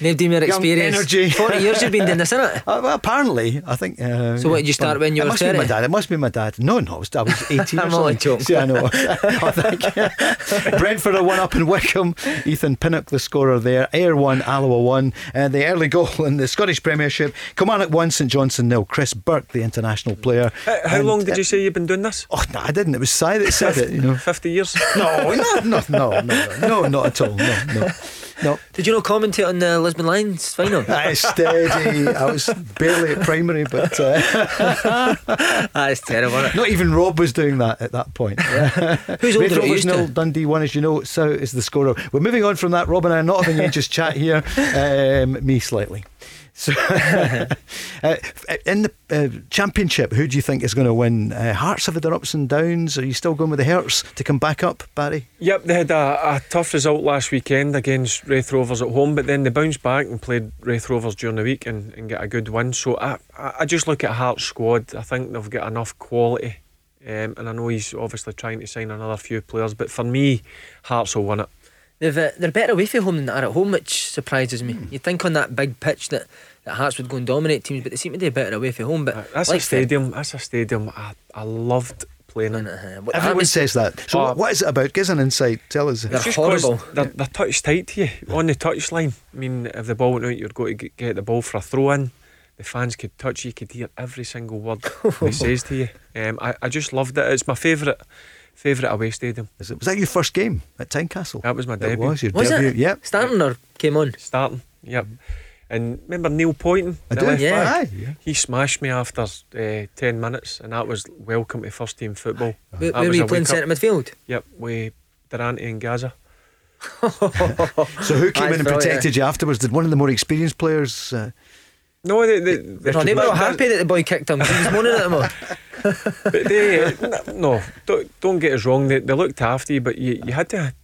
Nobody more experience. energy. 40 years you've been doing this, innit? (laughs) Uh, well, apparently, I think. Uh, So what, did you start when you it were must be my dad. It must be my dad. No, no, I was, I was (laughs) 18 or I'm only joking. See, I know. I think. Brentford are one up in Wycombe. Ethan Pinnock, the scorer there. Ayr one, Alloa one. And the early goal in the Scottish Premiership. Kilmarnock one, St Johnstone nil. Chris Burke, the international player. How, And, long did uh, you say you've been doing this? Oh, no, I didn't. It was Si that said it, you know. 50 years? (laughs) No, no, no, no, no, no, not at all. No, no. No. Did you not commentate on the Lisbon Lions final? I steady. I was barely at primary, but uh, (laughs) That's terrible, isn't it? not even Rob was doing that at that point. Who's older Red at Rovers used nil, Dundee one, as you know. So is the scorer. We're moving on from that. Rob and I are not having any just chat here. (laughs) Um, me slightly. So, (laughs) uh, in the uh, championship, who do you think is going to win? Uh, Hearts have had their ups and downs. Are you still going with the Hearts to come back up, Barry? Yep, they had a, a tough result last weekend against Raith Rovers at home, but then they bounced back and played Raith Rovers during the week and, and get a good win. So I, I I just look at Hearts' squad. I think they've got enough quality, um, and I know he's obviously trying to sign another few players, but for me, Hearts will win it. They've, uh, they're better away from home than they are at home, which surprises me. You'd think on that big pitch that, that Hearts would go and dominate teams, but they seem to do better away from home. But That's like a stadium. That's a stadium. I, I loved playing in. Uh, what Everyone atmos- says that. So, Oh. what is it about? Give us an insight. Tell us. They're It's horrible. They're, they're touch tight to you on the touch line. I mean, if the ball went out, you're going to get, get the ball for a throw in. The fans could touch you, could hear every single word he (laughs) says to you. Um, I, I just loved it. It's my favourite favourite away stadium. Is it, was that your first game at Tynecastle? That was my It debut. was your Was debut. it? Yep. Stanton or came on? Starting, yep. And remember Neil Pointon, I do. left Yeah. back? Aye, yeah. He smashed me after uh, 10 minutes, and that was welcome to first team football. Where, That where were was you a playing centre midfield? Yep, with Durrant and Gazza. (laughs) So who came Aye, in and brilliant. protected you afterwards? Did one of the more experienced players? Uh, No, they, they, they, No, they were but- happy that the boy kicked him. He was moaning at him. (laughs) (laughs) But they, no, don't, don't get us wrong. They, they looked after you, but you, you had to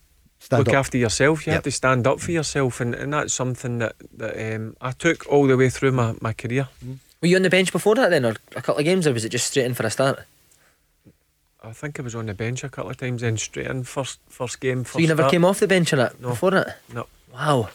stand look up. after yourself. You Yep. had to stand up for yourself, and, and that's something that, that um, I took all the way through my, my career. Were you on the bench before that then, or a couple of games, or was it just straight in for a start? I think I was on the bench a couple of times, then straight in first first game. First So you never start. came off the bench or that No. before that? No, Wow.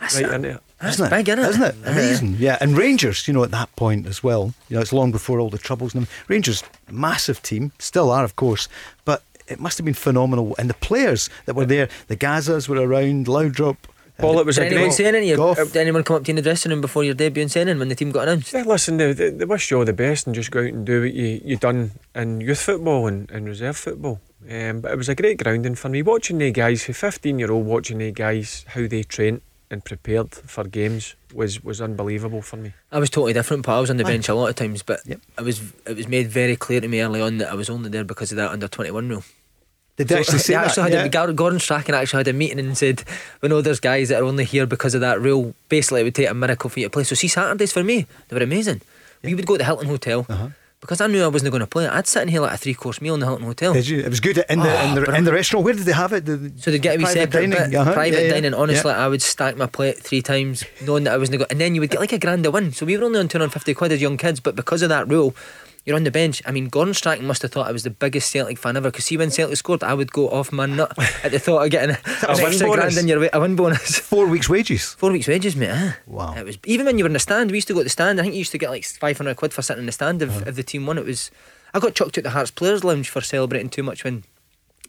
That's, right into it. that's Isn't it? big, isn't it? Isn't it? Amazing. Yeah. And Rangers, you know, at that point as well, you know, it's long before all the troubles. And Rangers, massive team, still are, of course, but it must have been phenomenal. And the players that were there, the Gazzas were around, Laudrup. Paul, it was Did a anyone great. say anything? Did anyone come up to you in the dressing room before your debut and say anything when the team got announced? Yeah, listen, they, they, they wish you all the best and just go out and do what you you done in youth football and, and reserve football. Um, but it was a great grounding for me watching the guys, who 15 year old watching the guys how they trained and prepared for games was was unbelievable for me. I was totally different, but I was on the Aye. bench a lot of times. But Yep. it was it was made very clear to me early on that I was only there because of that under twenty one rule. Did they actually say they that? actually Yeah. had a, Gordon Strachan actually had a meeting and said, "We know there's guys that are only here because of that rule. Basically, it would take a miracle for you to play." So see, Saturdays for me, they were amazing. We would go to the Hilton Hotel Uh-huh. Because I knew I wasn't going to play. I'd sit in here like a three course meal in the Hilton Hotel. Did you? It was good in the, Oh, in, the, in the restaurant. Where did they have it? The, So they'd get a wee private separate dining? bit, Uh-huh, private yeah, yeah, dining. Honestly, yeah. I would stack my plate three times, knowing that I wasn't going. And then you would get like a grand a win. So we were only on two hundred fifty quid as young kids, but because of that rule, you're on the bench. I mean, Gordon Strachan must have thought I was the biggest Celtic fan ever. Because see, when Celtic scored, I would go off my nut at the thought of getting a, (laughs) an win extra bonus? grand in your wa- a win bonus. (laughs) Four weeks' wages. Four weeks' wages, mate. eh? Wow. It was even when you were in the stand. We used to go to the stand. I think you used to get like five hundred quid for sitting in the stand if, Uh-huh. if the team won. It was. I got chucked at the Hearts Players Lounge for celebrating too much when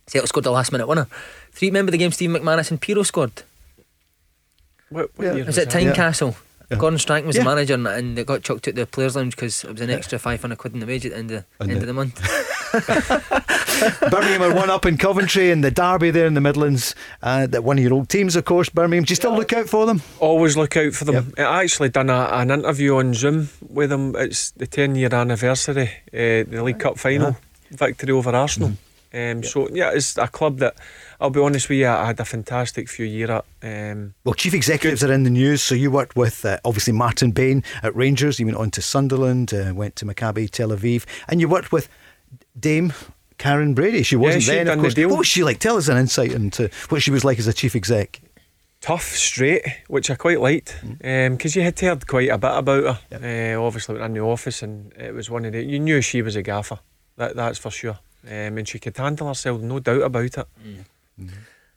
Celtic scored the last minute winner. Three. Remember the game Steve McManus and Piro scored? What, what Yeah. year It was was at? Tynecastle. Yeah. Gordon Strachan was Yeah. the manager, and, and they got chucked at the players' lounge because it was an extra five hundred quid in the wage at the end of, end the- of the month. (laughs) Birmingham are one up in Coventry and the derby there in the Midlands. Uh, that one of your old teams, of course, Birmingham. Do you still look out for them? Always look out for them. I actually done a, an interview on Zoom with them. It's the 10 year anniversary, uh, the League Cup final victory over Arsenal. Um, So, yeah, it's a club that I'll be honest with you, I had a fantastic few year at. Um, Well, chief executives are in the news. So you worked with uh, obviously Martin Bain at Rangers. You went on to Sunderland, uh, went to Maccabi Tel Aviv, and you worked with Dame Karren Brady. She wasn't she'd then, of the course. deal. What was she like? Tell us an insight into what she was like as a chief exec. tough, straight, which I quite liked because you had heard quite a bit about her. Uh, obviously, went in the office, and it was one of the. You knew she was a gaffer, that, that's for sure. um, and she could handle herself, no doubt about it.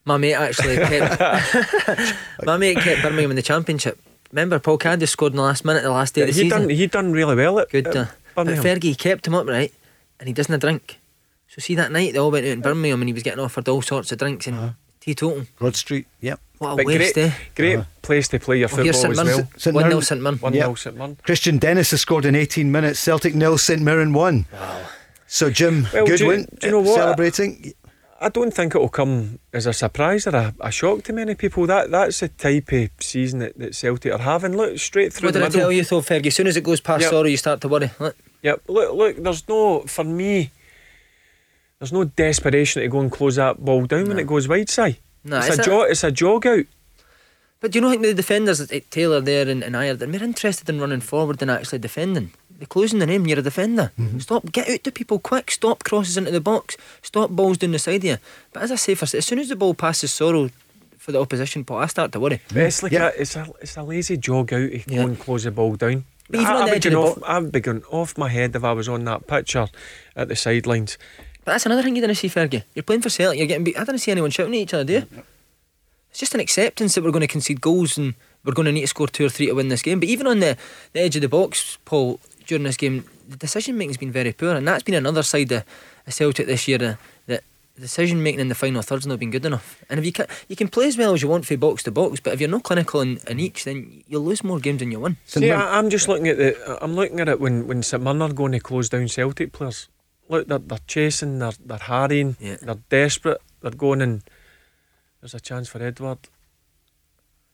My mate actually (laughs) kept (laughs) my mate kept Birmingham in the championship. Remember Paul Caddis scored in the last minute, the last day of the he season. done he done really well at, Good. at Uh, but Birmingham. Fergie kept him up right, and he doesn't drink. So see that night they all went out in Birmingham and he was getting offered all sorts of drinks and teetotum. Broad Street, yep. What a But waste, great, eh? great place to play your Well, here's football St as well. St. One Mirren- 0 St Mirren. One Yep. 0 St Mirren. Kristian Dennis has scored in 18 minutes. Celtic nil, St Mirren one. So Jim, Well, good do win. do you know what? Celebrating. I don't think it'll come as a surprise or a, a shock to many people. That that's the type of season that, that Celtic are having. Look straight through What did I middle. tell you though, Fergie? As soon as it goes past Yep. Soro, you start to worry. Look, Yep. Look, look. There's no for me. There's no desperation to go and close that ball down when it goes wide side. No, it's a jog. It's a jog out. But do you know, like the defenders, Taylor there and, and Ajer, they're more interested in running forward than actually defending. They're closing the name, you're a defender. Mm-hmm. Stop, get out to people quick, stop crosses into the box, stop balls down the side of you. But as I say, for, as soon as the ball passes Soro for the opposition, Paul, I start to worry. But it's like a, it's a it's a lazy jog out to Yeah. go and close the ball down. But even I, on I'd, edge of go the off, I would be going off my head if I was on that pitch or at the sidelines. But that's another thing you didn't see, Fergie. You're playing for Celtic, you're getting beat. I didn't see anyone shouting at each other, do you? It's just an acceptance that we're going to concede goals and we're going to need to score two or three to win this game. But even on the, the edge of the box, Paul, during this game, the decision making's been very poor, and that's been another side of, of Celtic this year. Uh, that the decision making in the final third's not been good enough. And if you can, you can play as well as you want from box to box, but if you're not clinical in, in each, then you'll lose more games than you win. See, I, I'm just looking at the. I'm looking at it when when St Mirren are going to close down Celtic players. Look, they're, they're chasing, they're they're harrying, Yeah. they're desperate. They're going and there's a chance for Edouard.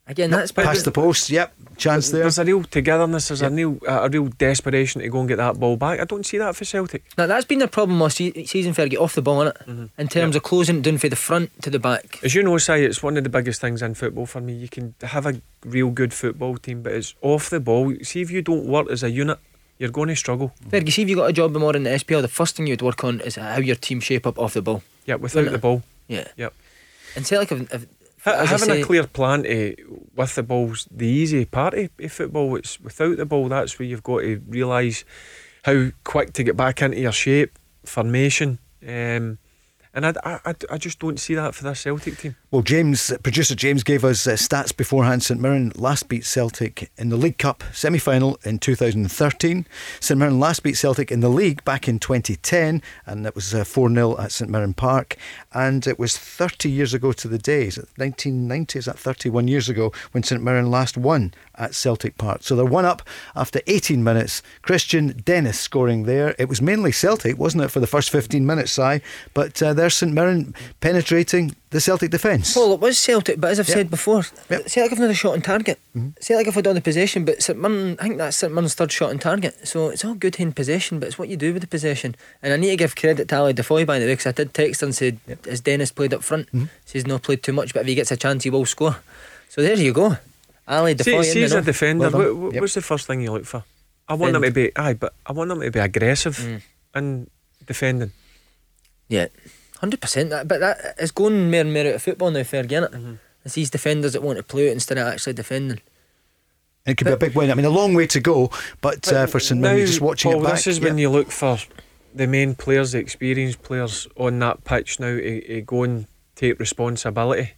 Again, that's Past the post, yep. Chance there. There's a real togetherness. There's a real a real desperation to go and get that ball back. I don't see that for Celtic. Now, that's been the problem all se- season, Fergie, off the ball, innit? Mm-hmm. In terms of closing it down from the front to the back. As you know, Si, it's one of the biggest things in football for me. You can have a real good football team, but it's off the ball. See, if you don't work as a unit, you're going to struggle. Fergie, see if you got a job more in the SPL, the first thing you'd work on is how your team shape up off the ball. Yeah, without Wouldn't the it? ball. Yeah. Yep. And Celtic have, have Ha- having say- a clear plan to, with the ball's the easy part of, of football. It's without the ball that's where you've got to realise how quick to get back into your shape, formation, um, and I, I, I, just don't see that for this Celtic team. Well, James, producer James gave us uh, stats beforehand. St Mirren last beat Celtic in the League Cup semi final in 2013. St Mirren last beat Celtic in the league back in 2010, and that was 4 0 at St Mirren Park. And it was 30 years ago to the day, is it 1990? Is that 31 years ago when St Mirren last won at Celtic Park? So they're one up after 18 minutes. Kristian Dennis scoring there. It was mainly Celtic, wasn't it, for the first 15 minutes, Si? But uh, there's St Mirren penetrating the Celtic defence. Paul, it was Celtic, but as I've Yep. said before, Yep. Celtic have another shot on target. Mm-hmm. Celtic have had all the possession, but St Mirren, I think that's St Mirren's third shot on target. So it's all good in possession, but it's what you do with the possession. And I need to give credit to Ali Defoy, by the way, because I did text her and said, has Dennis played up front? Mm-hmm. He's not played too much, but if he gets a chance, he will score. So there you go. Ali Defoy See, see in as a defender, Well what, what- Yep. what's the first thing you look for? I want them to be aye, but I want them to be aggressive Mm. and defending. Yeah, hundred percent. That, but that is going more and more out of football now. Fair, get it? Mm-hmm. It's these defenders that want to play it instead of actually defending. It could be a big win. I mean, a long way to go, but uh, for St Mirren, you're just watching Paul, it back. This is when you look for the main players, the experienced players on that pitch now to, to go and take responsibility,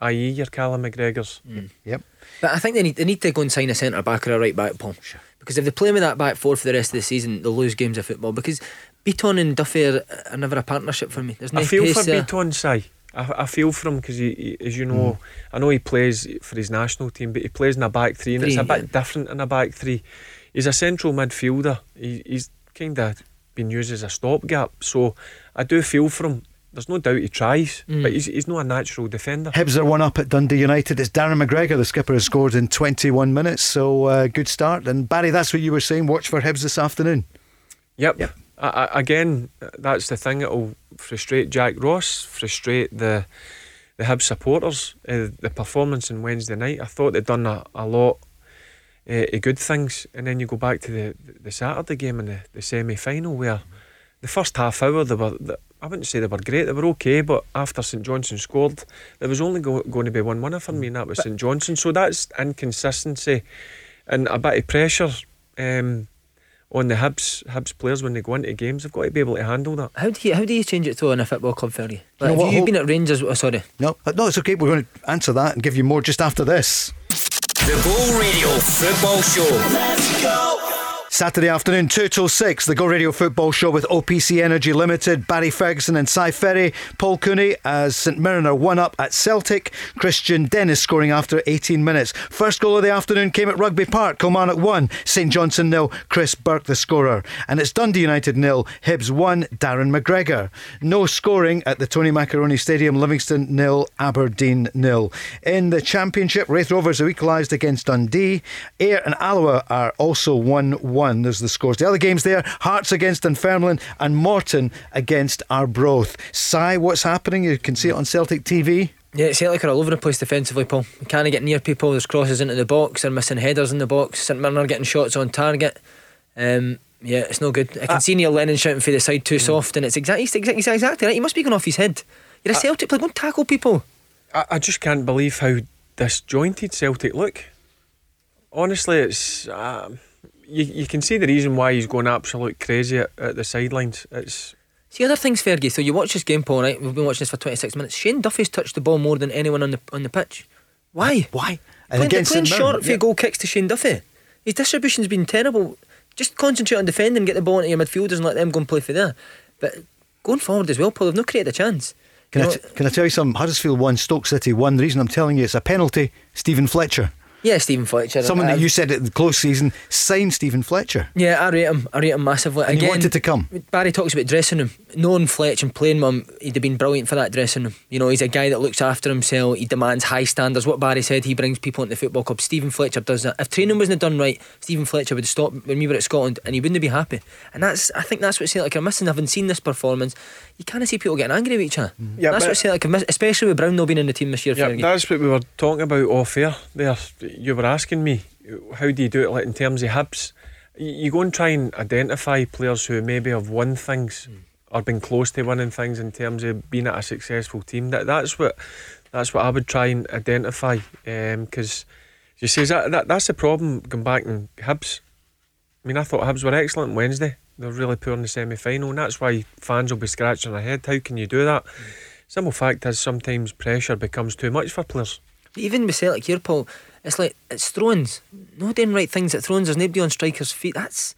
i.e., your Callum McGregor's. Yep. But I think they need they need to go and sign a centre back or a right back, Paul. Sure. Because if they play with that back four for the rest of the season, they'll lose games of football. Because Bitton and Duffy are, are never a partnership for me. There's no I feel for there. Bitton, Si. I, I feel for him because, he, he, as you know, Mm. I know he plays for his national team, but he plays in a back three, and it's a bit yeah. different in a back three. He's a central midfielder. He, he's kind of been used as a stopgap, so I do feel for him. There's no doubt he tries, Mm. but he's, he's not a natural defender. Hibs are one up at Dundee United. It's Darren McGregor, the skipper, has scored in 21 minutes, so uh, good start. And Barry, that's what you were saying. Watch for Hibs this afternoon. Yep. I, I, again, that's the thing. It'll frustrate Jack Ross, frustrate the the Hibs supporters. Uh, the performance on Wednesday night, I thought they'd done a, a lot uh, of good things, and then you go back to the the Saturday game in the, the semi final where the first half hour they were. The, I wouldn't say they were great. They were okay, but after St Johnstone scored, there was only go, going to be one winner for me, and that was St Johnstone. So that's inconsistency and a bit of pressure um, on the Hibs Hibs players when they go into games. They've got to be able to handle that. How do you how do you change it to in a football club, Fergie? Like, know have you, Hol- have been at Rangers? Oh, sorry. No, uh, no, it's okay. We're going to answer that and give you more just after this. The Go Radio Football Show. Let's go. Saturday afternoon, 2 till 6, the Go Radio Football Show with OPC Energy Limited, Barry Ferguson and Si Ferry, Paul Cooney as St Mirren are one up at Celtic, Kristian Dennis scoring after 18 minutes. First goal of the afternoon came at Rugby Park, Kilmarnock 1, St Johnstone nil, Chris Burke the scorer. And it's Dundee United nil, Hibs 1, Darren McGregor. No scoring at the Tony Macaroni Stadium, Livingston nil, Aberdeen nil. In the Championship, Raith Rovers are equalised against Dundee. Ayr and Alloa are also 1 1. There's the scores. The other games there Hearts against Dunfermline and Morton against Arbroath. Si, what's happening? You can see it on Celtic TV. Yeah, Celtic are all over the place defensively, Paul. You can't get near people. There's crosses into the box. They're missing headers in the box. St Mirren are getting shots on target. Um, yeah, it's no good. I can see Neil Lennon shouting for the side too soft, and it's exactly he's exactly, exactly right. He must be going off his head. You're a Celtic player. Go and tackle people. I, I just can't believe how disjointed Celtic look. Honestly, it's um, you, you can see the reason why he's going absolute crazy at, at the sidelines. It's See other things, Fergie. So you watch this game, Paul. Right? We've been watching this for 26 minutes. Shane Duffy's touched the ball more than anyone on the on the pitch. Why? Why? And playing, against playing short for yeah. goal kicks to Shane Duffy. His distribution's been terrible. Just concentrate on defending, get the ball into your midfielders and let them go and play for there. But going forward as well, Paul, they've not created a chance. Can, You I know- t- can I tell you something? Huddersfield 1, Stoke City 1. The reason I'm telling you it's a penalty, Steven Fletcher. Yeah, Steven Fletcher. Someone I- that um, you said at the close season signed Steven Fletcher. Yeah, I rate him. I rate him massively. And he Again, wanted to come. Barry talks about dressing room. Knowing Fletcher and playing with him, he'd have been brilliant for that dressing room. You know, he's a guy that looks after himself. He demands high standards. What Barry said, he brings people into the football club. Steven Fletcher does that. If training wasn't done right, Stephen Fletcher would stop when we were at Scotland, and he wouldn't be happy. And that's, I think, that's what Celtic are missing. Having seen this performance, you kind of see people getting angry with each other. Mm. Yeah, that's what Celtic are missing, especially with Brown not being in the team this year. yeah, that's what we were talking about off air. There, you were asking me how do you do it like in terms of Hibs. You go and try and identify players who maybe have won things hmm. or been close to winning things in terms of being at a successful team. That that's what that's what I would try and identify. Um, because you see, that, that that's the problem going back in Hibs. I mean, I thought Hibs were excellent on Wednesday. They're really poor in the semi final, and that's why fans will be scratching their head. How can you do that? Hmm. Simple fact is, sometimes pressure becomes too much for players. Even with Celtic here, Paul, it's like it's thrones. No doing right things at thrones. There's nobody on strikers' feet. That's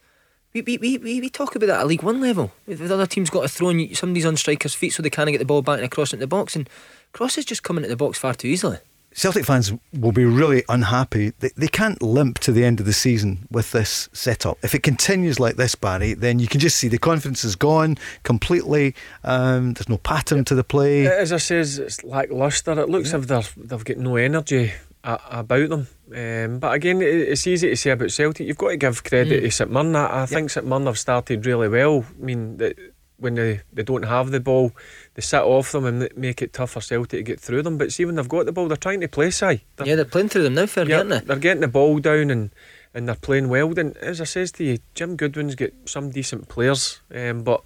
we we, we, we we talk about that at League One level. If the other team's got a throw and somebody's on strikers' feet so they can't get the ball back and across into the box, and crosses just coming into the box far too easily. Celtic fans will be really unhappy. They, they can't limp to the end of the season with this setup. If it continues like this, Barry, then you can just see the confidence is gone completely. Um, there's no pattern to the play. As I says, it's lacklustre. It looks as if they're, they've got no energy a, about them. Um, but again, it's easy to say about Celtic. You've got to give credit to St Mirren. I, I think St Mirren have started really well. I mean, the, when they, they don't have the ball, they sit off them and make it tough for Celtic to get through them. But see, when they've got the ball, they're trying to play side. They're, Yeah, they're playing through them now, yeah, aren't they? they're getting the ball down and, and they're playing well. And as I says to you, Jim Goodwin's got some decent players, um, but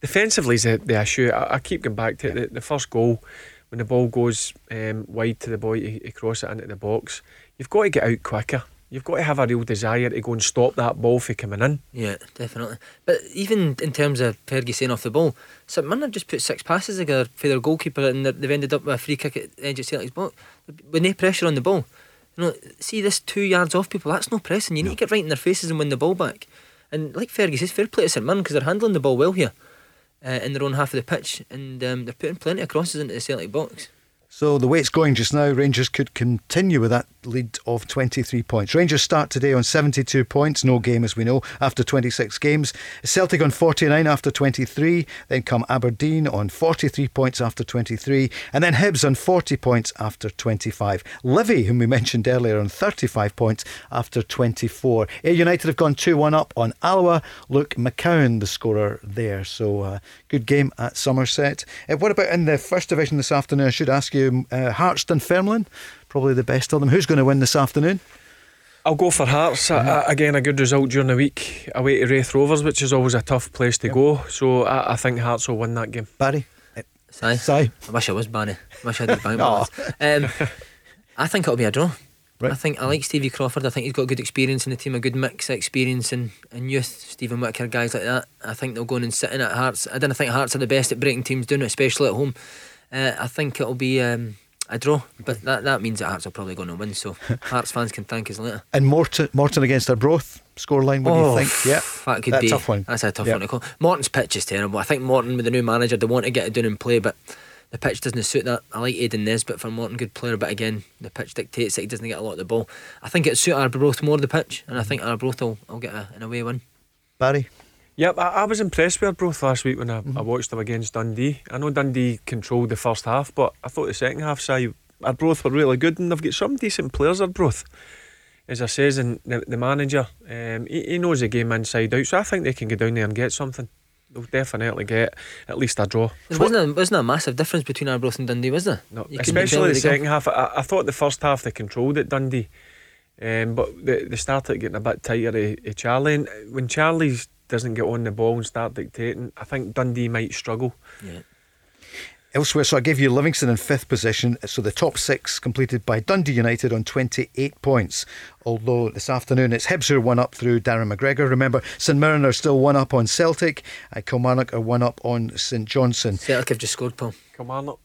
defensively is the, the issue. I, I keep going back to it. The, the first goal, when the ball goes um, wide to the boy to, to cross it into the box, you've got to get out quicker. You've got to have a real desire to go and stop that ball from coming in. Yeah, definitely. But even in terms of Fergie saying off the ball, St Mirren have just put six passes together for their goalkeeper and they've ended up with a free kick at the edge of Celtic's box with no pressure on the ball. You know, see this two yards off people, that's no pressing. You need to get right in their faces and win the ball back. And like Fergie says, fair play to St Mirren because they're handling the ball well here uh, in their own half of the pitch and um, they're putting plenty of crosses into the Celtic box. So the way it's going just now, Rangers could continue with that lead of 23 points. Rangers start today on 72 points, no game as we know, after 26 games. Celtic on 49 after 23, then come Aberdeen on 43 points after 23, and then Hibs on 40 points after 25. Livy, whom we mentioned earlier, on 35 points after 24. Ayr United have gone 2 1 up on Alloa. Luke McCowan, the scorer there. So uh, good game at Somerset. Uh, what about in the first division this afternoon? I should ask you, uh, Hearts Dunfermline, probably the best of them. Who's going to win this afternoon? I'll go for Hearts. Uh, uh, again, a good result during the week away to Raith Rovers, which is always a tough place to go. So I, I think Hearts will win that game. Barry? Si. Si. I wish I was Barry. I wish I did bank balance. (laughs) Um, I think it'll be a draw. Right. I think I like Stevie Crawford. I think he's got good experience in the team, a good mix of experience and, and youth. Steven Whittaker, guys like that. I think they'll go in and sit in at Hearts. I don't think Hearts are the best at breaking teams down, especially at home. Uh, I think it'll be um, a draw, but that, that means that Hearts are probably going to win. So (laughs) Hearts fans can thank us later. And Morton, Morton against Arbroath scoreline. What do you think? Yeah, Oh, that could That's be a tough one. That's a tough Yeah. one to call. Morton's pitch is terrible. I think Morton with the new manager, they want to get it done and play, but the pitch doesn't suit that. I like Aidan Nesbitt for Morton, good player, but again, the pitch dictates that he doesn't get a lot of the ball. I think it suit Arbroath more the pitch, and I think Arbroath will, will get a, an away win. Barry. Yep, I, I was impressed with Arbroath last week when I, I watched them against Dundee. I know Dundee controlled the first half, but I thought the second half side Arbroath were really good, and they've got some decent players. Arbroath, as I says, and the, the manager, um, he, he knows the game inside out, so I think they can go down there and get something. They'll definitely get at least a draw. There wasn't a, wasn't a massive difference between Arbroath and Dundee, was there? No, You especially the go. second half. I, I thought the first half they controlled it, Dundee, um, but they, they started getting a bit tighter. Of, of Charlie, and when Charlie doesn't get on the ball and start dictating, I think Dundee might struggle. Yeah. Elsewhere, so I gave you Livingston in fifth position. So the top six completed by Dundee United on 28 points. Although this afternoon it's Hibs who are one up through Darren McGregor. Remember, St Mirren are still one up on Celtic. Uh, Kilmarnock are one up on St Johnstone. Celtic have just scored, Paul. Kilmarnock.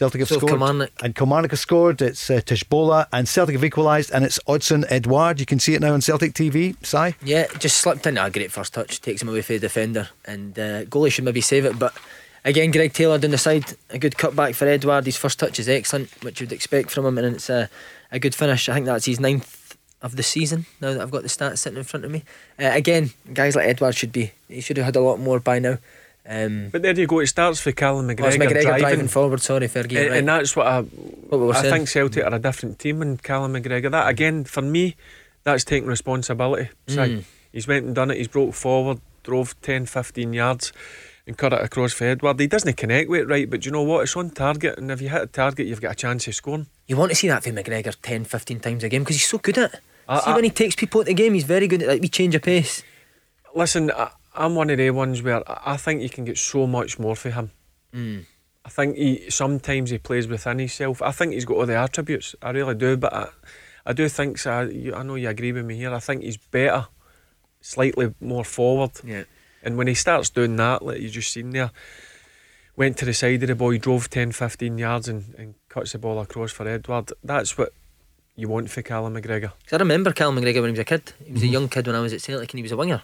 Celtic have So scored. Kilmarnock. And Kilmarnock have scored. It's uh, Tshibola. And Celtic have equalised. And it's Odsonne Edouard. You can see it now on Celtic TV. Si? Yeah, just slipped into a great first touch, takes him away from the defender, and uh, goalie should maybe save it. But again, Greg Taylor down the side, a good cutback for Edouard. His first touch is excellent, which you'd expect from him, and it's a, a good finish. I think that's his ninth of the season. Now that I've got the stats sitting in front of me, uh, again, guys like Edouard should be. He should have had a lot more by now. Um, But there you go. It starts for Callum oh, McGregor, McGregor driving, driving, forward. Sorry, Fergie. and, right. and that's what I. What we were I saying. think Celtic are a different team than Callum McGregor. That again, for me, that's taking responsibility. Si. Mm. He's went and done it. He's broke forward, drove 10, 15 yards, and cut it across for Edouard. He doesn't connect with it right, but you know what? It's on target, and if you hit a target, you've got a chance of scoring. You want to see that from McGregor 10, 15 times a game because he's so good at it. I- see I- when he takes people at the game, he's very good at like we change of pace. Listen, I, I'm one of the ones where I I think you can get so much more for him. Mm. I think he sometimes he plays within himself. I think he's got all the attributes. I really do, but I, I do think so. You- I know you agree with me here. I think he's better, slightly more forward. Yeah. And when he starts doing that, like you just seen there, went to the side of the ball, he drove 10, 15 yards and, and cuts the ball across for Edouard. That's what you want for Callum McGregor. 'Cause I remember Callum McGregor when he was a kid. He was a Mhm. young kid when I was at Celtic and he was a winger.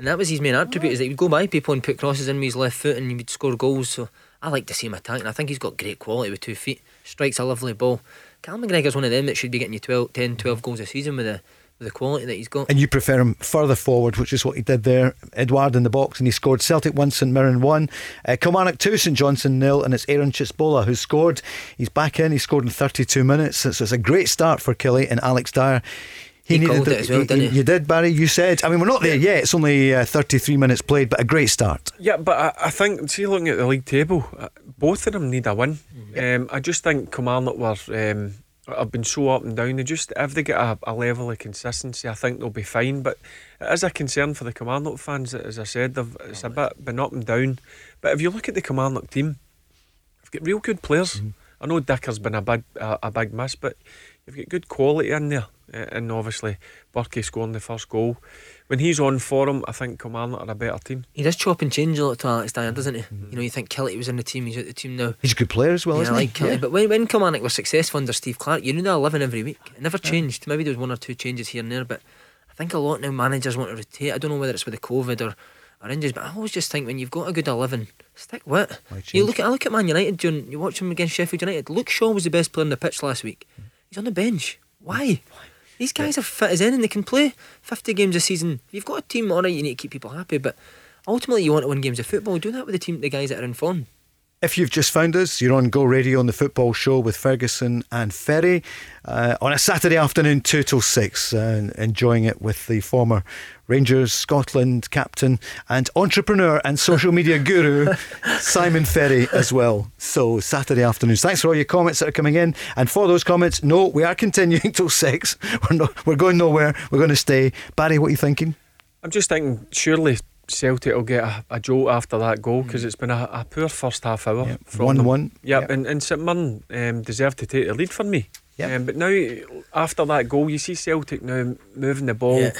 And that was his main attribute is that he would go by people and put crosses in with his left foot and he would score goals. So I like to see him attack and I think he's got great quality with two feet. Strikes a lovely ball. Callum McGregor's one of them that should be getting you 12, 10, 12 goals a season with the with the quality that he's got. And you prefer him further forward, which is what he did there. Edouard in the box, and he scored Celtic 1, St Mirren 1. Uh, Kilmarnock 2, St Johnstone nil, and it's Aaron Tshibola who scored. He's back in, he scored in 32 minutes. So it's a great start for Killie and Alex Dyer. He called it as well, didn't he? You did, Barry. You said. I mean, we're not there yet. It's only uh, 33 minutes played, but a great start. Yeah, but I, I think, see, looking at the league table, uh, both of them need a win. Um, I just think Kilmarnock were, um, have been so up and down. They just, if they get a, a level of consistency, I think they'll be fine. But it is a concern for the Kilmarnock fans, as I said, they've, it's a bit been up and down. But if you look at the Kilmarnock team, they've got real good players. I know Dicker's been a big, a, a big miss, but you've got good quality in there. Uh, and obviously, Burkey scoring the first goal. When he's on for him, I think Kilmarnock are a better team. He does chop and change a lot to Alex Dyer, doesn't he? You know, you think Kelly was in the team, he's out the team now. He's a good player as well, yeah, isn't I he? like Kelly. Yeah. But when, when Kilmarnock were successful under Steve Clarke, you knew they were 11 every week. It never changed. Maybe there was one or two changes here and there, but I think a lot now managers want to rotate. I don't know whether it's with the COVID or, or injuries, but I always just think when you've got a good 11, stick with it. You look at I look at Man United, during, you watch them against Sheffield United. Luke Shaw was the best player on the pitch last week. He's on the bench. Why? These guys are fit as in and they can play 50 games a season. You've got a team, alright, you need to keep people happy, but ultimately you want to win games of football. Do that with the team, the guys that are in form. If you've just found us, you're on Go Radio on the football show with Ferguson and Ferry uh, on a Saturday afternoon, 2 till 6, uh, enjoying it with the former Rangers Scotland captain and entrepreneur and social media guru, (laughs) Simon Ferry, as well. So, Saturday afternoons. Thanks for all your comments that are coming in. And for those comments, no, we are continuing (laughs) till 6. We're, not, we're going nowhere. We're going to stay. Barry, what are you thinking? I'm just thinking, surely Celtic will get a, a jolt after that goal because it's been a, a poor first half hour. from them. 1-1. Yep, and, and St Mirren um, deserved to take the lead for me. Yeah. Um, but now, after that goal, you see Celtic now moving the ball Yeah.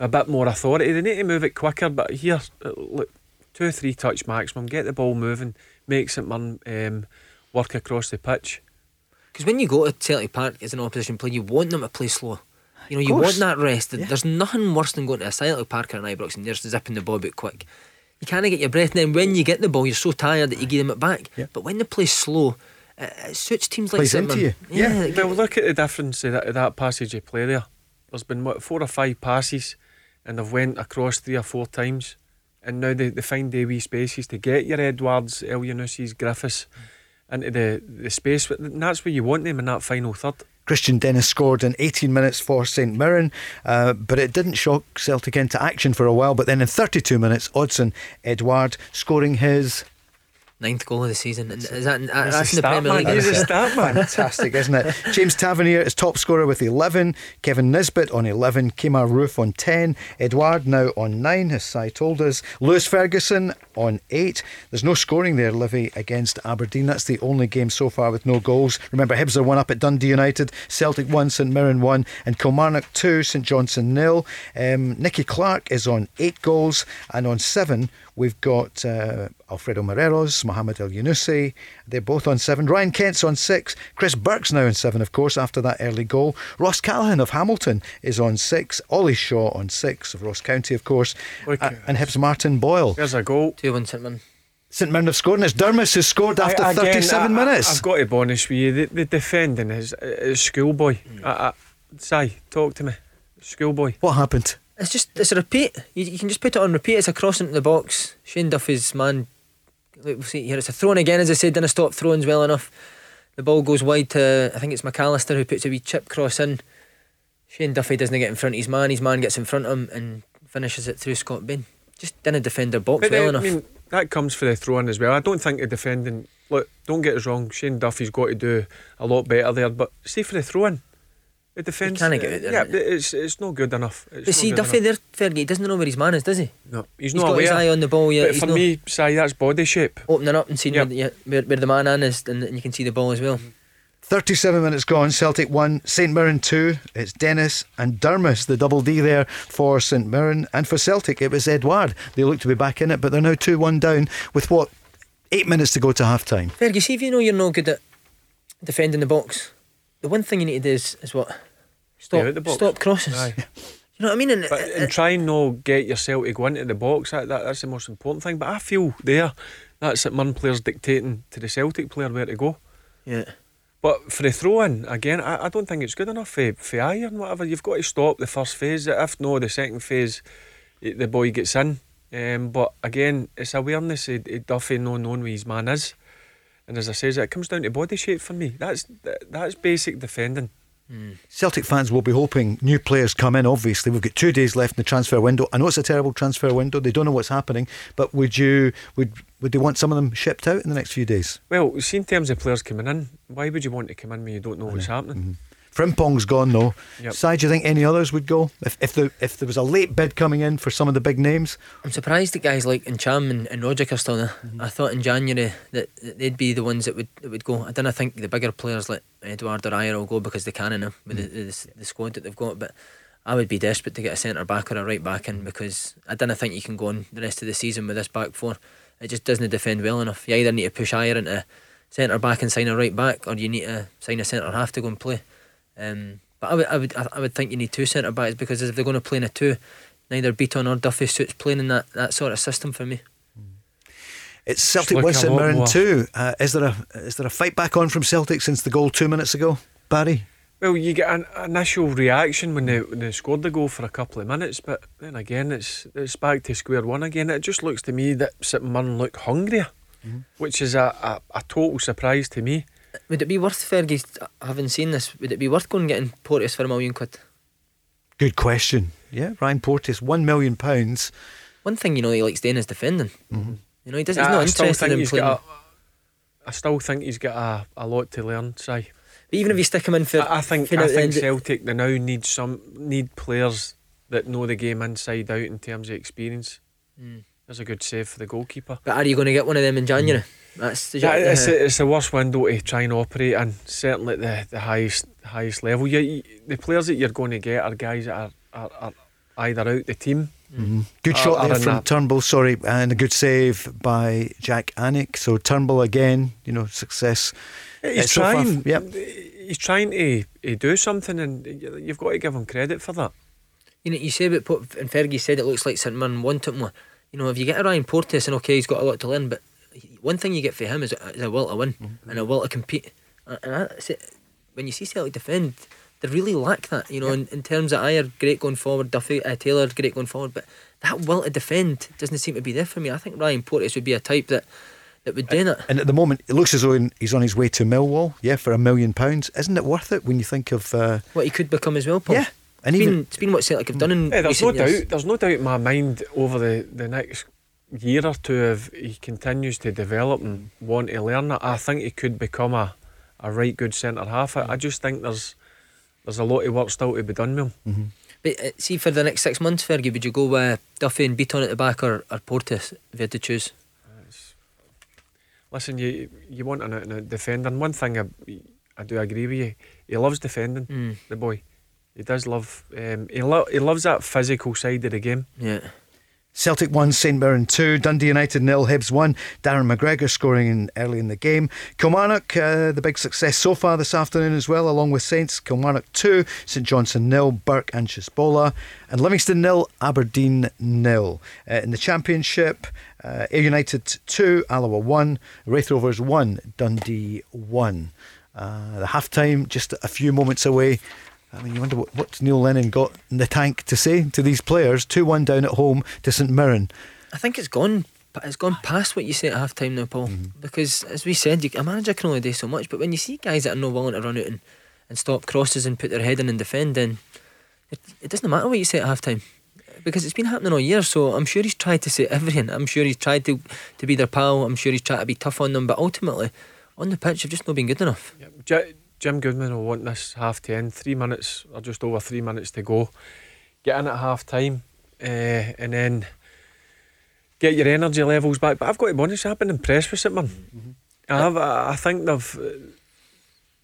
a bit more authority. They need to move it quicker, but here, uh, look, two or three touch maximum, get the ball moving, make St Mirren um, work across the pitch. Because when you go to Celtic Park as an opposition player, you want them to play slow. You know, you want that rest. Yeah. There's nothing worse than going to a Celtic Park or an Ibrox and they're just zipping the ball out quick. You kind of get your breath, and then when you get the ball, you're so tired that you give them it back. Yeah. But when the play slow, it, it suits teams like Plays St into you. Yeah. like, Well, look at the difference of that, of that passage of play there. There's been what, four or five passes, and they've went across three or four times, and now they, they find the wee spaces to get your Edouards, El Yunusis, Griffiths mm. into the, the space. And that's where you want them in that final third. Kristian Dennis scored in 18 minutes for St Mirren, uh, but it didn't shock Celtic into action for a while. But then in 32 minutes, Odsonne Edouard scoring his. Ninth goal of the season. And is that, He's that's a in the stat Premier man. League? He's a isn't it? stat man. (laughs) (laughs) Fantastic, isn't it? James Tavernier is top scorer with 11. Kevin Nisbet on 11. Kemar Roofe on 10. Edouard now on 9, as Si told us. Lewis Ferguson on 8. There's no scoring there, Livy, against Aberdeen. That's the only game so far with no goals. Remember, Hibs are 1 up at Dundee United. Celtic 1, St Mirren 1. And Kilmarnock 2, St Johnstone nil. Um, Nicky Clark is on 8 goals. And on 7, we've got uh, Alfredo Morelos, Mohamed Elyounoussi. They're both on 7. Ryan Kent's on 6. Chris Burke's now on 7, of course, after that early goal. Ross Callachan of Hamilton is on 6. Ollie Shaw on 6 of Ross County, of course. Look Uh, and Hibs Martin Boyle. There's a goal. 2 1 St Mirren. St Mirren have scored, and it's Durmus who scored after I- again, 37 I- minutes. I've got to be honest with you. The, the defending is, is schoolboy. I, I, Si, talk to me. Schoolboy. what happened? It's just it's a repeat. You, you can just put it on repeat. It's a cross into the box. Shane Duffy's man. Look, we'll see here. It's a throw in again, as I said. Didn't stop throws well enough. The ball goes wide to I think it's McAllister who puts a wee chip cross in. Shane Duffy doesn't get in front of his man. His man gets in front of him and finishes it through Scott Bain. Just didn't defend their box But uh, well then, enough. I mean, that comes for the throw in as well. I don't think the defending. Look, don't get us wrong. Shane Duffy's got to do a lot better there. But see for the throw in, the defence. can't get out there, Yeah, innit? but it's it's not good enough. It's but see, good Duffy enough. there, Fergie, he doesn't know where his man is, does he? No, he's, He's not got his eye on the ball. Yeah, but he's for not me, Si, that's body shape. opening up and seeing Yep. where, yeah, where, where the man in is, and, and you can see the ball as well. 37 minutes gone. Celtic 1, St Mirren 2. It's Dennis and Durmus, the double D there for St Mirren. And for Celtic, it was Edouard. They look to be back in it, but they're now 2 1 down with what? Eight minutes to go to half time. Fergie, see if you know you're no good at defending the box, the one thing you need to do is, is what? Stop, Yeah, the box. stop crosses. Aye. You know what I mean? And, But uh, and try and no get yourself to go into the box. That, that that's the most important thing. But I feel there, that's St Mirren players dictating to the Celtic player where to go. yeah. But for the throw in, again, I, I don't think it's good enough for, for iron, whatever. You've got to stop the first phase. If no, the second phase, eh, the boy gets in. Um, but again, it's awareness of, of Duffy not knowing where his man is. And as I says, it comes down to body shape for me. That's that's basic defending. Hmm. Celtic fans will be hoping new players come in, obviously. We've got two days left in the transfer window. I know it's a terrible transfer window. They don't know what's happening. But would you would would they want some of them shipped out in the next few days? Well, see, in terms of players coming in, why would you want to come in when you don't know what's happening? Mm-hmm. Frimpong's gone though. Yep. Si, do you think any others would go? If if the if there was a late bid coming in for some of the big names? I'm surprised that guys like Ntcham and, and Roderick are still there. Mm-hmm. I thought in January that, that they'd be the ones that would that would go. I don't think the bigger players like Edouard or Ajer will go because they can now with the, mm. the, the squad that they've got. But I would be desperate to get a centre back or a right back in because I don't think you can go on the rest of the season with this back four. It just doesn't defend well enough. You either need to push Ajer into centre back and sign a right back, or you need to sign a centre half to go and play. Um, but I would, I would, I would think you need two centre backs because if they're going to play in a two, neither Bitton or Duffy suits playing in that, that sort of system for me. It's Celtic look one, a St Mirren more. two. Uh, is there a is there a fight back on from Celtic since the goal two minutes ago, Barry? Well, you get an initial reaction when they when they scored the goal for a couple of minutes, but then again, it's it's back to square one again. It just looks to me that St Mirren look hungrier, which is a, a, a total surprise to me. Would it be worth Fergie having seen this? Would it be worth going and getting Porteous for a million quid? Good question. Yeah, Ryan Porteous, one million pounds. One thing you know he likes doing is defending. You know he does. He's I- not I still interested think in playing. A, I still think he's got a, a lot to learn. Si. but even if you stick him in for, I, I think I think Celtic they now need some need players that know the game inside out in terms of experience. Mm. There's a good save for the goalkeeper. But are you going to get one of them in January? That's the, Yeah, it's, uh, the, it's the worst window to try and operate in, certainly at the, the highest highest level. You, you, the players that you're going to get are guys that are, are, are either out the team. Mhm. Good or- shot or there from that- Turnbull, sorry, and a good save by Jak Alnwick. So Turnbull again, you know, success. He's Uh, so far- trying. yep. He's trying to, to do something, and you- you've got to give him credit for that. You know, you say about Port, and Fergie said it looks like St Mirren want it more. You know, if you get a Ryan Porteous, and okay, he's got a lot to learn, but one thing you get for him is a, is a will to win and a will to compete. And it. When you see Celtic defend, they really lack that. You know, in, in terms of Ajer, great going forward, Duffy, uh, Taylor, great going forward, but that will to defend doesn't seem to be there for me. I think Ryan Porteous would be a type that that would do it. And at the moment, it looks as though he's on his way to Millwall, yeah, for a million pounds. Isn't it worth it when you think of. Uh, What he could become as well, Paul. Yeah, and it's even- been, it's been what Celtic have done in Yeah, there's no years. doubt. There's no doubt in my mind over the, the next year or two if he continues to develop and want to learn it. I think he could become a, a right good centre half. I, I just think there's there's a lot of work still to be done with him. But uh, see, for the next six months, Fergie, would you go with Duffy and Bitton at the back or, or Porteous if you had to choose? Listen, you you want an out and out defender. And one thing I, I do agree with you. He loves defending. Mm. The boy, he does love. Um, he lo- he loves that physical side of the game. Yeah. Celtic 1, St Mirren 2, Dundee United nil, Hibs 1. Darren McGregor scoring in early in the game. Kilmarnock, uh, the big success so far this afternoon as well, along with Saints. Kilmarnock 2, St Johnstone nil, Burke and Tshibola. And Livingston nil, Aberdeen nil. Uh, in the Championship, uh, Ayr United 2, Alloa 1, Raith Rovers 1, Dundee 1. Uh, the half time just a few moments away. I mean, you wonder what, what Neil Lennon got in the tank to say to these players. 2 1 down at home to St Mirren. I think it's gone. It's gone past what you say at half time now, Paul. Mm-hmm. Because as we said, you, a manager can only do so much. But when you see guys that are not willing to run out and, and stop crosses and put their head in and defend, then it, it doesn't matter what you say at half time. Because it's been happening all year, so I'm sure he's tried to say everything. I'm sure he's tried to, to be their pal. I'm sure he's tried to be tough on them. But ultimately, on the pitch, they've just not been good enough. J- Jim Goodwin will want this half to end. Three minutes or just over three minutes to go. Get in at half time uh, and then get your energy levels back. But I've got to be honest, I've been impressed with St Mirren. I, have, I think they've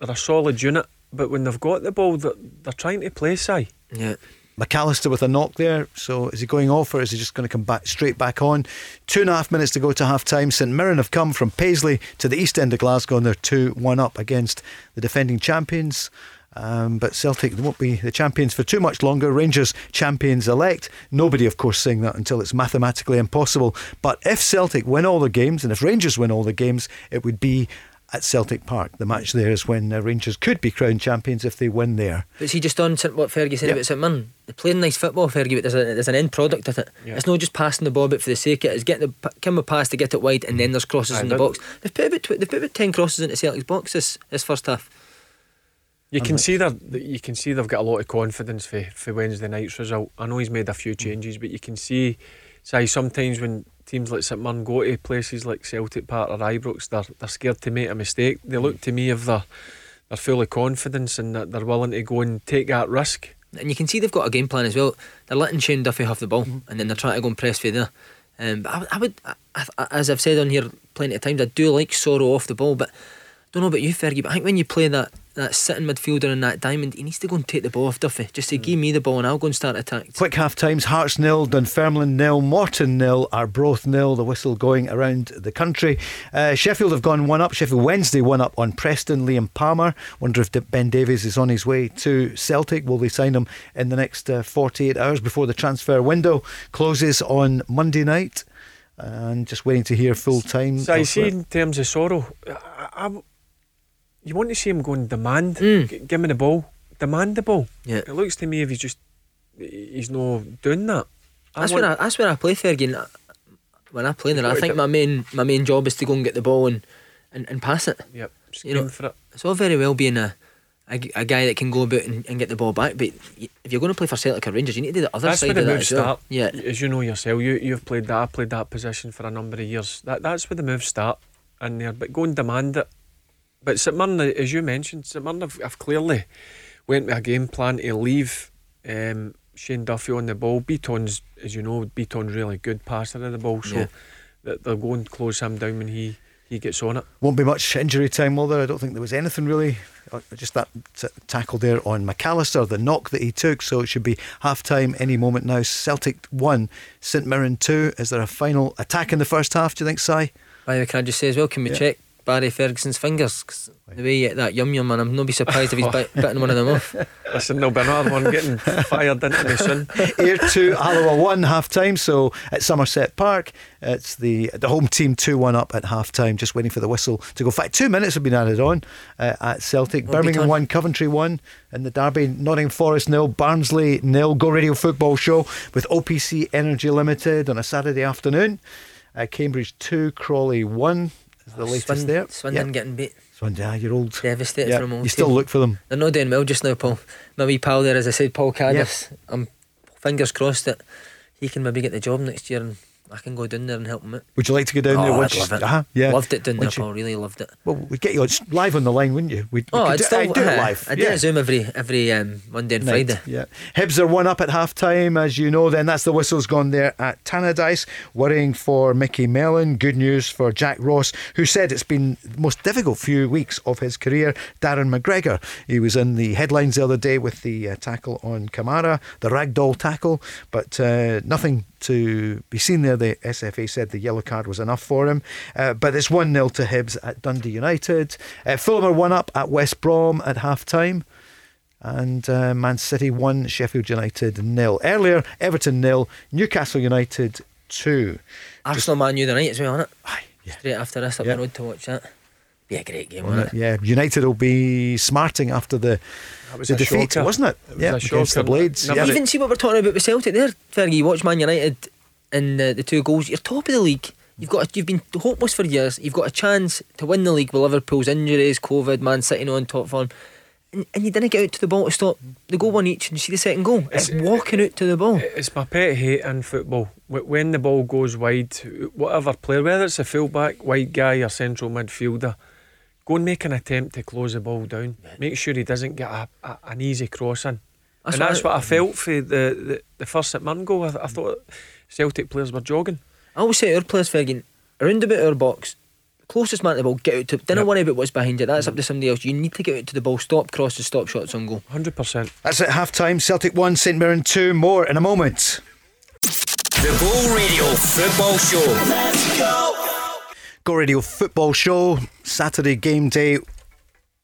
they're a solid unit, but when they've got the ball, they're, they're trying to play side. Yeah. McAllister with a knock there. So is he going off or is he just going to come back straight back on? Two and a half minutes to go to half time. St Mirren have come from Paisley to the east end of Glasgow and they're 2 1 up against the defending champions. Um, but Celtic won't be the champions for too much longer. Rangers champions elect. Nobody, of course, saying that until it's mathematically impossible. But if Celtic win all the games and if Rangers win all the games, it would be at Celtic Park. The match there is when uh, Rangers could be crowned champions if they win there. But see, just on St- what Fergie said Yep. about St Mirren, they're playing nice football, Fergie, but there's, a, there's an end product of it. Yeah. It's not just passing the ball but for the sake of it. It's getting the p- come pass to get it wide, and then there's crosses Aye, in the box. They've put about they've put about ten crosses into Celtic's box this, this first half. You can see that you can see they've got a lot of confidence for, for Wednesday night's result. I know he's made a few changes, but you can see, say sometimes when teams like St Mirren go to places like Celtic Park or Ibrox, they're they're scared to make a mistake. They look to me if they're they're full of confidence and that they're willing to go and take that risk. And you can see they've got a game plan as well. They're letting Shane Duffy have the ball, and then they're trying to go and press for there. Um, but I, would- I would, I, I, as I've said on here plenty of times, I do like Soro off the ball, but I don't know about you, Fergie, but I think when you play that that sitting midfielder in that diamond, he needs to go and take the ball off Duffy. Just say, give me the ball and I'll go and start attack. Quick half times Hearts nil, Dunfermline nil, Morton nil, Arbroath nil. The whistle going around the country. Uh, Sheffield have gone one up. Sheffield Wednesday one up on Preston. Liam Palmer. Wonder if Ben Davies is on his way to Celtic. Will they sign him in the next uh, 48 hours before the transfer window closes on Monday night? And just waiting to hear full time. So I see in terms of Soro, I, I- you want to see him go and demand, Mm. G- give me the ball, demand the ball. Yeah. It looks to me if he's just he's no doing that. I That's want- where I, that's where I play and I- When I play there, I think my main my main job is to go and get the ball and, and, and pass it. Yep, You know, for it. It's all very well being a a guy that can go about and, and get the ball back, but if you're going to play for Celtic or Rangers, you need to do the other That's side where the of that moves as well. start. Yeah, As you know yourself, you you've played that. I played that position for a number of years. That that's where the moves start in there. But go and demand it. But St Mirren, as you mentioned, St Mirren have, have clearly went with a game plan to leave um, Shane Duffy on the ball. Bitton's, as you know, Bitton's really good passer of the ball, so Yeah. that they're going to close him down when he he gets on it. Won't be much injury time, will there? I don't think there was anything really. uh, Just that t- tackle there on McAllister, the knock that he took. So it should be half time any moment now. Celtic 1, St Mirren 2. Is there a final attack in the first half, do you think, Si? By the way, can I just say as well, can we Yeah. check Barry Ferguson's fingers? 'Cause the way he hit that yum yum, man, I'm not be surprised if he's (laughs) bit, bitten one of them off. Listen, there'll be another one getting (laughs) fired into me soon. Ayr 2, Alloa 1 half time. So at Somerset Park, it's the the home team 2 1 up at half time, just waiting for the whistle to go. In fact, two minutes have been added on uh, at Celtic. Well, Birmingham 1, Coventry 1. And the Derby, Nottingham Forest nil, Barnsley nil. Go Radio Football Show with OPC Energy Limited on a Saturday afternoon. Uh, Cambridge 2, Crawley 1 is the latest Swin- there. Swindon Yep. getting beat. Swindon, ah, you're old. Devastated Yeah, for them all. You still look for them. They're not doing well just now, Paul. My wee pal there, as I said, Paul Caddis. I'm fingers crossed that he can maybe get the job next year and I can go down there and help him out. Would you like to go down there? oh, once I'd you- love it. Uh-huh, yeah. Loved it down there, you- Paul. Really loved it. Well, we'd get you on, live on the line, wouldn't you? We'd, Oh, could I'd do, still I'd do it uh, live. I do yeah. a Zoom every every um, Monday and Night, Friday. Yeah. Hibs are one up at half time, as you know. Then that's the whistle's gone there at Tannadice. Worrying for Micky Mellon. Good news for Jack Ross, who said it's been the most difficult few weeks of his career. Darren McGregor. He was in the headlines the other day with the uh, tackle on Kamara, the ragdoll tackle, but uh, nothing to be seen there. The SFA said the yellow card was enough for him. Uh, but it's 1 0 to Hibs at Dundee United. Uh, Fulham are one up at West Brom at half time and uh, Man City 1, Sheffield United nil. Earlier, Everton nil, Newcastle United 2. Arsenal Man U tonight as well, isn't it? Aye, yeah. Straight after this, up Yeah. the road to watch that. Be a great game, Wasn't won't it? it? Yeah, United will be smarting after the, That was the a defeat, shocker. wasn't it? It was yeah, a against the. Blades. Never Yeah. Even see what we're talking about with Celtic there, Fergie. You watch Man United and the, the two goals. You're top of the league. You've got you've been hopeless for years. You've got a chance to win the league with Liverpool's injuries, COVID, Man City on top form, and, and you didn't get out to the ball to stop the goal one each and you see the second goal. It's walking out to the ball. It's my pet hate in football. When the ball goes wide, whatever player, whether it's a fullback, wide guy, or central midfielder, go and make an attempt to close the ball down. Make sure he doesn't get a, a, an easy cross in. That's and what that's I- what I felt for the, the, the first at Mirren goal. I, I thought Celtic players were jogging. I always say to our players, Fergie, around about our box, closest man to the ball, get out to. Don't Yep. worry about what's behind it. That's up to somebody else. You need to get out to the ball, stop crosses, stop shots on goal. 100%. That's at half time. Celtic 1, St Mirren 2. More in a moment. The Ball Radio Football Show. Let's go Radio Football Show, Saturday game day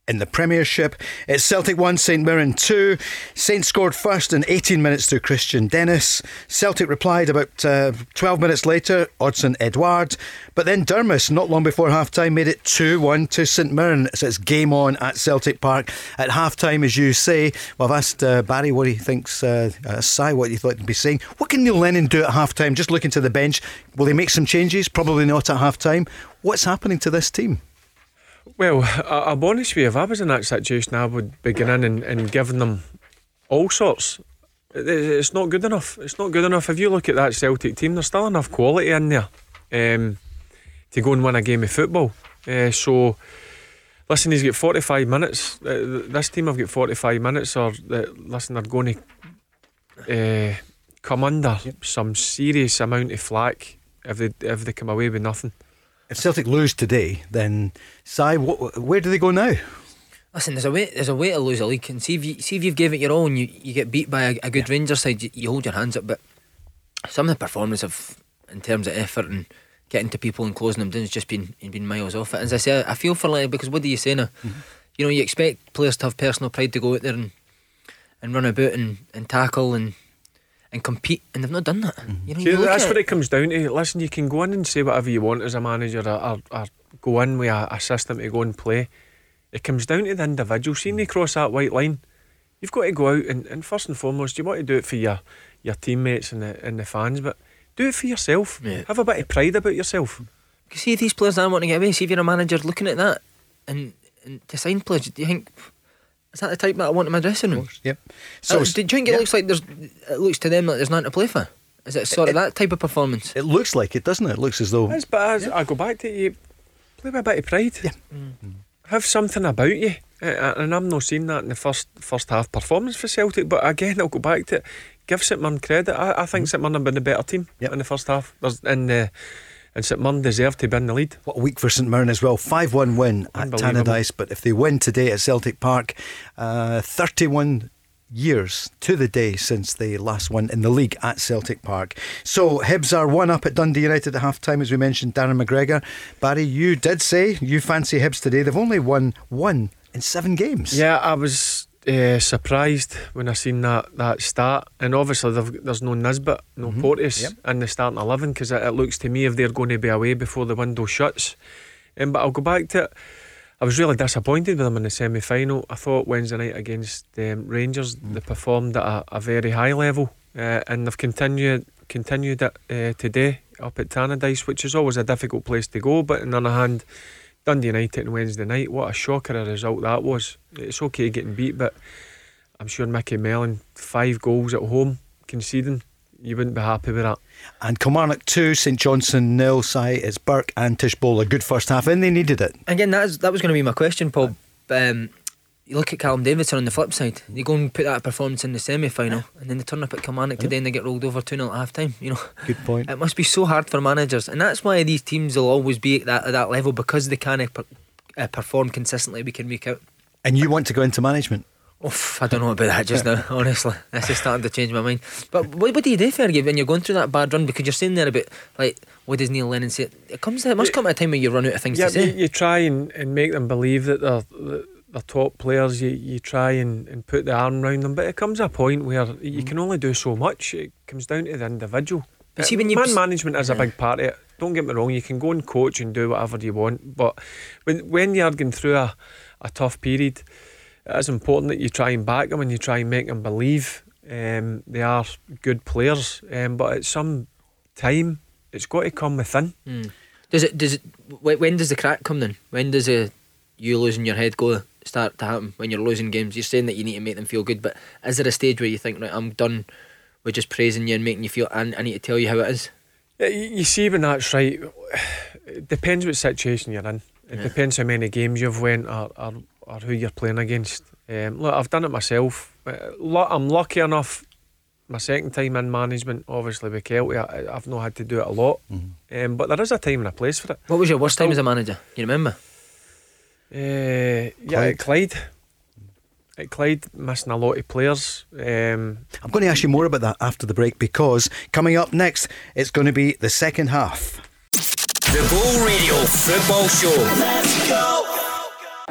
in the Premiership. It's Celtic 1, St Mirren 2. Saints scored first in 18 minutes through Kristian Dennis. Celtic replied about uh, 12 minutes later, Odsonne Edouard. But then Durmus, not long before half time, made it 2 1 to St Mirren. So it's game on at Celtic Park at half time, as you say. Well, I've asked uh, Barry what he thinks, uh, uh, Si, what he thought he'd be saying. What can Neil Lennon do at half time? Just looking to the bench. Will they make some changes? Probably not at half time. What's happening to this team? Well, I, I'll be honest with you, if I was in that situation, I would begin in and, and giving them all sorts. It- It's not good enough. It's not good enough. If you look at that Celtic team, there's still enough quality in there um, to go and win a game of football. Uh, so, listen, he's got 45 minutes. Uh, this team have got 45 minutes, or uh, listen, they're going to uh, come under some serious amount of flack if they if they come away with nothing. If Celtic lose today, then Si, what, where do they go now? Listen, there's a way. There's a way to lose a league, and see if you see if you've gave it your all, and you, you get beat by a, a good Rangers side, you, you hold your hands up. But some of the performance of, in terms of effort and getting to people and closing them down, has just been been miles off it. As I say, I feel for like because what do you say now? Mm-hmm. You know, you expect players to have personal pride to go out there and and run about and, and tackle and and compete, and they've not done that. Mm-hmm. You know, See, that's at what it comes down to. Listen, you can go in and say whatever you want as a manager, or, or, or go in with a, a system to go and play. It comes down to the individual. Seeing they cross that white line, you've got to go out and, and first and foremost, you want to do it for your your teammates and the and the fans, but do it for yourself. Yeah. Have a bit of pride about yourself. You See these players aren't wanting to get away. See if you're a manager looking at that and, and to sign players. Do you think is that the type that I want in my dressing room? Yep. Uh, so, So do you think it yeah. looks like there's? It looks to them like there's nothing to play for. Is it sort of that type of performance? It looks like it, doesn't it? It looks as though. As but as I go back to you, play with a bit of pride. Yeah. Mm. Have something about you. Uh, uh and I'm not seeing that in the first first half performance for Celtic. But again, I'll go back to it. Give St Mirren credit. I, I think mm-hmm. St Mirren have been the better team Yep. in the first half. There's, in the and St Mirren deserved to be in the lead. What a week for St Mirren as well. 5 1 win at Tannadice. But if they win today at Celtic Park, uh, 31 years to the day since they last won in the league at Celtic Park. So Hibs are one up at Dundee United at half time, as we mentioned. Darren McGregor. Barry, you did say you fancy Hibs today. They've only won one in seven games. Yeah, I was uh, surprised when I seen that that start, and obviously there's no Nisbet, no Mhm. Porteous Yep. in the starting eleven because it, it looks to me if they're going to be away before the window shuts. Um, but I'll go back to it. I was really disappointed with them in the semi final. I thought Wednesday night against um, Rangers they performed at a, a very high level, uh, and they've continued continued it uh, today up at Tannadice, which is always a difficult place to go. But on the other hand, Dundee United on Wednesday night, what a shocker a result that was. It's okay getting beat, but I'm sure Micky Mellon, five goals at home, conceding, you wouldn't be happy with that. And Kilmarnock 2, St Johnstone nil. Si, it's Burke and Tshibola. A good first half, and they needed it. Again, that's, that was going to be my question, Paul. Um, you look at Callum Davidson on the flip side. They go and put that performance in the semi final, and then they turn up at Kilmarnock today and they get rolled over 2 0 at half time. You know, (laughs) Good point. it must be so hard for managers, and that's why these teams will always be at that, at that level because they can't per, uh, perform consistently week in, week out. And you want to go into management? Oof, I don't know about that just now, honestly. This is starting to change my mind. But what, what do you do, Fergie, when you're going through that bad run? Because you're saying there about, like, what does Neil Lennon say? It comes. It must come at a time when you run out of things Yeah, to say. you, you try and, and make them believe that they're, they're top players. You, you try and, and put the arm around them, but it comes a point where you Mm. can only do so much. It comes down to the individual. But Uh, see, when you- man management is a big part of it. Don't get me wrong. You can go and coach and do whatever you want, but when when you're going through a, a tough period, it is important that you try and back them and you try and make them believe um, they are good players. Um, but at some time, it's got to come within. Mm. Does it? Does it? When does the crack come then? When does a you losing your head go start to happen? When you're losing games, you're saying that you need to make them feel good, but is there a stage where you think, right, I'm done with just praising you and making you feel, and I need to tell you how it is? You, you see when that's right. It depends what situation you're in. It Yeah. depends how many games you've won or, or, or who you're playing against. Um, look, I've done it myself. Uh, I'm lucky enough. My second time in management, obviously with Kelty, I, I've not had to do it a lot. Um, but there is a time and a place for it. What was your worst time as a manager? You remember? Uh, yeah, at Clyde. At Clyde, missing a lot of players. Um, I'm going to ask you more about that after the break because coming up next, it's going to be the second half. The Ball Radio Football Show. Let's go.